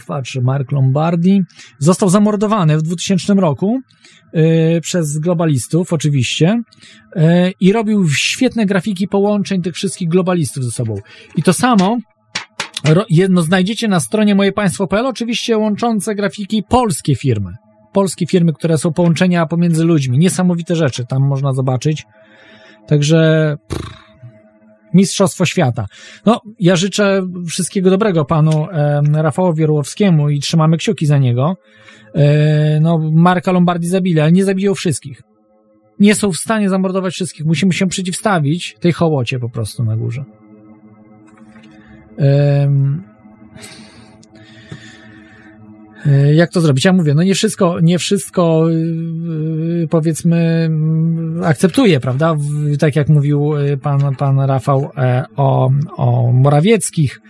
Patrzę, Mark Lombardi został zamordowany w 2000 roku yy, przez globalistów, oczywiście, yy, i robił świetne grafiki połączeń tych wszystkich globalistów ze sobą. I to samo ro, jedno znajdziecie na stronie mojepaństwo.pl, oczywiście łączące grafiki polskie firmy. Polskie firmy, które są połączenia pomiędzy ludźmi. Niesamowite rzeczy tam można zobaczyć. Także pff, mistrzostwo świata. No, ja życzę wszystkiego dobrego panu e, Rafałowi Orłowskiemu i trzymamy kciuki za niego. E, no, Marka Lombardi zabili, ale nie zabiją wszystkich. Nie są w stanie zamordować wszystkich. Musimy się przeciwstawić tej hołocie po prostu na górze. E, Jak to zrobić? Ja mówię, no nie wszystko, nie wszystko yy, powiedzmy mm, akceptuję, prawda? Tak jak mówił pan, pan Rafał e, o, o Morawieckich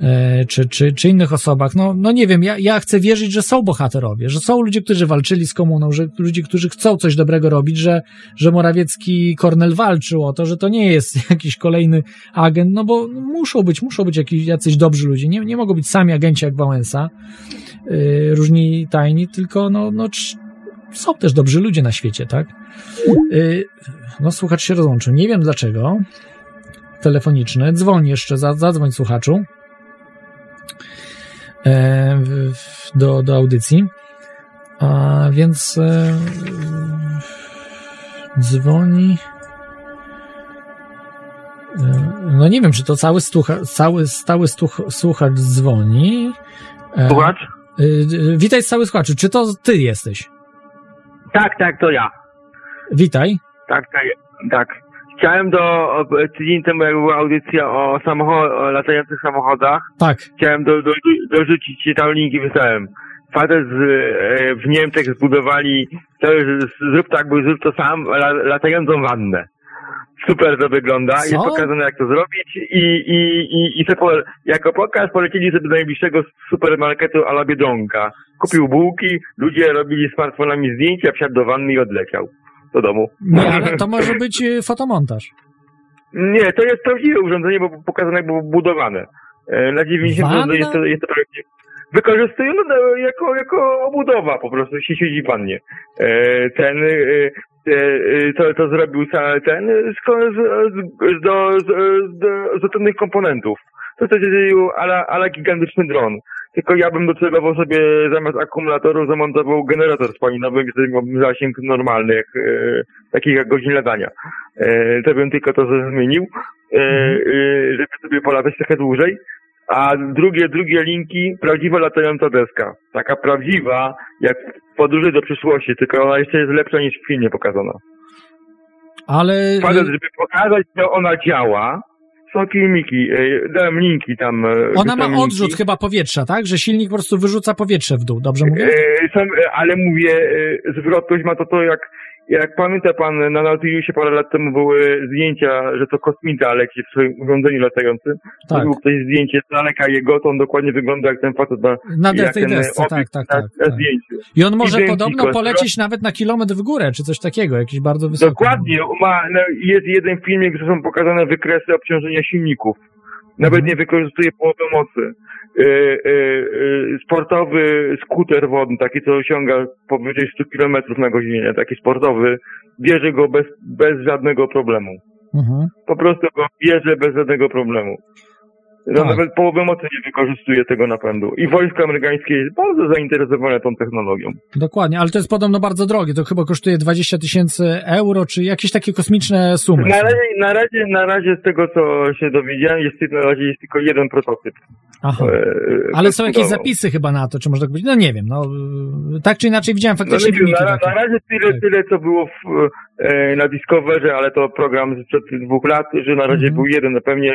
e, czy, czy, czy innych osobach. No, no nie wiem, ja, ja chcę wierzyć, że są bohaterowie, że są ludzie, którzy walczyli z komuną, że ludzie, którzy chcą coś dobrego robić, że, że Morawiecki Kornel walczył o to, że to nie jest jakiś kolejny agent, no bo muszą być, muszą być jakiś, jacyś dobrzy ludzie, nie, nie mogą być sami agenci jak Wałęsa, różni tajni, tylko no, no są też dobrzy ludzie na świecie, tak? Y, no słuchacz się rozłączył, nie wiem dlaczego, telefoniczny, dzwoń jeszcze, za- zadzwoń słuchaczu e, do, do audycji, a więc e, dzwoni E, no nie wiem, czy to cały, stucha, cały stały stuch, słuchacz dzwoni. Słuchacz? Y, y, witaj cały słuchaczu, czy to ty jesteś? Tak, tak, to ja. Witaj. Tak, tak, tak. chciałem do, tydzień temu jak była audycja o, samocho- o latających samochodach, Tak. chciałem do, do, dorzucić ci tam linki wysłałem. Facet z, e, w Niemczech zbudowali, to, zrób tak, bo zrób to sam, la, latającą wannę. Super to wygląda, Co? jest pokazane jak to zrobić i, i, i, i jako pokaz polecieli sobie do najbliższego supermarketu ala Biedronka. Kupił bułki, ludzie robili smartfonami zdjęcia, wsiadł do wanny i odleciał do domu. Nie, ale to może być y, fotomontaż. Nie, to jest prawdziwe urządzenie, bo pokazane jak było budowane. E, Na 90 Wanna? jest to, jest to prawdziwe. Wykorzystują no, jako, jako obudowa po prostu, siedzi pannie. E, Ten, e, e, to, to zrobił ten z, z, z, do, z, z, z ocennych komponentów. To to jest ala, ala gigantyczny dron. Tylko ja bym docelowo sobie zamiast akumulatorów zamontował generator spalinowy, gdzie miałbym zasięg normalny, jak, e, takich jak godzin latania. E, to bym tylko to zmienił, e, e, żeby sobie polatać trochę dłużej. A drugie, drugie linki, prawdziwa latająca deska. Taka prawdziwa, jak w podróży do przyszłości, tylko ona jeszcze jest lepsza niż w filmie pokazana. Ale y, żeby pokazać, że ona działa, są filmiki, e, dałem linki tam. e, ona ma linki. odrzut chyba powietrza, tak? Że silnik po prostu wyrzuca powietrze w dół, dobrze mówię? E, e, ale mówię, zwrotność ma to to, jak, jak pamięta pan, na Nautilusie parę lat temu były zdjęcia, że to kosmita leci w swoim urządzeniu latającym. Tak. Zrobił ktoś zdjęcie z daleka jego, to on dokładnie wygląda jak ten facet na, Na jak tej e, desce, opis tak, tak, na, tak, na tak. zdjęciu. I on może podobno polecieć tak? nawet na kilometr w górę, czy coś takiego, jakiś bardzo wysoki. Dokładnie, ma, no, jest jeden filmik, gdzie są pokazane wykresy obciążenia silników. Nawet Mhm. nie wykorzystuje połowy mocy. E, e, e, sportowy skuter wodny, taki co osiąga powyżej 100 km na godzinę, taki sportowy, bierze go bez, bez żadnego problemu. Mhm. Po prostu go bierze bez żadnego problemu. No, Tak. Nawet połowę mocy nie wykorzystuje tego napędu. I wojsko amerykańskie jest bardzo zainteresowane tą technologią. Dokładnie, ale to jest podobno bardzo drogie, to chyba kosztuje 20 tysięcy euro, czy jakieś takie kosmiczne sumy. Na razie, na razie, na razie z tego co się dowiedziałem, jest, na razie jest tylko jeden prototyp. Aha. E, Ale są jakieś zapisy chyba na to, czy można tak powiedzieć? No nie wiem, no tak czy inaczej widziałem No, faktycznie filmiki na, na takie. razie tyle, Tak. tyle co było w, e, na Discoverze, ale to program sprzed dwóch lat, że na razie Mhm. był jeden, no pewnie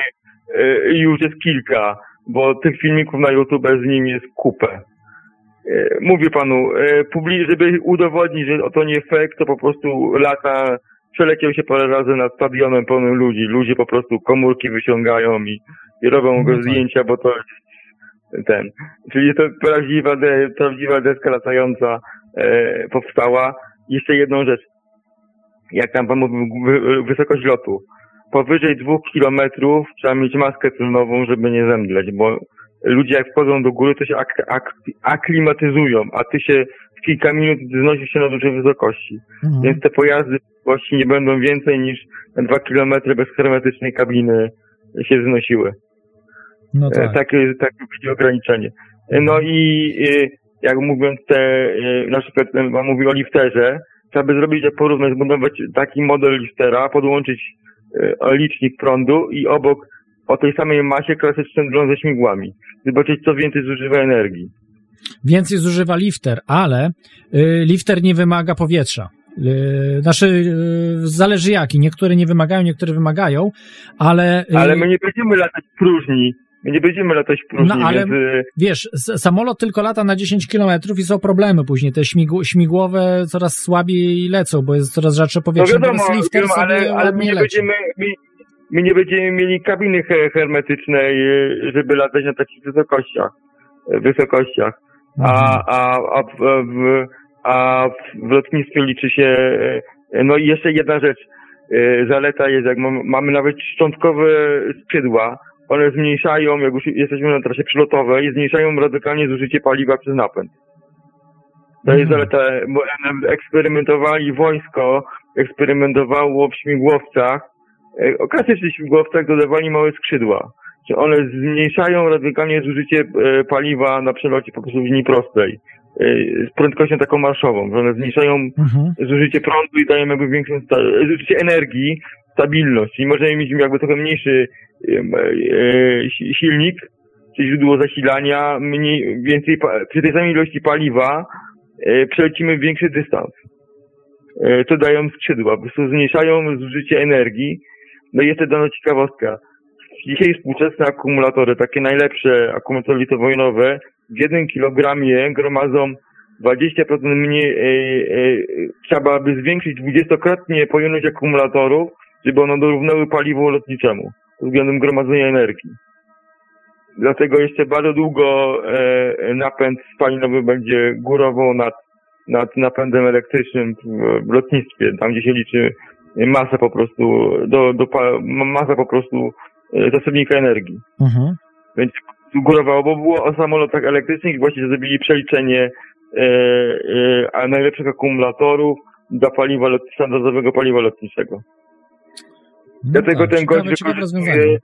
już jest kilka, bo tych filmików na YouTube z nim jest kupę. E, mówię panu, e, żeby udowodnić, że to nie fake, to po prostu lata, przeleciał się parę razy nad stadionem pełnym ludzi. Ludzie po prostu komórki wyciągają i, i robią No go tak. zdjęcia, bo to jest ten. Czyli to prawdziwa, de, prawdziwa deska latająca e, powstała. Jeszcze jedną rzecz. Jak tam pan mówił, wy- wysokość lotu. Powyżej dwóch kilometrów trzeba mieć maskę tylnową, żeby nie zemdleć, bo ludzie jak wchodzą do góry, to się ak- ak- aklimatyzują, a ty się w kilka minut znosisz się na dużej wysokości. Mhm. Więc te pojazdy właściwie nie będą więcej niż dwa kilometry bez hermetycznej kabiny się wznosiły. No E, tak. Takie, takie będzie ograniczenie. E, No i e, jak mówiąc te, e, na przykład e, o lifterze, trzeba by zrobić, jak porównać, zbudować taki model liftera, podłączyć e, licznik prądu i obok o tej samej masie klasyczny dron ze śmigłami. Zobaczyć, co więcej zużywa energii. Więcej zużywa lifter, ale y, lifter nie wymaga powietrza. Y, znaczy, y, zależy jaki. Niektóre nie wymagają, niektóre wymagają, ale, y, Ale my nie będziemy latać próżni. My nie będziemy latać w próżni, No, ale- e, wiesz, samolot tylko lata na 10 kilometrów i są problemy później. Te śmigł, śmigłowe coraz słabiej lecą, bo jest coraz rzadsze No powietrze. lifter wiadomo, ale, ale my, nie będziemy, my, my nie będziemy mieli kabiny he- hermetycznej, e, żeby latać na takich wysokościach. e, wysokościach. Mhm. A, a, a, w, a w lotnictwie liczy się, no i jeszcze jedna rzecz, zaleta jest, jak mam, mamy nawet szczątkowe skrzydła, one zmniejszają, jak już jesteśmy na trasie przylotowej, zmniejszają radykalnie zużycie paliwa przez napęd. To jest Mhm. zaleta, bo eksperymentowali wojsko, eksperymentowało w śmigłowcach, e, o klasycznych śmigłowcach dodawali małe skrzydła. Czy one zmniejszają radykalnie zużycie e, paliwa na przelocie po prostu w linii prostej. e, Z prędkością taką marszową, że one zmniejszają Mhm. zużycie prądu i dają jakby większą zużycie energii, stabilność. Czyli możemy mieć jakby trochę mniejszy e, si- silnik, czyli źródło zasilania, mniej, więcej, przy tej samej ilości paliwa e, przelecimy większy dystans. E, to dają skrzydła, po prostu zmniejszają zużycie energii No i jeszcze dana ciekawostka. Dzisiaj współczesne akumulatory, takie najlepsze akumulatory litowojnowe, w jednym kilogramie gromadzą 20% mniej, e, e, trzeba by zwiększyć dwudziestokrotnie pojemność akumulatorów, żeby one dorównały paliwu lotniczemu pod względem gromadzenia energii. Dlatego jeszcze bardzo długo e, napęd spalinowy będzie górował nad, nad napędem elektrycznym w, w lotnictwie, tam gdzie się liczy masa po prostu, do, do, masa po prostu e, zasobnika energii. Mhm. Więc górowało, bo było o samolotach elektrycznych właśnie zrobili przeliczenie e, e, najlepszych akumulatorów do paliwa standardowego paliwa lotniczego. No Dlatego tak, ten gość wykorzystuje,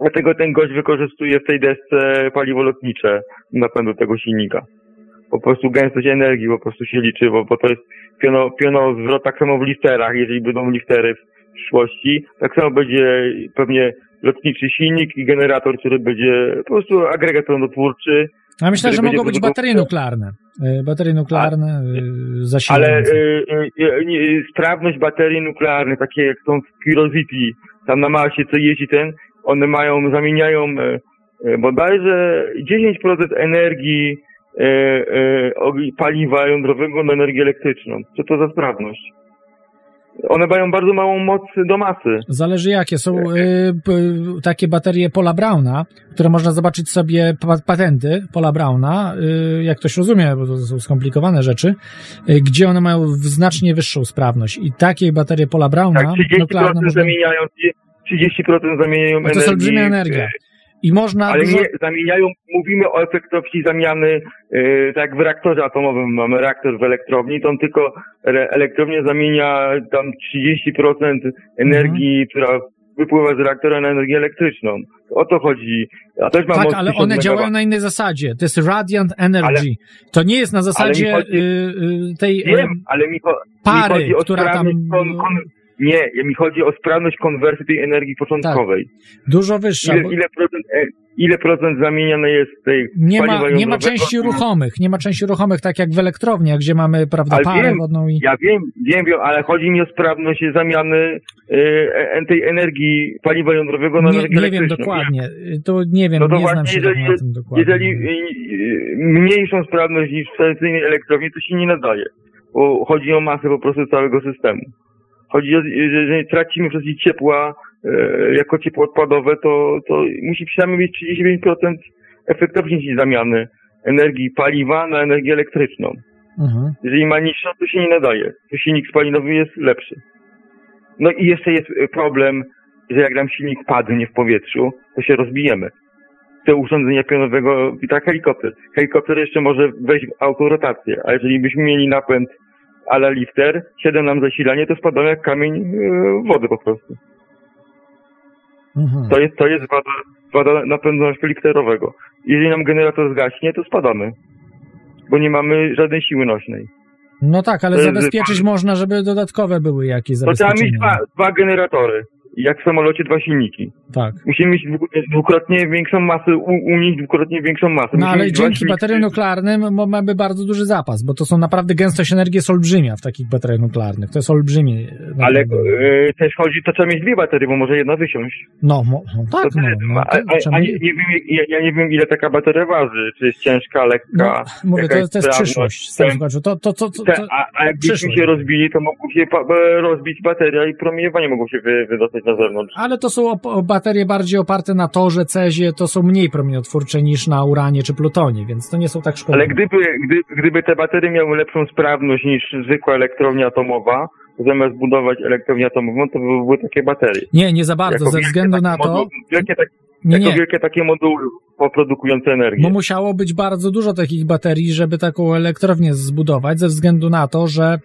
dlatego ten gość wykorzystuje w tej desce paliwo lotnicze napędu tego silnika. Po prostu gęstość energii po prostu się liczy, bo, bo to jest piono, pionowzwrot, tak samo w lifterach, jeżeli będą liftery w przyszłości, tak samo będzie pewnie lotniczy silnik i generator, który będzie po prostu agregat prądotwórczy, A myślę, który że mogą być produkował- baterie nuklearne. Baterie nuklearne y, ale y, y, y, sprawność baterii nuklearnych, takie jak są w Curiosity, tam na Marsie, co jeździ ten, one mają, zamieniają y, y, bodajże 10% energii paliwa jądrowego na energię elektryczną. Co to za sprawność? One mają bardzo małą moc do masy. Zależy jakie. Są y, p, takie baterie Paula Browna, które można zobaczyć sobie pa, patenty Paula Browna, y, jak ktoś rozumie, bo to są skomplikowane rzeczy, y, gdzie one mają znacznie wyższą sprawność. I takie baterie Paula Browna Tak, 30% nuklearne można... zamieniają, 30% zamieniają No to jest olbrzymia energia. I można Ale dużo... nie, zamieniają, mówimy o efektowności zamiany, yy, tak jak w reaktorze atomowym mamy reaktor w elektrowni, to on tylko re, elektrownia zamienia tam 30% energii, Mhm. która wypływa z reaktora na energię elektryczną. O to chodzi. A też ma Tak, ale 1000 one działają na innej zasadzie. To jest Radiant Energy. to nie jest na zasadzie chodzi- y, y, tej Wiem, ale mi, pary, mi która tam- kon, kon, nie, mi chodzi o sprawność konwersji tej energii początkowej. dużo wyższa. Ile, bo ile, procent, e, ile procent zamieniane jest tej nie, ma, nie ma części ruchomych. Nie ma części ruchomych, tak jak w elektrowniach, gdzie mamy prawda, Ale parę wiem, wodną i... Ja wiem, wiem, wiem, ale chodzi mi o sprawność zamiany e, tej energii paliwa jądrowego na Nie, energię nie wiem dokładnie. To nie wiem, No to nie znam się tak jeżeli, na tym dokładnie. jeżeli mniejszą sprawność niż w tradycyjnej elektrowni, to się nie nadaje. Bo chodzi o masę po prostu całego systemu. Chodzi o, że jeżeli tracimy przez ich ciepła e, jako ciepło odpadowe, to, to musi przynajmniej mieć 35% efektywności zamiany energii paliwa na energię elektryczną. Mhm. Jeżeli ma niższą, to się nie nadaje. To silnik spalinowy jest lepszy. No i jeszcze jest y, problem, że jak nam silnik padnie w powietrzu, to się rozbijemy. Te urządzenia pionowego, i tak helikopter. Helikopter jeszcze może wejść w autorotację, a jeżeli byśmy mieli napęd a la lifter, 7 nam zasilanie, to spadamy jak kamień yy, wody po prostu. Mhm. To jest, to jest wada, wada naszego lifterowego. Jeżeli nam generator zgaśnie, to spadamy. Bo nie mamy żadnej siły nośnej. No tak, ale To jest- zabezpieczyć można, żeby dodatkowe były jakieś To trzeba mieć zabezpieczenia. dwa, dwa generatory. Jak w samolocie dwa silniki. Tak. Musimy mieć dwu- dwukrotnie większą masę, unieść dwukrotnie większą masę. No ale dzięki bateriom nuklearnym mamy bardzo duży zapas, bo to są naprawdę gęstość energii jest olbrzymia w takich bateriach nuklearnych. To jest olbrzymie. Ale e, też chodzi, to trzeba mieć dwie baterie, bo może jedna wysiąść. No, no tak, no. no a, to a, trzeba a nie, mieć- nie wiem, ja, ja nie wiem, ile taka bateria waży. Czy jest ciężka, lekka. no, mówię, to, to jest przyszłość. Ten-. To, to, to, to, a, a jakbyśmy się rozbili, to mogło się e, rozbić bateria i promieniowanie mogło się wy, wydostać na zewnątrz. ale to są baterie bardziej oparte na torze, cezie, to są mniej promieniotwórcze niż na uranie czy plutonie, więc to nie są tak szkodliwe. Ale gdyby, gdy, gdyby te baterie miały lepszą sprawność niż zwykła elektrownia atomowa, zamiast budować elektrownię atomową, to by były takie baterie. Nie, nie za bardzo, Jako ze względu takie na to, wielkie, tak, nie, jako nie, wielkie takie moduły poprodukujące energię. bo musiało być bardzo dużo takich baterii, żeby taką elektrownię zbudować, ze względu na to, że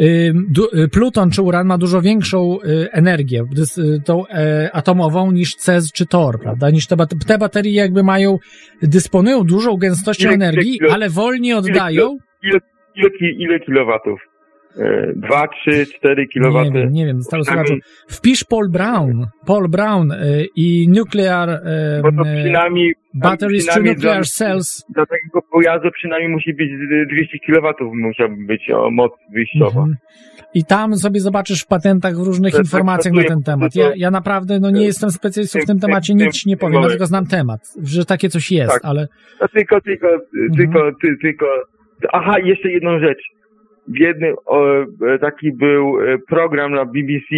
y, du, y, pluton czy uran ma dużo większą y, energię, dys, y, tą e, atomową niż Cez czy Tor, prawda? Niż te, te baterie jakby mają, dysponują dużą gęstością Ile- ile energii, kilo- ale wolniej oddają. Ile, ile, ile kilowatów? E, 2, 3, 4 Nie kW. wiem, nie wiem, zostało słuchaczu. Wpisz Paul Brown, Paul Brown y, i nuclear y, Bo to przynajmniej, batteries to nuclear dla- cells. takiego pojazdu przynajmniej musi być z- 200 kW musiałby być o, moc wyjściowa. Mhm. I tam sobie zobaczysz w patentach w różnych To informacjach na ten temat. Ja, ja naprawdę no, nie jestem specjalistą w tym temacie, nic ci nie powiem, momencie. tylko znam temat, że takie coś jest, Tak. ale No tylko, tylko, Mhm. tylko, ty, tylko. Aha, jeszcze jedną rzecz. W jednym, e, taki był e, program na BBC,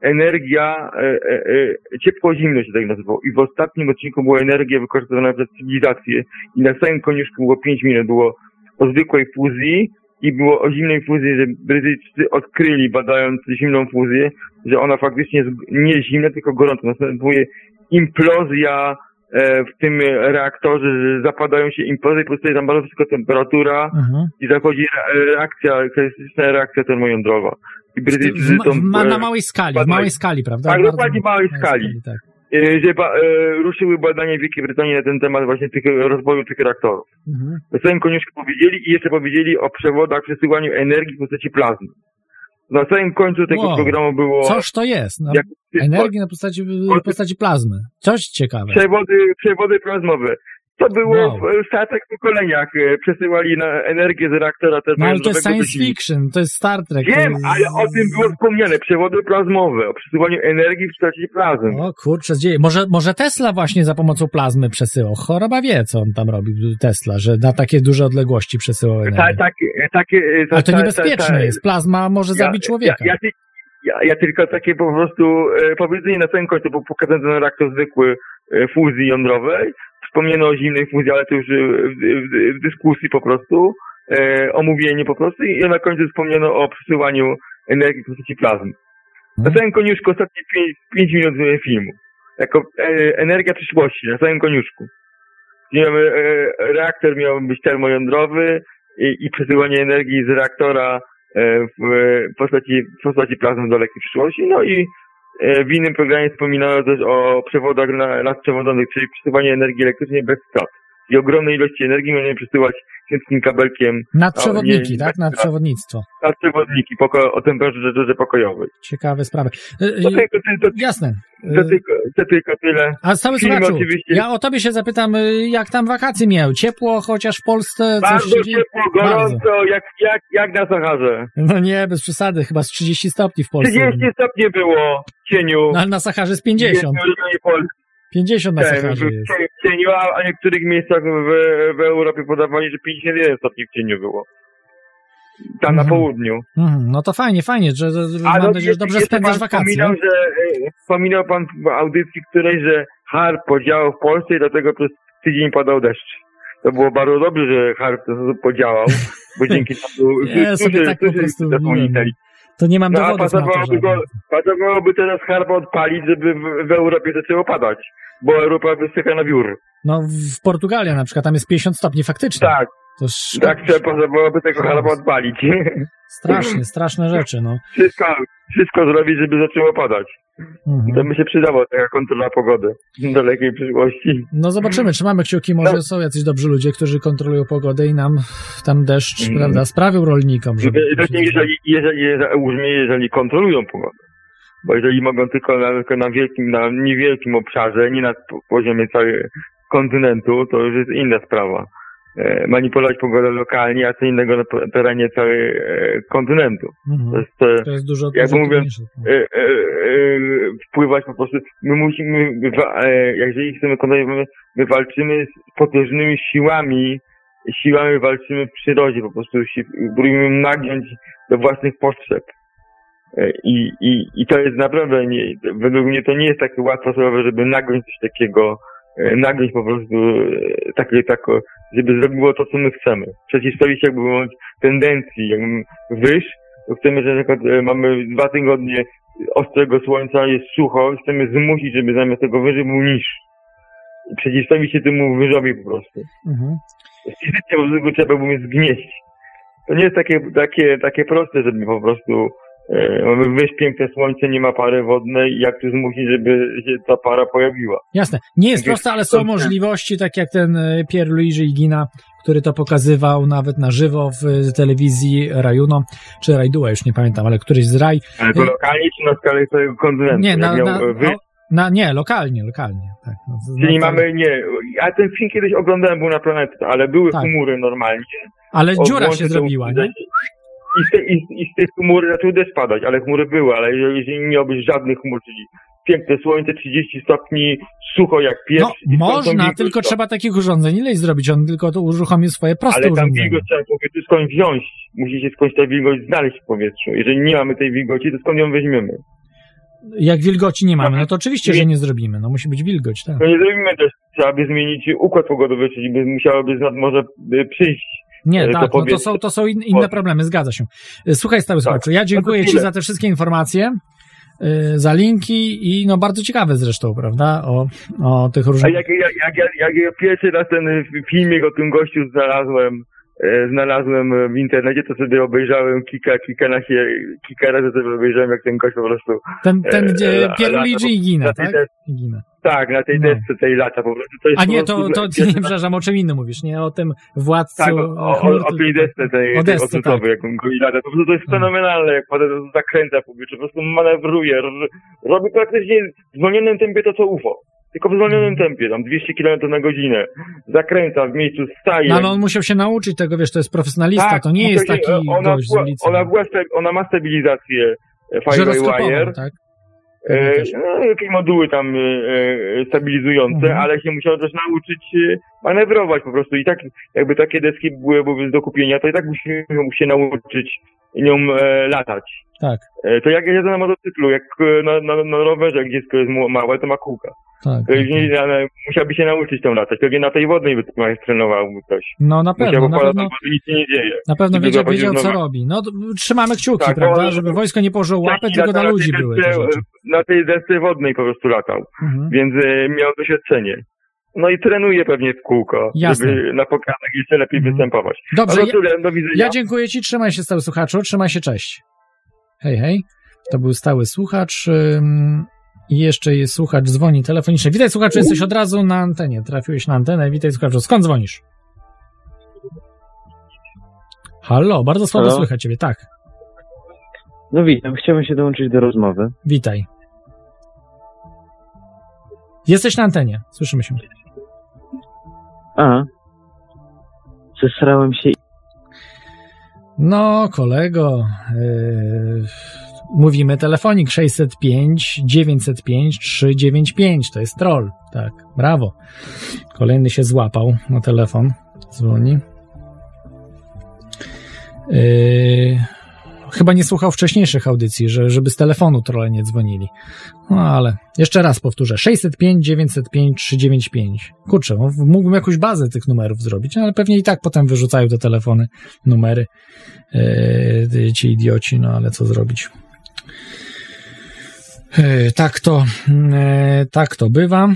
Energia, e, ciepło-zimno się tak nazywał. I w ostatnim odcinku była energia wykorzystywana przez cywilizację. I na samym koniuszku było 5 minut. Było o zwykłej fuzji i było o zimnej fuzji, że Brytyjczycy odkryli, badając zimną fuzję, że ona faktycznie jest nie zimna, tylko gorąca. Następuje implozja w tym reaktorze, zapadają się implozje, powstaje tam bardzo wysoka temperatura mhm. i zachodzi re- reakcja, klasyczna reakcja termojądrowa. I w, Brytyjczycy w, w, ma, na e, małej skali, w małej skali, prawda? Tak, dokładnie małej skali. tak. e, że ba, e, ruszyły badania w Wielkiej Brytanii na ten temat właśnie tych rozwoju tych reaktorów. Mhm. Na samym koniuszku powiedzieli i jeszcze powiedzieli o przewodach, przesyłaniu energii w postaci plazmy. Na samym końcu tego Wow. programu było Coż to jest? No, jak, energii na postaci, postaci plazmy. Coś ciekawe. przewody, przewody plazmowe. To było Wow. w statek pokoleniach. e, Przesyłali na energię z reaktora No ale to termojądrowego jest science fiction, to jest Star Trek. Wiem, jest... ale o tym było wspomniane. Przewody plazmowe, o przesyłaniu energii w postaci plazmy. O kurczę, dzieje. Może, może Tesla właśnie za pomocą plazmy przesyłał. Choroba wie, co on tam robi, Tesla, że na takie duże odległości przesyłał energię. Ta, tak, takie, e, ta, Ale to ta- niebezpieczne ta- ta- jest. Plazma może zabić człowieka. Ja, ja, ja, ja tylko takie po prostu e, powiedzenie na samym końcu, bo pokazany ten reaktor zwykły e, fuzji jądrowej. Wspomniano o zimnej fuzji, ale to już e, w, w, w dyskusji po prostu, e, omówienie po prostu i na końcu wspomniano o przesyłaniu energii w postaci plazmy. Na Mhm. samym koniuszku ostatnie 5 minut filmu. Jako e, energia przyszłości, na samym koniuszku. E, reaktor miał być termojądrowy i, i przesyłanie energii z reaktora e, w, postaci, w postaci plazmy do dalekiej przyszłości. No i w innym programie wspominano też o przewodach na, nadprzewodowych, czyli przesyłanie energii elektrycznej bez strat. I ogromnej ilości energii możemy przesyłać krótkim kabelkiem Nadprzewodniki, nie- tak? Nadprzewodnictwo. nadprzewodniki poko- o temperaturze pokojowej. Ciekawe sprawy. Y, To y, tylko, to, Jasne. to, Y, tylko, to tylko tyle. A cały oczywiście. ja o tobie się zapytam, jak tam wakacje miał? Ciepło, chociaż w Polsce coś Bardzo dzieje? ciepło, gorąco, jak, jak, jak na Saharze. No nie, bez przesady, chyba z 30 stopni w Polsce. 30 stopni było w cieniu. No ale na Saharze w 50. jednym rejonie Polski. 50 na Ten, Saharze w jest. w cieniu, a w niektórych miejscach w, w Europie podawali, że 51 stopni w cieniu było. Tam na Mhm. południu. Mhm, no to fajnie, fajnie, że, że A mam no, nadzieję, że dobrze spędzasz wakacje. Wspominał, że, e, wspominał pan w audycji której, że harp podziałał w Polsce i dlatego przez tydzień padał deszcz. To było bardzo dobrze, że harp podziałał, bo dzięki temu Nie, sobie tak po prostu. To nie mam No, dowodów na to pasowałoby, pasowałoby teraz harpa odpalić, żeby w, w Europie zaczęło padać, bo Europa wysycha na wiór. No w Portugalii na przykład, tam jest 50 stopni faktycznie. Tak, To szko- tak trzeba pasowałoby tego harpa odpalić. strasznie, straszne rzeczy, no. Wszystko, wszystko zrobić, żeby zaczęło padać. To Mhm. by się przydało, taka kontrola pogody w dalekiej przyszłości. No zobaczymy, trzymamy kciuki, może No. są jacyś dobrzy ludzie, którzy kontrolują pogodę i nam tam deszcz, Mhm. prawda, sprawił rolnikom, żeby... Jeżeli, jeżeli, jeżeli, jeżeli, jeżeli kontrolują pogodę. Bo jeżeli mogą tylko na, tylko na wielkim, na niewielkim obszarze, nie na po- poziomie całego kontynentu, to już jest inna sprawa. E, manipulować pogodę lokalnie, a co innego na terenie całego e, kontynentu. To Mhm. jest, e, To jest dużo, jakby mówiąc, trudniejsze. e, e, e, wpływać po prostu. My musimy, e, jeżeli chcemy kontrolować, my walczymy z potężnymi siłami, siłami walczymy w przyrodzie, po prostu się próbujemy nagiąć do własnych potrzeb. I, i, I to jest naprawdę, nie, według mnie to nie jest takie łatwa sprawa, żeby nagiąć coś takiego, e, nagiąć po prostu e, takie, tako, żeby zrobiło to, co my chcemy. Przeciwstawić jakby bądź tendencji, jakby wyż, to chcemy, że na przykład e, mamy dwa tygodnie ostrego słońca, jest sucho, chcemy zmusić, żeby zamiast tego wyży był niż. Przeciwstawić się temu wyżowi po prostu. Mhm. Fizycznie po prostu trzeba było mnie zgnieść. To nie jest takie, takie, takie proste, żeby po prostu E, wyjść piękne słońce, nie ma pary wodnej, jak tu zmusić, żeby się ta para pojawiła? Jasne. Nie jest proste, ale są możliwości, tak jak ten e, Pierre Luigi Igina, który to pokazywał nawet na żywo w e, telewizji Rajuno, czy Rajdua, już nie pamiętam, ale któryś z Raj. Ale to lokalnie czy na skalę całego kontynentu? Nie, na, na, o, na, nie, lokalnie, lokalnie. Tak, no, Czyli no, mamy, nie, ja ten film kiedyś oglądałem, był na planecie, ale były Tak. chmury normalnie. Ale dziura się zrobiła, nie? I z, tej, i, I z tej chmury zaczęły deszcz padać, ale chmury były, ale jeżeli nie miałbyś żadnych chmur, czyli piękne słońce, 30 stopni, sucho jak pieprz. No, skąd tą można, tylko trzeba takich urządzeń ileś zrobić. On tylko to uruchomił swoje proste Ale tam urządzenie. wilgoć trzeba sobie tu skąd wziąć. Musi się skądś ta wilgoć znaleźć w powietrzu. Jeżeli nie mamy tej wilgoci, to skąd ją weźmiemy? Jak wilgoci nie mamy, no to oczywiście, że nie zrobimy. No musi być wilgoć, tak. To nie zrobimy też, trzeba by zmienić układ pogodowy, czyli by musiałoby z nad morza y, przyjść. Nie, e, tak, no to są, to są in, inne problemy, zgadza się. Y, Słuchaj, stały Tak. słuchaczu, ja dziękuję No to Ci za te wszystkie informacje, y, za linki i no bardzo ciekawe zresztą, prawda, o, o tych A różnych... jak, jak, jak, ja- jak ja pierwszy raz ten filmik o tym gościu znalazłem, e, znalazłem e, w internecie, to sobie obejrzałem kilka, kilkanaście, kilka razy sobie obejrzałem, jak ten gość po prostu, Ten, ten e, gdzie Pierluigi lata i Gina, na tej tak? desce. Tak, na tej No. desce tej lata po prostu. To jest A nie, to, to nie, przepraszam, o czym innym mówisz, nie? O tym władcu... Tak, o, o, o, o tej desce tej, o tej desce, odrzutowej, tak. jaką go lata. Po prostu to jest Mm. fenomenalne, jak to zakręca po powietrzu, po prostu manewruje, robi praktycznie w zwolnionym tempie to, co UFO. Tylko w zwolnionym Mm. tempie, tam 200 km na godzinę. Zakręca w miejscu, staje. No ale on musiał się nauczyć tego, wiesz, to jest profesjonalista, Tak, to nie jest taki ona, gość z ulicy. ona, ona ma stabilizację e, Firewire, tak? E, no, jakieś moduły tam e, e, stabilizujące, Mhm. ale się musiał też nauczyć manewrować po prostu. I tak, jakby takie deski były, do kupienia, to i tak musimy się nauczyć nią latać. Tak, to jak jadę na motocyklu, jak na, na, na rowerze, jak dziecko jest małe, to ma kółka. Tak. To już nie, ale musiałby się nauczyć tą latać. Pewnie na tej wodnej by trenowałby ktoś. No na pewno, Musiałby na pewno. wody, nic się nie dzieje. Na pewno wiedział, wiedział co robi. No trzymamy kciuki, Tak, prawda? Żeby wojsko nie położyło Taki tylko dla na ludzi tej były te desce. Na tej desce wodnej po prostu latał. Mhm. więc e, miał doświadczenie. No i trenuje pewnie w kółko, Jasne. żeby na pokazach jeszcze lepiej Mhm. występować. Dobrze, no tyle, do widzenia. ja dziękuję Ci, trzymaj się stały słuchaczu, trzymaj się, cześć. Hej, hej. To był stały słuchacz. ym, I jeszcze jest słuchacz, dzwoni telefonicznie. Witaj słuchaczu, jesteś od razu na antenie. Trafiłeś na antenę. Witaj słuchaczu. Skąd dzwonisz? Halo, bardzo słabo Halo? słychać Ciebie. Tak, No witam, chciałbym się dołączyć do rozmowy. witaj. Jesteś na antenie. Słyszymy się. A. Zesrałem się. No, kolego, yy, mówimy telefonik 605 905 395. To jest troll. Tak, brawo. Kolejny się złapał na telefon. Dzwoni. Yy, chyba nie słuchał wcześniejszych audycji, że, żeby z telefonu trolle nie dzwonili. No ale jeszcze raz powtórzę. 605 905 395. Kurczę, no, mógłbym jakąś bazę tych numerów zrobić, no, ale pewnie i tak potem wyrzucają te telefony, numery yy, ci idioci, no ale co zrobić. Yy, tak to, yy, tak to bywa.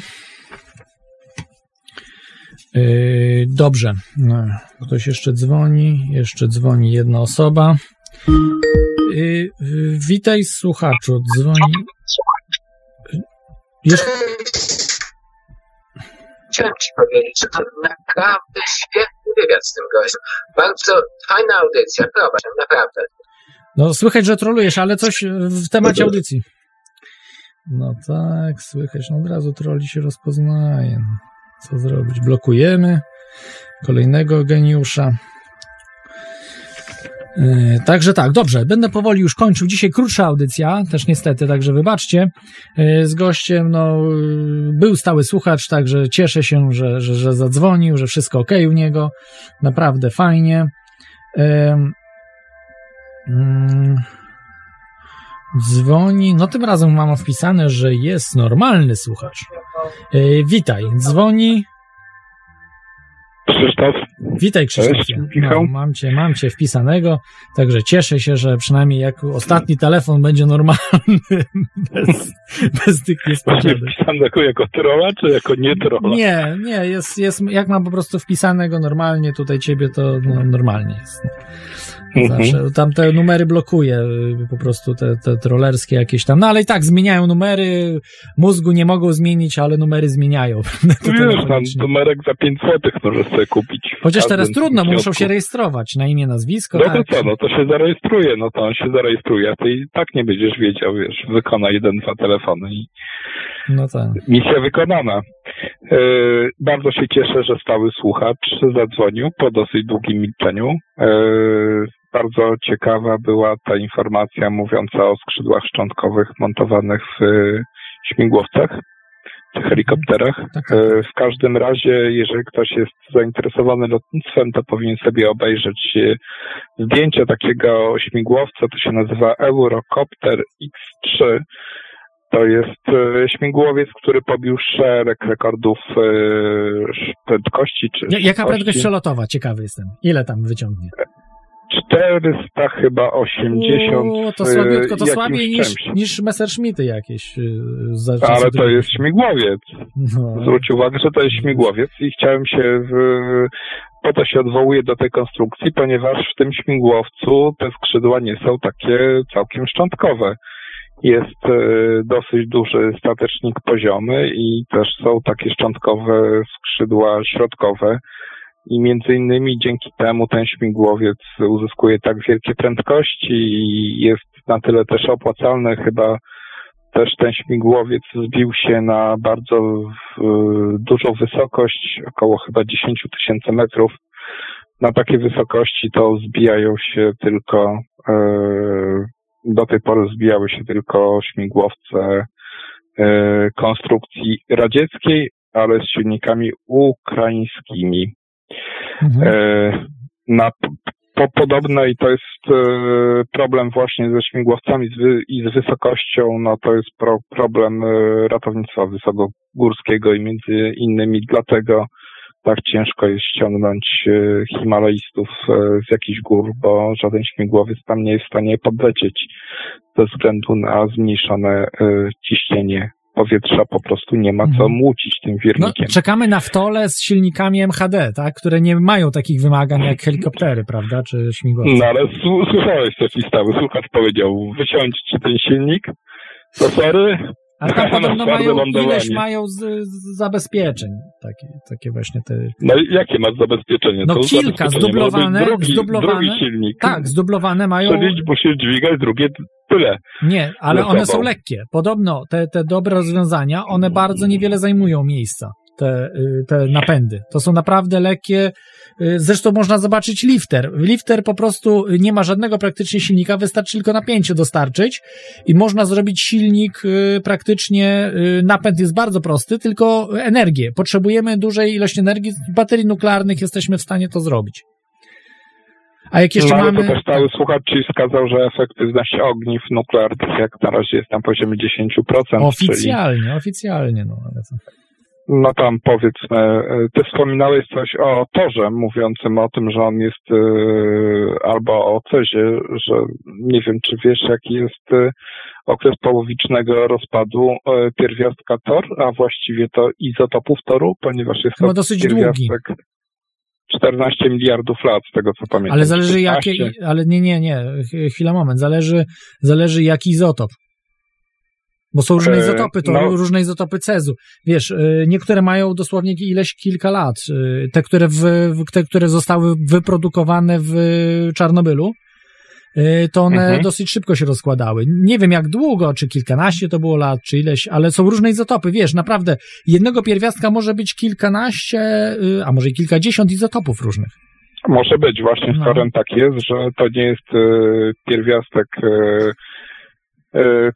Yy, dobrze. No, ktoś jeszcze dzwoni, jeszcze dzwoni jedna osoba. Witaj słuchaczu, dzwoni. Jeszcze, Chciałem ci powiedzieć, że to naprawdę świetny wywiad z tym gościem. Bardzo fajna audycja, prowadź, naprawdę. No słychać, że trolujesz, ale coś w temacie audycji. No tak, słychać, no od razu troli się rozpoznaje. No, co zrobić? Blokujemy kolejnego geniusza. Yy, Także tak, dobrze, będę powoli już kończył. Dzisiaj krótsza audycja, też niestety, także wybaczcie. Yy, Z gościem, no, yy, był stały słuchacz, także cieszę się, że, że, że zadzwonił, że wszystko ok u niego. Naprawdę fajnie. Mm, Dzwoni, no tym razem mam wpisane, że jest normalny słuchacz. Yy, Witaj, dzwoni. Krzysztof. Witaj Krzysztofie. No, mam, cię, mam cię wpisanego, także cieszę się, że przynajmniej jak ostatni telefon będzie normalny, bez, bez tych niespodzianek. wpisanego jako trolla, czy jako nie trolla? Nie, nie, jest, jest, jak mam po prostu wpisanego normalnie tutaj ciebie, to no, normalnie jest. Mhm. Zawsze. Tam te numery blokuje y, po prostu te, te trollerskie jakieś tam. No ale i tak zmieniają numery, mózgu nie mogą zmienić, ale numery zmieniają. Tu wiesz, tam numerek za 5 złotych możesz sobie kupić. Chociaż teraz trudno, bo muszą się rejestrować na imię, nazwisko. No tak. to co, no to się zarejestruje, no to on się zarejestruje, a ty i tak nie będziesz wiedział, wiesz, wykona jeden, dwa telefony i No tak. misja wykonana. E, bardzo się cieszę, że stały słuchacz zadzwonił po dosyć długim milczeniu. E, bardzo ciekawa była ta informacja mówiąca o skrzydłach szczątkowych montowanych w e, śmigłowcach, w helikopterach. E, w każdym razie, jeżeli ktoś jest zainteresowany lotnictwem, to powinien sobie obejrzeć e, zdjęcie takiego śmigłowca, to się nazywa Eurocopter X3. To jest śmigłowiec, który pobił szereg rekordów prędkości. Czy Ja- Jaka prędkość przelotowa? Ciekawy jestem. Ile tam wyciągnie? 400 chyba 80. O, to e, słabiutko, to słabiej niż, niż Messerschmitty jakieś. y, Za Ale to jest śmigłowiec. No. Zwróć uwagę, że to jest śmigłowiec i chciałem się w, po to się odwołuję do tej konstrukcji, ponieważ w tym śmigłowcu te skrzydła nie są takie całkiem szczątkowe. Jest e, dosyć duży statecznik poziomy i też są takie szczątkowe skrzydła środkowe. I między innymi dzięki temu ten śmigłowiec uzyskuje tak wielkie prędkości i jest na tyle też opłacalny. Chyba też ten śmigłowiec zbił się na bardzo dużą wysokość, około chyba 10 tysięcy metrów. Na takie wysokości to zbijają się tylko, e, do tej pory zbijały się tylko śmigłowce e, konstrukcji radzieckiej, ale z silnikami ukraińskimi. E, na po podobnej to jest e, problem właśnie ze śmigłowcami i z wysokością, no to jest pro, problem e, ratownictwa wysokogórskiego i między innymi dlatego tak ciężko jest ściągnąć Himalajstów z jakichś gór, bo żaden śmigłowiec tam nie jest w stanie podlecieć ze względu na zmniejszone ciśnienie powietrza, po prostu nie ma co młócić tym No, wirnikiem. czekamy na wtole z silnikami MHD, tak? które nie mają takich wymagań jak helikoptery, prawda? Czy śmigłowce. No ale słyszałeś te pistały. Słuchacz powiedział, wyciąćcie ten silnik, to sorry. Ale tam podobno mają, ileś mają z, z zabezpieczeń. Takie, takie właśnie te... No jakie masz zabezpieczenie? No To kilka, zdublowane, drugi, zdublowane. drugi silnik. Tak, zdublowane mają... Czyli musisz dźwigać drugie tyle. Nie, ale one są lekkie. Podobno te, te dobre rozwiązania, one bardzo niewiele zajmują miejsca, te, y, te napędy. To są naprawdę lekkie. Y, Zresztą można zobaczyć lifter. Lifter po prostu nie ma żadnego praktycznie silnika, wystarczy tylko napięcie dostarczyć i można zrobić silnik y, praktycznie, y, napęd jest bardzo prosty, tylko energię. Potrzebujemy dużej ilości energii, z baterii nuklearnych jesteśmy w stanie to zrobić. A jak jeszcze no, mamy... to też stały słuchacz ci wskazał, że efektywność ogniw nuklearnych jak na razie jest na poziomie 10%. Czyli Oficjalnie, oficjalnie, no ale to... No tam powiedzmy, e, ty wspominałeś coś o torze, mówiącym o tym, że on jest e, albo o cezie, że nie wiem, czy wiesz, jaki jest e, okres połowicznego rozpadu e, pierwiastka tor, a właściwie to izotopów toru, ponieważ jest Chyba to dosyć długi. pierwiastek 14 miliardów lat, z tego co pamiętam. Ale zależy 15. jakie, ale nie, nie, nie, ch- chwila, moment, zależy, zależy jaki izotop. Bo są różne E, izotopy, to no. różne izotopy cezu. Wiesz, y, niektóre mają dosłownie ileś kilka lat. Y, Te, które, w, te, które zostały wyprodukowane w Czarnobylu, to one Mhm. dosyć szybko się rozkładały. Nie wiem jak długo, czy kilkanaście to było lat, czy ileś, ale są różne izotopy. Wiesz, naprawdę, jednego pierwiastka może być kilkanaście, a może i kilkadziesiąt izotopów różnych. Może być, właśnie No. tak jest, że to nie jest e, pierwiastek, e, e,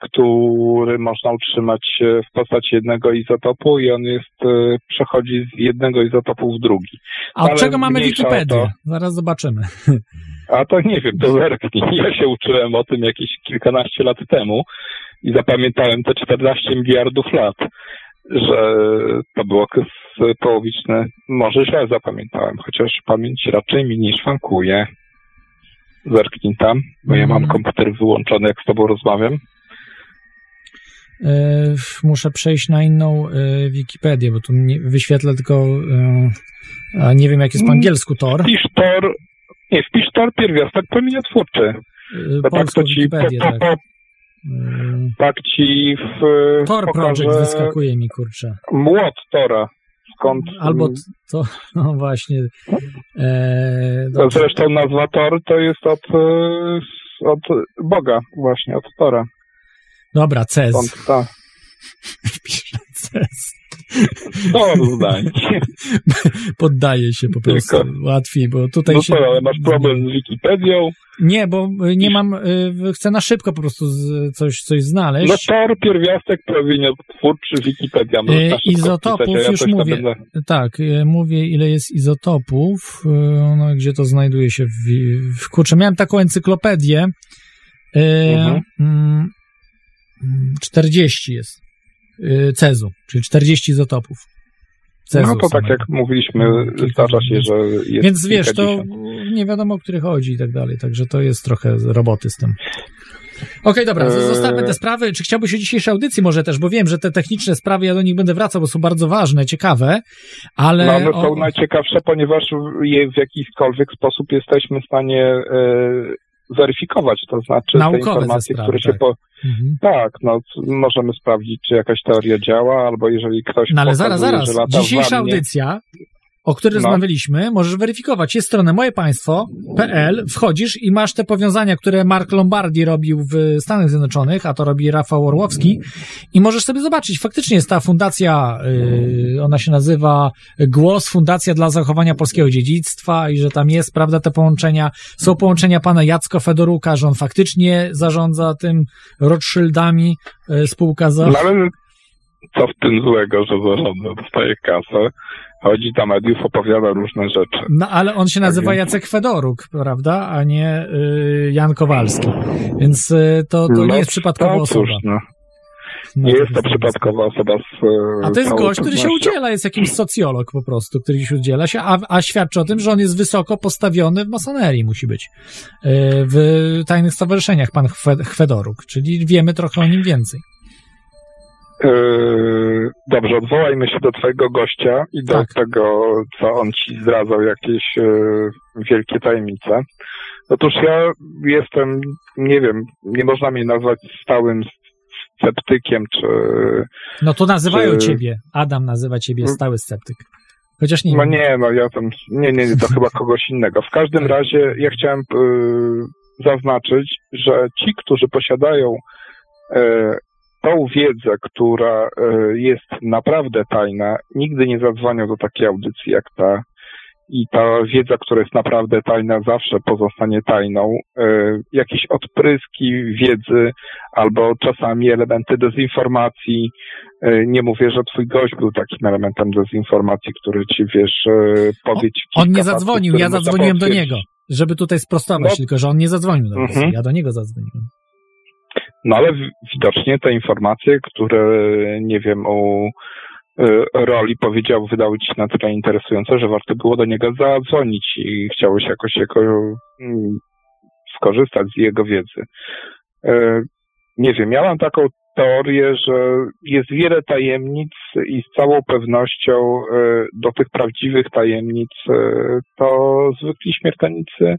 który można utrzymać e, w postaci jednego izotopu i on jest, e, przechodzi z jednego izotopu w drugi. A od Ale czego mamy Wikipedię? to. Zaraz zobaczymy. A to nie wiem, to zerknij. Ja się uczyłem o tym jakieś kilkanaście lat temu i zapamiętałem te 14 miliardów lat, że to był okres połowiczny. Może źle zapamiętałem, chociaż pamięć raczej mi nie szwankuje. Zerknij tam, bo ja mam Mhm. komputer wyłączony, jak z tobą rozmawiam. E, muszę przejść na inną e, Wikipedię, bo tu wyświetlę tylko. e, a nie wiem, jak jest po angielsku Tor. Wpisz Tor, nie wpisz tor pierwiastek promieniotwórczy. To tak to ci po, Wikipedię, po, tak. po, tak ci w, Tor Project wyskakuje mi, kurczę. młot tora. Skąd Albo to, no właśnie. E, zresztą nazwa Tor to jest od, e, od Boga, właśnie, od Tora. Dobra, CES. Stąd ta. Pisze CES. Tor zdań. Poddaję się po prostu. Tylko. Łatwiej, bo tutaj No się... ale masz problem z Wikipedią? Nie, bo nie mam, y, chcę na szybko po prostu z, coś, coś znaleźć. No Tor, pierwiastek, promieniotwórczy, Wikipedia. Szybko izotopów ja już mówię. będę- Tak, y, mówię ile jest izotopów, no, gdzie to znajduje się w, w kurczę, miałem taką encyklopedię, Mhm. mm, 40 jest Cezu, czyli 40 izotopów. Cezu No to tak jak mówiliśmy, zdarza się, że jest Więc wiesz, to nie wiadomo, o których chodzi i tak dalej, także to jest trochę roboty z tym. Okej, dobra, Eee. zostawmy te sprawy. Czy chciałbyś o dzisiejszej audycji może też, bo wiem, że te techniczne sprawy, ja do nich będę wracał, bo są bardzo ważne, ciekawe, ale... No one o- są najciekawsze, ponieważ je w jakikolwiek sposób jesteśmy w stanie e, weryfikować, to znaczy Naukowe te te informacje, sprawy, które się tak. po... Mhm. Tak, no możemy sprawdzić, czy jakaś teoria działa, albo jeżeli ktoś No ale pokazuje, zaraz, zaraz. Dzisiejsza wannie- audycja, o której No. rozmawialiśmy, możesz weryfikować. Jest strona mojepaństwo.pl, wchodzisz i masz te powiązania, które Mark Lombardi robił w Stanach Zjednoczonych, a to robi Rafał Orłowski i możesz sobie zobaczyć. Faktycznie jest ta fundacja, yy, ona się nazywa Głos, Fundacja dla Zachowania Polskiego Dziedzictwa i że tam jest, prawda, te połączenia. Są połączenia pana Jacko Fedoruka, że on faktycznie zarządza tym Rothschildami, yy, spółka za... No co w tym złego, że zarządza, dostaje kasę, chodzi do mediów, opowiada różne rzeczy. No, ale on się nazywa więc- Jacek Fedoruk, prawda, a nie y, Jan Kowalski. Więc y, to, to nie No, jest przypadkowa no osoba. Cóż, no. Nie jest to przypadkowa osoba z e, A to jest gość, który się udziela, jest jakiś socjolog po prostu, który się udziela się, a, a świadczy o tym, że on jest wysoko postawiony w masonerii, musi być. Y, w tajnych stowarzyszeniach, pan Chwe- Chwedoruk, czyli wiemy trochę o nim więcej. Yy, Dobrze, odwołajmy się do twojego gościa i do Tak. tego, co on ci zdradzał, jakieś yy, wielkie tajemnice. Otóż ja jestem, nie wiem, nie można mnie nazwać stałym sceptykiem, czy... No to nazywają Czy- ciebie, Adam nazywa ciebie stały sceptyk. Chociaż nie No nie, no ja tam, nie, nie, nie, to chyba kogoś innego. W każdym razie ja chciałem yy, zaznaczyć, że ci, którzy posiadają tą wiedzę, która yy, jest naprawdę tajna, nigdy nie zadzwonią do takiej audycji jak ta. I ta wiedza, która jest naprawdę tajna, zawsze pozostanie tajną. Yy, jakieś odpryski wiedzy albo czasami elementy dezinformacji. Yy, nie mówię, że twój gość był takim elementem dezinformacji, który ci, wiesz, powie ci On nie zadzwonił, ja zadzwoniłem do niego, żeby tutaj sprostować, No. tylko że on nie zadzwonił do nas, Mhm. ja do niego zadzwoniłem. No ale widocznie te informacje, które nie wiem o y, roli powiedział, wydały ci na tyle interesujące, że warto było do niego zadzwonić i chciałeś jakoś jako, mm, skorzystać z jego wiedzy. Y, Nie wiem, miałam taką teorię, że jest wiele tajemnic i z całą pewnością y, do tych prawdziwych tajemnic to zwykli śmiertelnicy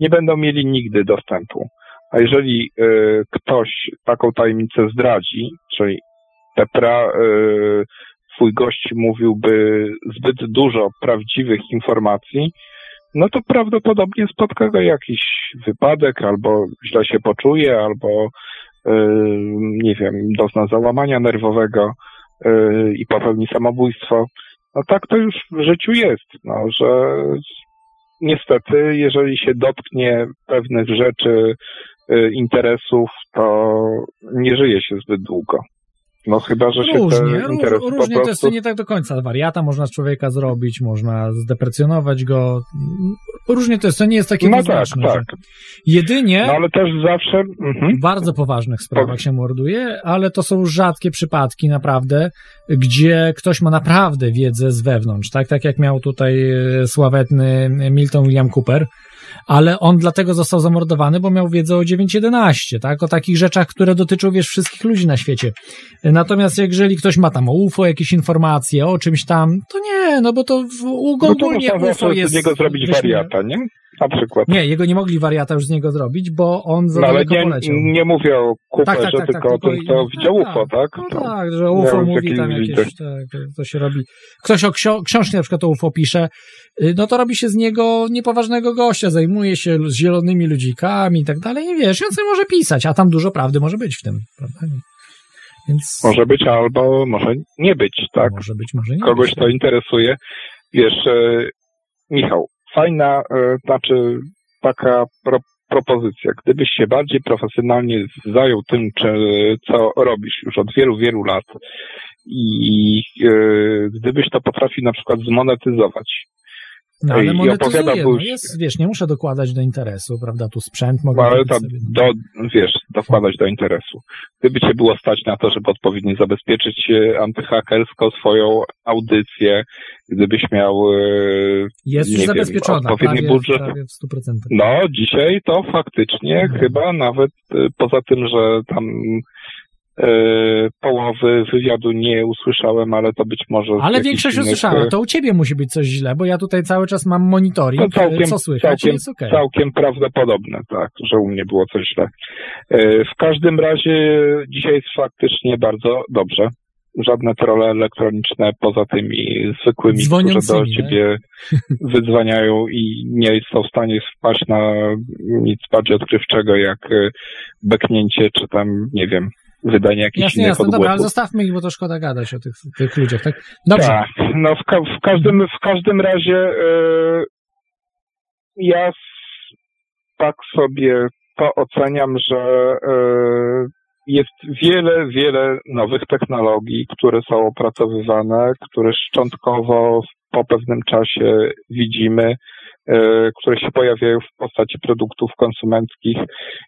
nie będą mieli nigdy dostępu. A jeżeli y, ktoś taką tajemnicę zdradzi, czyli te pra, y, twój gość mówiłby zbyt dużo prawdziwych informacji, no to prawdopodobnie spotka go jakiś wypadek, albo źle się poczuje, albo y, nie wiem, dozna załamania nerwowego i popełni samobójstwo. No tak to już w życiu jest, no, że niestety, jeżeli się dotknie pewnych rzeczy, interesów, to nie żyje się zbyt długo. No chyba, że się Różnie, te róż, interesy po różnie to jest prostu... nie tak do końca. Wariata można z człowieka zrobić, można zdeprecjonować go. Różnie to jest, to nie jest takie No tak, jednoznaczne. że- tak. Jedynie No ale też zawsze... Mhm. w bardzo poważnych sprawach się morduje, ale to są rzadkie przypadki naprawdę, gdzie ktoś ma naprawdę wiedzę z wewnątrz, tak? Tak jak miał tutaj e, sławetny Milton William Cooper, ale on dlatego został zamordowany, bo miał wiedzę o 9.11, tak? O takich rzeczach, które dotyczą, wiesz, wszystkich ludzi na świecie. Natomiast jeżeli ktoś ma tam o UFO jakieś informacje, o czymś tam, to nie, no bo to w, No to ogólnie można UFO jest... z niego zrobić wariata, nie? Na przykład. Nie, jego nie mogli wariata już z niego zrobić, bo on za No, ale nie, poleciał. nie mówię o Cooperze, Tak, tak, tak, tylko tak, o tym, co widział tak, UFO, tak? No To tak, że UFO mówi tam jakieś, tak, to się robi. Ktoś o ksio- książki na przykład o UFO pisze, y, no to robi się z niego niepoważnego gościa, zajmuje się z zielonymi ludzikami i tak dalej, i wiesz, i on sobie może pisać, a tam dużo prawdy może być w tym, prawda? Więc Może być albo może nie być, tak? może być, może nie. Kogoś być. to interesuje. Wiesz, e, Michał, fajna, e, znaczy taka pro, propozycja. Gdybyś się bardziej profesjonalnie zajął tym, czy, co robisz już od wielu, wielu lat i e, gdybyś to potrafił na przykład zmonetyzować, No ale i monetyzuje, no jest, wiesz, nie muszę dokładać do interesu, prawda, tu sprzęt mogę No, ale to sobie. do, wiesz, dokładać do interesu. Gdyby cię było stać na to, żeby odpowiednio zabezpieczyć e, antyhakersko swoją audycję, gdybyś miał e, Jest już wiem, zabezpieczona, odpowiedni prawie, budżet. prawie w 100%. No, dzisiaj to faktycznie Mhm. chyba nawet e, poza tym, że tam połowy wywiadu nie usłyszałem, ale to być może. Ale większość innych, usłyszała. e, To u ciebie musi być coś źle, bo ja tutaj cały czas mam monitoring, To całkiem, co słychać całkiem, jest okej. całkiem prawdopodobne, tak, że u mnie było coś źle. E, W każdym razie dzisiaj jest faktycznie bardzo dobrze. Żadne trole elektroniczne poza tymi zwykłymi, którzy do Dzwoniącymi, ciebie wydzwaniają i nie są w stanie wpaść na nic bardziej odkrywczego jak e, beknięcie, czy tam, nie wiem, wydanie jakichś Jasne, innych jasne, dobra, ale zostawmy ich, bo to szkoda gadać o tych, tych ludziach, tak? Dobrze. Tak, no w, ka- w, każdym, w każdym razie e, ja tak sobie to oceniam, że e, jest wiele, wiele nowych technologii, które są opracowywane, które szczątkowo po pewnym czasie widzimy, e, które się pojawiają w postaci produktów konsumenckich.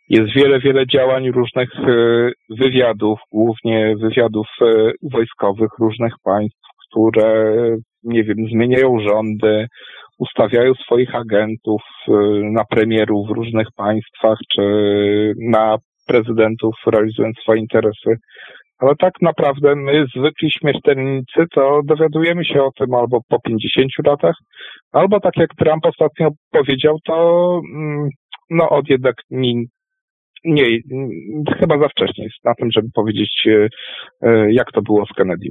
Jest wiele, wiele działań różnych e, wywiadów, głównie wywiadów e, wojskowych różnych państw, które, nie wiem, zmieniają rządy, ustawiają swoich agentów na premierów w różnych państwach, czy na prezydentów realizując swoje interesy. Ale tak naprawdę my, zwykli śmiertelnicy, to dowiadujemy się o tym albo po 50 latach, albo tak jak Trump ostatnio powiedział, to mm, no od jednak mi nie, chyba za wcześnie jest na tym, żeby powiedzieć, e, e, jak to było z Kennedy.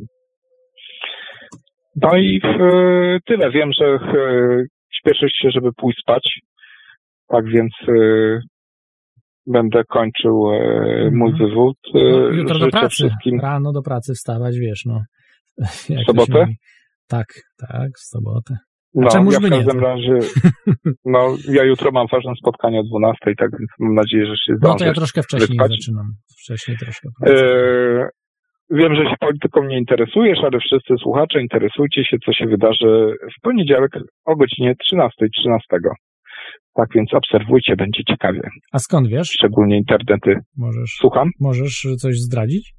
No i e, tyle. Wiem, że śpieszysz się, żeby pójść spać. Tak więc będę kończył e, mój Mhm. wywód. E, No, jutro do Życzę pracy, wszystkim rano do pracy wstawać, wiesz, no. Jak sobotę? Tak, tak, w sobotę. A No, czemuż ja w by nie? każdym razie, no, ja jutro mam ważne spotkanie o 12, tak więc mam nadzieję, że się zdążę No to ja troszkę wcześniej wyspać. zaczynam. Wcześniej troszkę. E, wiem, że się polityką nie interesujesz, ale wszyscy słuchacze interesujcie się, co się wydarzy w poniedziałek o godzinie 13.13. 13. Tak więc obserwujcie, będzie ciekawie. A skąd wiesz? Szczególnie internety. Możesz, Słucham? możesz coś zdradzić?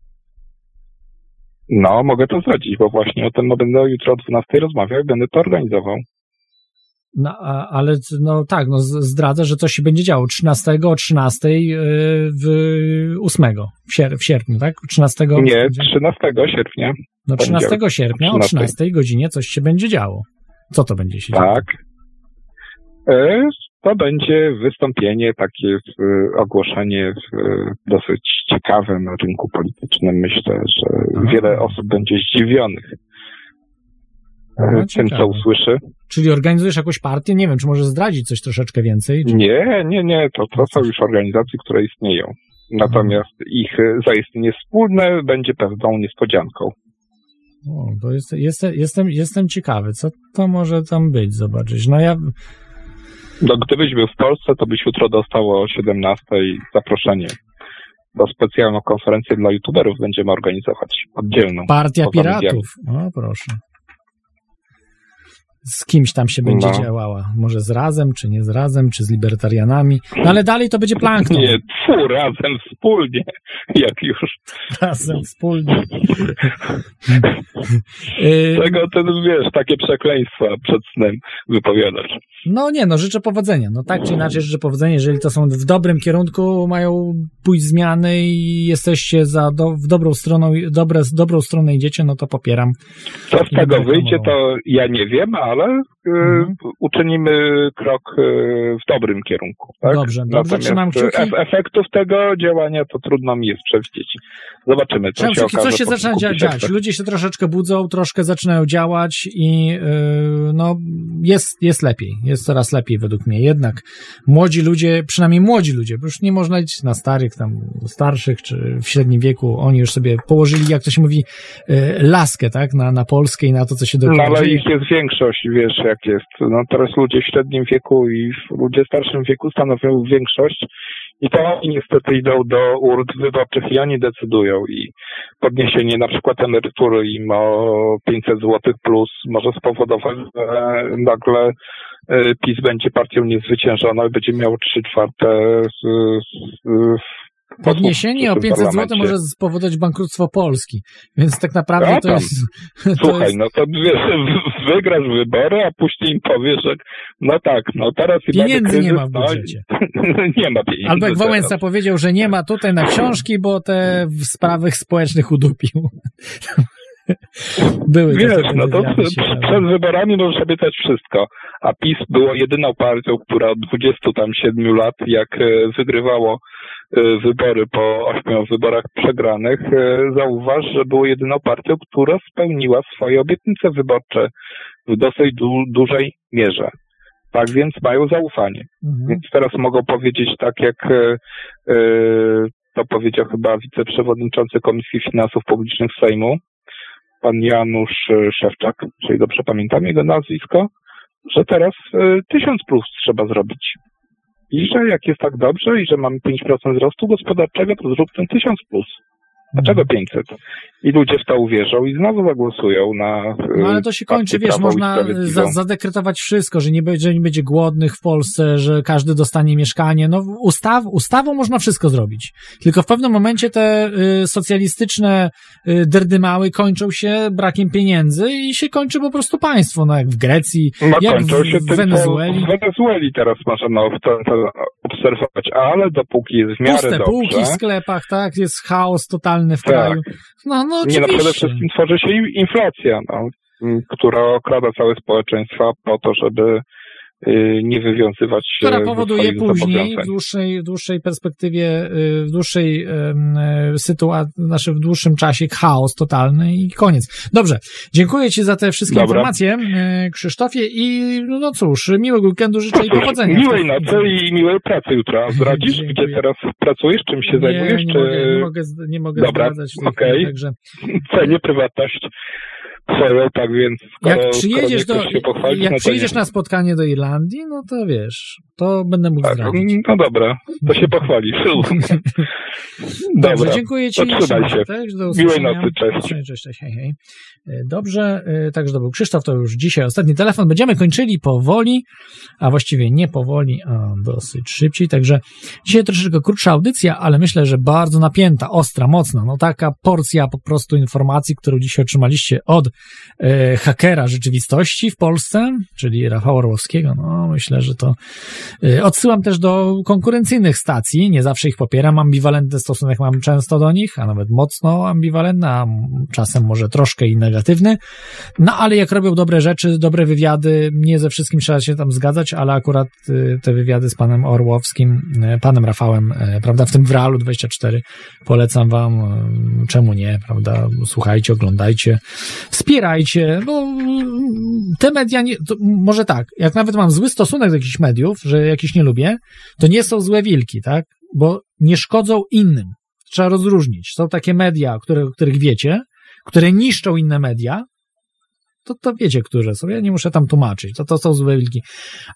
No, mogę to zdradzić, bo właśnie o tym będę jutro o 12 rozmawiał i będę to organizował. No, ale no tak, no zdradzę, że coś się będzie działo 13 o 13 yy, w 8 w, sier- w sierpniu, tak? 13 Nie, będzie- 13 sierpnia. no 13 poniedziałek. sierpnia o 13. 13 godzinie coś się będzie działo. Co to będzie się działo? Tak. E, To będzie wystąpienie, takie ogłoszenie e, dosyć ciekawe na rynku politycznym. Myślę, że Aha. wiele osób będzie zdziwionych e, No, tym, co usłyszy. Czyli organizujesz jakąś partię? Nie wiem, czy możesz zdradzić coś troszeczkę więcej? Czy... Nie, nie, nie, to, to są już organizacje, które istnieją. Natomiast ich e, zaistnienie wspólne będzie pewną niespodzianką. O, to jest, jest, jestem, jestem ciekawy, co to może tam być, zobaczyć. No ja, No, gdybyś był w Polsce, to byś jutro dostał o 17 zaproszenie. Do specjalną konferencję dla youtuberów będziemy organizować. Oddzielną. Partia. Piratów. O, proszę. Z kimś tam się będzie No. działała. Może z razem, czy nie z razem, czy z libertarianami. No ale dalej to będzie plankton. Nie, tfu, razem, wspólnie, jak już. Razem, wspólnie. Y, Tego ten, wiesz, takie przekleństwa przed snem wypowiadasz. No nie, no życzę powodzenia. No tak czy inaczej życzę powodzenia. Jeżeli to są w dobrym kierunku, mają pójść zmiany i jesteście za do, w dobrą stroną, dobre, dobrą stronę idziecie, no to popieram. Co z tego wyjdzie, to ja nie wiem, ale y, Mhm. uczynimy krok y, w dobrym kierunku. Tak? Dobrze, dobrze, trzymam Natomiast kciuki. efektów tego działania to trudno mi jest przewidzieć. Zobaczymy, co Trzymam się kciuki, okaże. coś się zaczyna dziać. Ludzie się troszeczkę budzą, troszkę zaczynają działać i yy, no, jest, jest lepiej. Jest coraz lepiej według mnie. Jednak młodzi ludzie, przynajmniej młodzi ludzie, bo już nie można liczyć na starych, tam starszych czy w średnim wieku, oni już sobie położyli, jak to się mówi, yy, laskę, tak, na, na Polskę i na to, co się No dokładnie ale ich jest większość, wiesz jak jest. No teraz ludzie w średnim wieku i ludzie w starszym wieku stanowią większość i to oni niestety idą do urn wyborczych i oni decydują i podniesienie na przykład emerytury im o 500 zł plus może spowodować, że nagle y, PiS będzie partią niezwyciężoną i będzie miał 3 czwarte Podniesienie o w 500 zł może spowodować bankructwo Polski. Więc tak naprawdę A to jest. To Słuchaj, jest no to wiesz, wygrasz wybory, a później im powiesz, że no tak, no teraz Pieniędzy nie ma w no, budżecie. nie ma pieniędzy. Albo jak. Wałęsa powiedział, że nie ma tutaj na książki, bo te w sprawach społecznych udupił. Były Wiesz, takie no to przed, wyborami możesz obiecać wszystko. A PiS było jedyną partią, która od 27 lat, jak e, wygrywało e, wybory po ośmiu wyborach przegranych, e, zauważ, że było jedyną partią, która spełniła swoje obietnice wyborcze w dosyć du- dużej mierze. Tak więc mają zaufanie. Mhm. Więc teraz mogą powiedzieć tak, jak e, to powiedział chyba wiceprzewodniczący Komisji Finansów Publicznych Sejmu, pan Janusz e, Szewczak, czyli dobrze pamiętam jego nazwisko, że teraz e, 1000 plus trzeba zrobić. I że jak jest tak dobrze i że mamy 5% wzrostu gospodarczego, to zrób ten 1000 plus. Dlaczego 500? I ludzie w to uwierzą i znowu zagłosują na. No ale to się kończy, partię wiesz, można za, zadekretować wszystko, że nie będzie, że nie będzie głodnych w Polsce, że każdy dostanie mieszkanie. No ustaw, ustawą można wszystko zrobić. Tylko w pewnym momencie te y, socjalistyczne y, derdymały kończą się brakiem pieniędzy i się kończy po prostu państwo, no jak w Grecji, No jak kończą w, się w Wenezueli. W Wenezueli teraz to, to obserwować, ale dopóki jest w miarę Puste dobrze... półki w sklepach, tak, jest chaos totalny w Tak. kraju. No, no nie, no przede wszystkim tworzy się inflacja, no, która okrada całe społeczeństwa po to, żeby nie wywiązywać się która ze powoduje później w dłuższej, w dłuższej perspektywie, y, w dłuższej sytuacji, znaczy w dłuższym czasie chaos totalny i koniec. Dobrze, dziękuję Ci za te wszystkie Dobra. informacje, y, Krzysztofie i no, no cóż, miłego weekendu życzę i Cóż, powodzenia. Miłej nocy i miłej pracy jutro. Zdradzisz, gdzie teraz pracujesz, czym się nie, zajmujesz? nie, czy... mogę, nie mogę, nie mogę Dobra, zdradzać chwili, także Cenię prywatność swoją, tak więc skoro, jak przyjedziesz, do, pochwalić, jak no przyjedziesz na spotkanie do Irlandii, no to wiesz, to będę mógł Tak, zdradzić. no dobra, to się pochwalisz. Dobrze, Dobra, dziękuję Ci. trzymaj się. Też, do Miłej nocy, cześć. Cześć, cześć, cześć, hej, hej. E, Dobrze, e, także to był Krzysztof, to już dzisiaj ostatni telefon. Będziemy kończyli powoli, a właściwie nie powoli, a dosyć szybciej. Także dzisiaj troszeczkę krótsza audycja, ale myślę, że bardzo napięta, ostra, mocna. No taka porcja po prostu informacji, którą dzisiaj otrzymaliście od e, hakera rzeczywistości w Polsce, czyli Rafała Orłowskiego. No myślę, że to e, odsyłam też do konkurencyjnych stacji. Nie zawsze ich popieram. Ambiwalentny stosunek mam często do nich, a nawet mocno ambiwalentny, a czasem może troszkę i negatywny. No ale jak robią dobre rzeczy, dobre wywiady, nie ze wszystkim trzeba się tam zgadzać, ale akurat y, te wywiady z panem Orłowskim, panem Rafałem, prawda, w tym w Realu 24 polecam wam, czemu nie, prawda, słuchajcie, oglądajcie, wspierajcie, no te media, nie, może tak, jak nawet mam zły stosunek do jakichś mediów, że jakiś nie lubię, to nie są złe wilki, tak, bo nie szkodzą innym. Trzeba rozróżnić. Są takie media, które, których wiecie, które niszczą inne media, to, to wiecie, które są. Ja nie muszę tam tłumaczyć. To, to są złe wilki.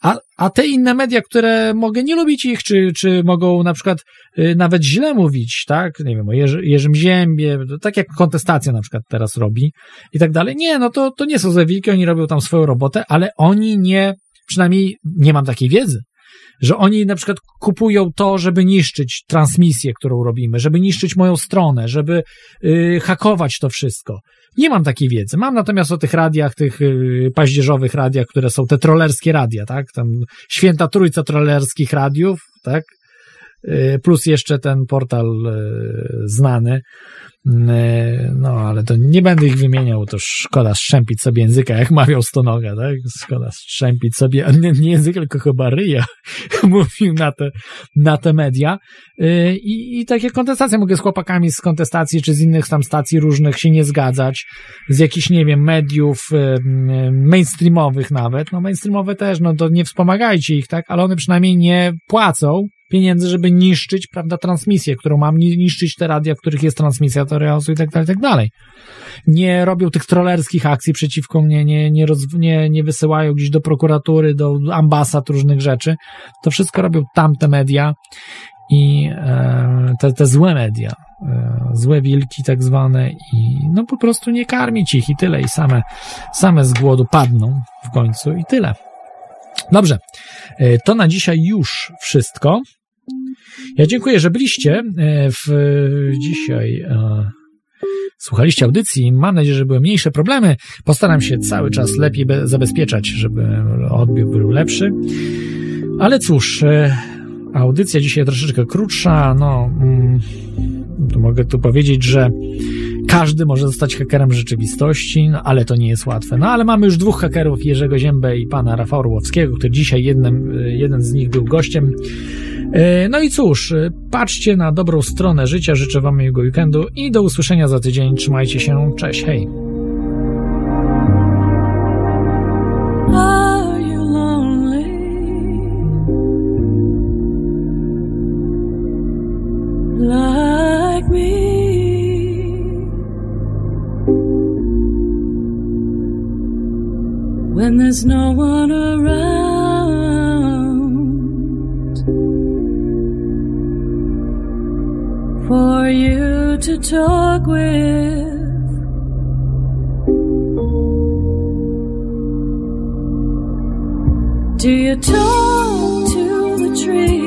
A, a te inne media, które mogę nie lubić ich, czy, czy mogą na przykład y, nawet źle mówić, tak? Nie wiem, o Jerzy, Jerzym Ziębie, tak jak kontestacja na przykład teraz robi i tak dalej. Nie, no to, to nie są złe wilki, oni robią tam swoją robotę, ale oni nie, przynajmniej nie mam takiej wiedzy, że oni na przykład kupują to, żeby niszczyć transmisję, którą robimy, żeby niszczyć moją stronę, żeby y, hakować to wszystko. Nie mam takiej wiedzy. Mam natomiast o tych radiach, tych y, paździerzowych radiach, które są te trollerskie radia, tak? Tam święta trójca trollerskich radiów, tak? Y, plus jeszcze ten portal y, znany. Y, No, ale to nie będę ich wymieniał, to szkoda strzępić sobie języka, jak mawiał Stonoga, tak? Szkoda strzępić sobie, nie, nie tylko chyba ryja mówił na te, na te media. I, I takie kontestacje, mogę z chłopakami z kontestacji, czy z innych tam stacji różnych się nie zgadzać, z jakichś, nie wiem, mediów mainstreamowych nawet, no mainstreamowe też, no to nie wspomagajcie ich, tak? Ale one przynajmniej nie płacą pieniędzy, żeby niszczyć, prawda, transmisję, którą mam, ni- niszczyć te radia, w których jest transmisja Toreosu i tak dalej, i tak dalej. Nie robią tych trollerskich akcji przeciwko mnie, nie, nie, roz, nie, nie wysyłają gdzieś do prokuratury, do ambasad różnych rzeczy. To wszystko robią tamte media i e, te, te złe media, e, złe wilki tak zwane i no po prostu nie karmić ich i tyle i same, same z głodu padną w końcu i tyle. Dobrze, e, to na dzisiaj już wszystko. Ja dziękuję, że byliście e, w dzisiaj. Słuchaliście audycji. Mam nadzieję, że były mniejsze problemy. Postaram się cały czas lepiej be- zabezpieczać, żeby odbiór był lepszy. Ale cóż, e, audycja dzisiaj troszeczkę krótsza. No, mm, to mogę tu powiedzieć, że każdy może zostać hakerem rzeczywistości, no, ale to nie jest łatwe. No ale mamy już dwóch hakerów, Jerzego Ziębę i pana Rafała Orłowskiego, który dzisiaj jednym, e, jeden z nich był gościem. E, No i cóż, e, patrzcie na dobrą stronę życia, życzę wam miłego weekendu i do usłyszenia za tydzień. Trzymajcie się, cześć, hej. There's no one around for you to talk with. Do you talk to the trees?